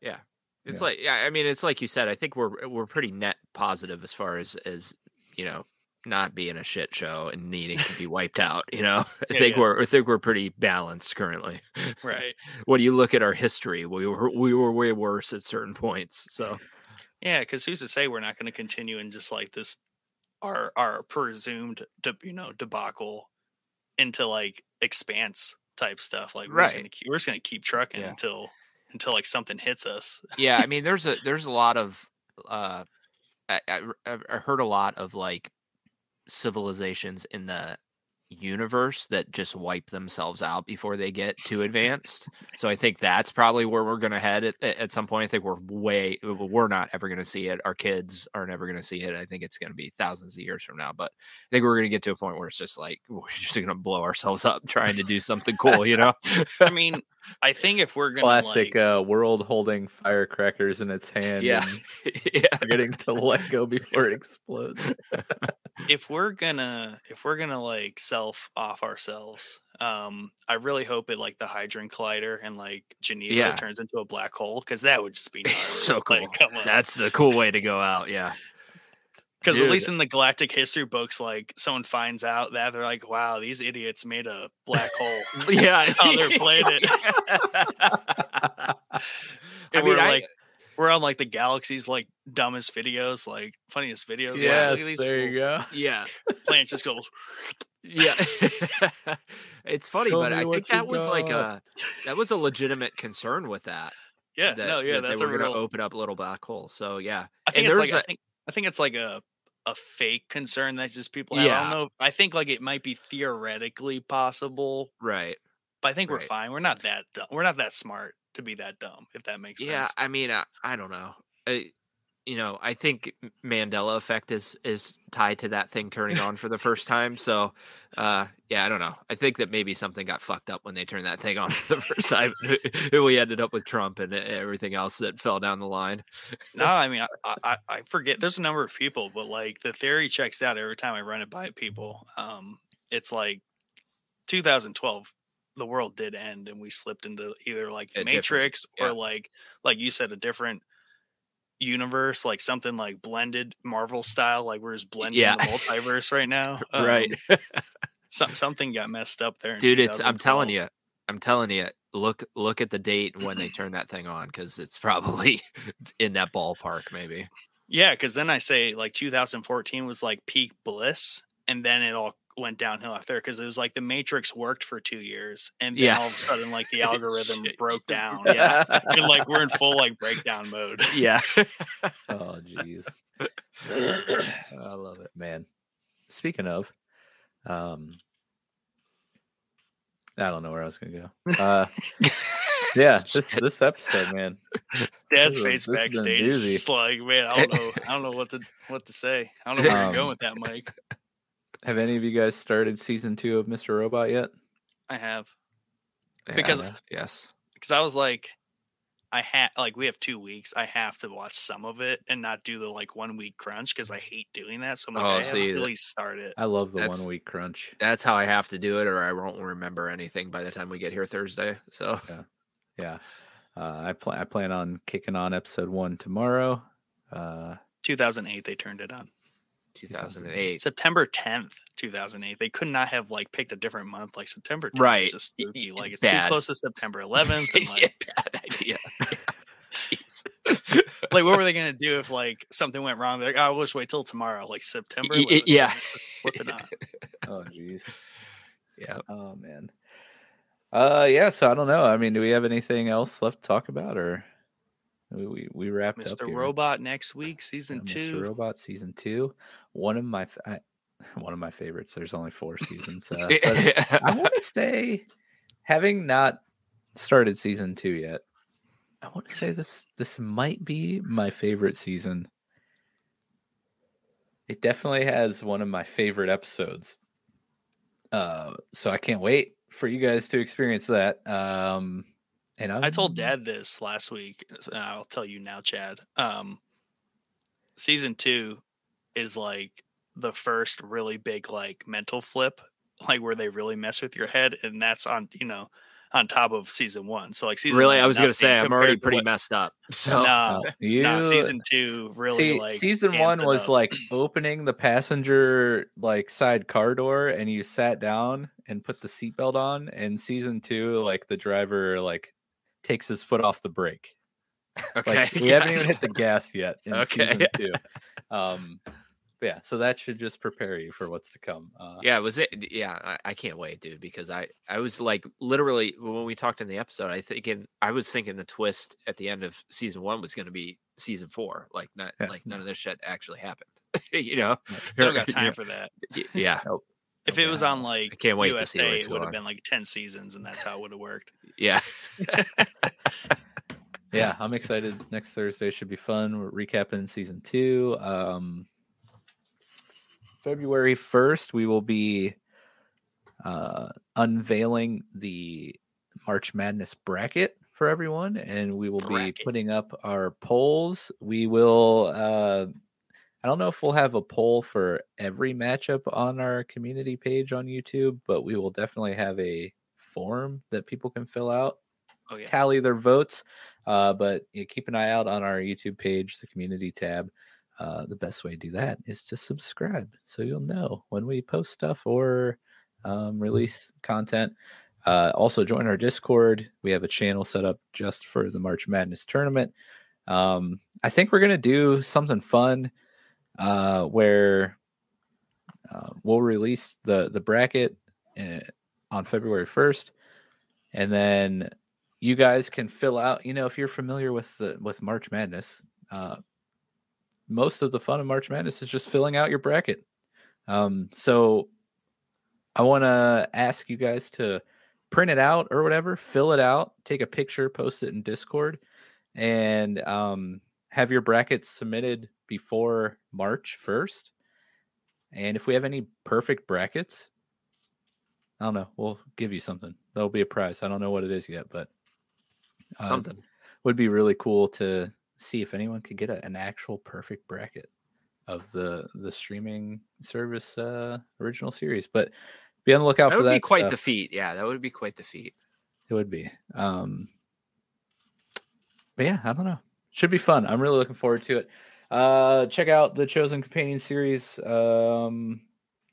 Yeah. It's Yeah. like yeah, I mean it's like you said, I think we're uh, we're pretty net positive as far as as you know, not being a shit show and needing to be wiped out, you know. I Yeah, think yeah. we're I think we're pretty balanced currently. right when you look at our history, we were we were way worse at certain points. So Yeah, because who's to say we're not going to continue in just like this, our our presumed de- you know debacle into like expanse type stuff. Like we're just Right. gonna keep, we're just gonna keep trucking until until like something hits us. yeah, I mean there's a there's a lot of uh I, I, I heard a lot of like civilizations in the universe that just wipe themselves out before they get too advanced. So I think that's probably where we're going to head at, at some point. I think we're way we're not ever going to see it. Our kids are never going to see it. I think it's going to be thousands of years from now. But I think we're going to get to a point where it's just like we're just going to blow ourselves up trying to do something cool. You know? I mean, I think if we're gonna Classic like, uh, world holding firecrackers in its hand. Yeah. and yeah. Forgetting to let go before it explodes. if we're gonna if we're gonna like self off ourselves, um, I really hope it like the Hadron Collider and like Geneva Yeah. turns into a black hole because that would just be so cool. Like, come on. That's the cool way to go out. Yeah. Because at least in the galactic history books, like someone finds out that they're like, "Wow, these idiots made a black hole." Yeah. on their planet. I And mean, we're I, like, we're on like the galaxy's like dumbest videos, like funniest videos. like, yes, look there you go. yeah. Planet just goes. Yeah. it's funny, Show but I think that was like a that was a legitimate concern with that. Yeah, that, no, yeah, that that's they a were real. gonna open up a little black holes. So yeah. I think and it's like there's I think I think it's like a a fake concern that just people have. I don't know. I think like it might be theoretically possible, Right. but I think we're fine. We're not that dumb. We're not that smart to be that dumb. If that makes Yeah, sense. Yeah. I mean, I, I don't know. I, you know, I think Mandela effect is is tied to that thing turning on for the first time. So, uh, yeah, I don't know. I think that maybe something got fucked up when they turned that thing on for the first time. we ended up with Trump and everything else that fell down the line. No, I mean, I, I I forget. There's a number of people, but like the theory checks out every time I run it by people. Um, it's like 2012, the world did end, and we slipped into either like A the Matrix yeah. or like like you said, a different universe, like something like blended Marvel style, like we're just blending Yeah. the multiverse right now. right. Um, some, something got messed up there, in Dude, it's I'm telling you, I'm telling you, look look at the date when they turn that thing on because it's probably in that ballpark, maybe. Yeah, because then I say like 2014 was like peak bliss, and then it all went downhill after because it was like the Matrix worked for two years, and then Yeah. all of a sudden like the algorithm broke down. Yeah, and like we're in full like breakdown mode. Yeah, Oh, jeez. I love it. man. Speaking of, um, I don't know where I was gonna go. Uh, yeah, this this episode, man. Dad's face backstage, just like man, I don't know, I don't know what to what to say. I don't know where Um, you're going with that, Mike. Have any of you guys started season two of Mr. Robot yet? I have Yeah, Because- yes, because I was like, I had like we have two weeks. I have to watch some of it and not do the like one week crunch because I hate doing that. So I'm like, Oh, I have see, to that- at least start it. I love the That's- one week crunch. that's how I have to do it, or I won't remember anything by the time we get here Thursday. So Yeah, uh, I plan I plan on kicking on episode one tomorrow. Uh, 2008 they turned it on. 2008. September 10th, 2008. They could not have like picked a different month. Like September 10th Right. just Y- spooky. Like it's bad. too close to September 11th. And, Yeah, like, bad idea. Jeez. like, what were they gonna do if like something went wrong? They're like, oh, we'll just wait till tomorrow, like September. Y- y- 11th, yeah. let's just Flip it on. oh, jeez. yeah. Oh man. Uh, yeah. So I don't know. I mean, do we have anything else left to talk about, or we we, we wrapped up? Mr. Robot next week, Yeah, season Mr. two. Robot season two. One of my I, one of my favorites. There's only four seasons. Uh, I want to say, having not started season two yet, I want to say this this might be my favorite season. It definitely has one of my favorite episodes. Uh, so I can't wait for you guys to experience that. Um, and I'm, I told Dad this last week. and I'll tell you now, Chad. Um, season two is like the first really big like mental flip, like where they really mess with your head, and that's on you know on top of season one. So like season really, I was gonna say I'm already pretty what- messed up. So No, you no, season two really See, like season one was up. like opening the passenger like side car door, and you sat down and put the seatbelt on. And season two, like the driver like takes his foot off the brake. okay, Like we haven't even hit the gas yet in Okay. season two. Um, yeah, so that should just prepare you for what's to come. Uh, yeah, was it? Yeah, I, I can't wait, dude. Because I, I was like, literally, when we talked in the episode, I thinking, I was thinking the twist at the end of season one was going to be season four. Like, not Yeah. like none of this shit actually happened. you know? they don't got Yeah. time for that. Y- Yeah, If it was on like I can't wait to see what USA, it would have been like ten seasons, and that's how it would have worked. yeah. yeah, I'm excited. Next Thursday should be fun. We're recapping season two. Um, February 1st, we will be uh, unveiling the March Madness bracket for everyone, and we will Bracket. be putting up our polls. We will. Uh, I don't know if we'll have a poll for every matchup on our community page on YouTube, but we will definitely have a form that people can fill out Oh yeah, tally their votes. Uh, but you know, keep an eye out on our YouTube page, the community tab. Uh, the best way to do that is to subscribe so you'll know when we post stuff or um, release content. Uh, also, join our Discord. We have a channel set up just for the March Madness tournament. Um, I think we're going to do something fun uh, where uh, we'll release the, the bracket uh, on February 1st. And then you guys can fill out you know if you're familiar with the with march madness uh most of the fun of march madness is just filling out your bracket um so i want to ask you guys to print it out or whatever fill it out take a picture post it in discord and um have your brackets submitted before march 1st and if we have any perfect brackets i don't know we'll give you something there'll be a prize i don't know what it is yet but uh, Something. would be really cool to see if anyone could get a, an actual perfect bracket of the the streaming service uh original series but be on the lookout for That for would be quite the feat. Yeah, that would be quite the feat. it would be um but yeah i don't know should be fun i'm really looking forward to it uh check out the chosen companion series um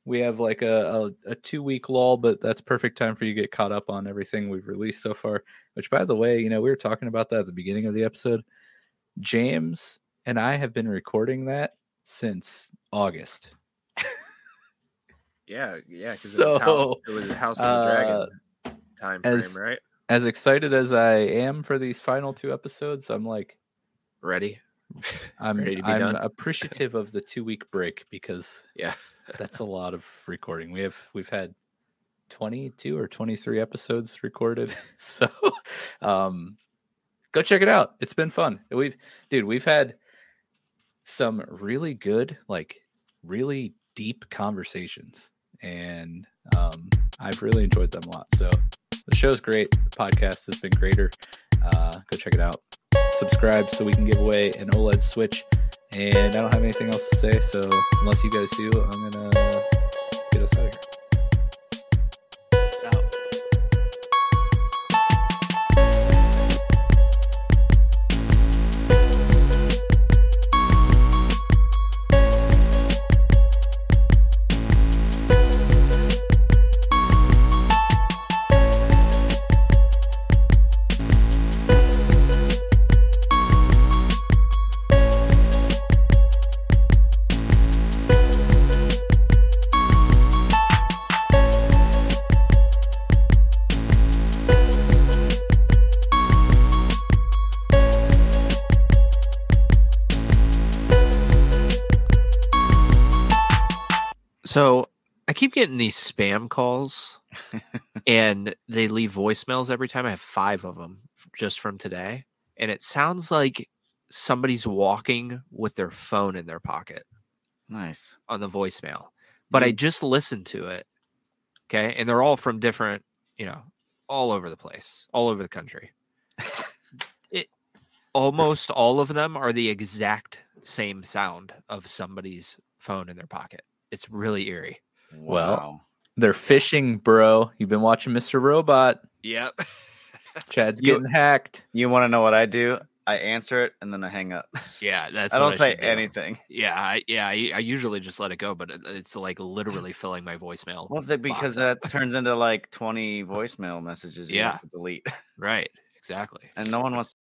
we have like a, a, a two week lull, but that's perfect time for you to get caught up on everything we've released so far. Which, by the way, you know, we were talking about that at the beginning of the episode. James and I have been recording that since August. Yeah, yeah. So, it was, House, it was House of uh, the Dragon time frame, as- right? As excited as I am for these final two episodes, I'm like, Ready? I'm Ready to be I'm appreciative of the two week break because Yeah. that's a lot of recording. We have we've had 22 or 23 episodes recorded. So um go check it out. It's been fun. We've dude, we've had some really good, like really deep conversations. And um I've really enjoyed them a lot. So the show's great. The podcast has been greater. Uh go check it out. Subscribe so we can give away an OLED Switch. And I don't have anything else to say. So unless you guys do, I'm gonna get us out of here. Getting these spam calls, and they leave voicemails every time. I have five of them just from today, and it sounds like somebody's walking with their phone in their pocket Nice. on the voicemail. But I mm-hmm. just listened to it. Okay. And they're all from different, you know, all over the place, all over the country. it almost all of them are the exact same sound of somebody's phone in their pocket. It's really eerie. Well, They're fishing, bro. You've been watching Mr. Robot. Yep. Chad's You- getting hacked. You want to know what I do? I answer it and then I hang up. yeah. That's I don't say should do. anything. Yeah. I, yeah. I, I usually just let it go, but it, it's like literally filling my voicemail. Well, the, because that turns into like 20 voicemail messages you Yeah. have to delete. Right. Exactly. And no one wants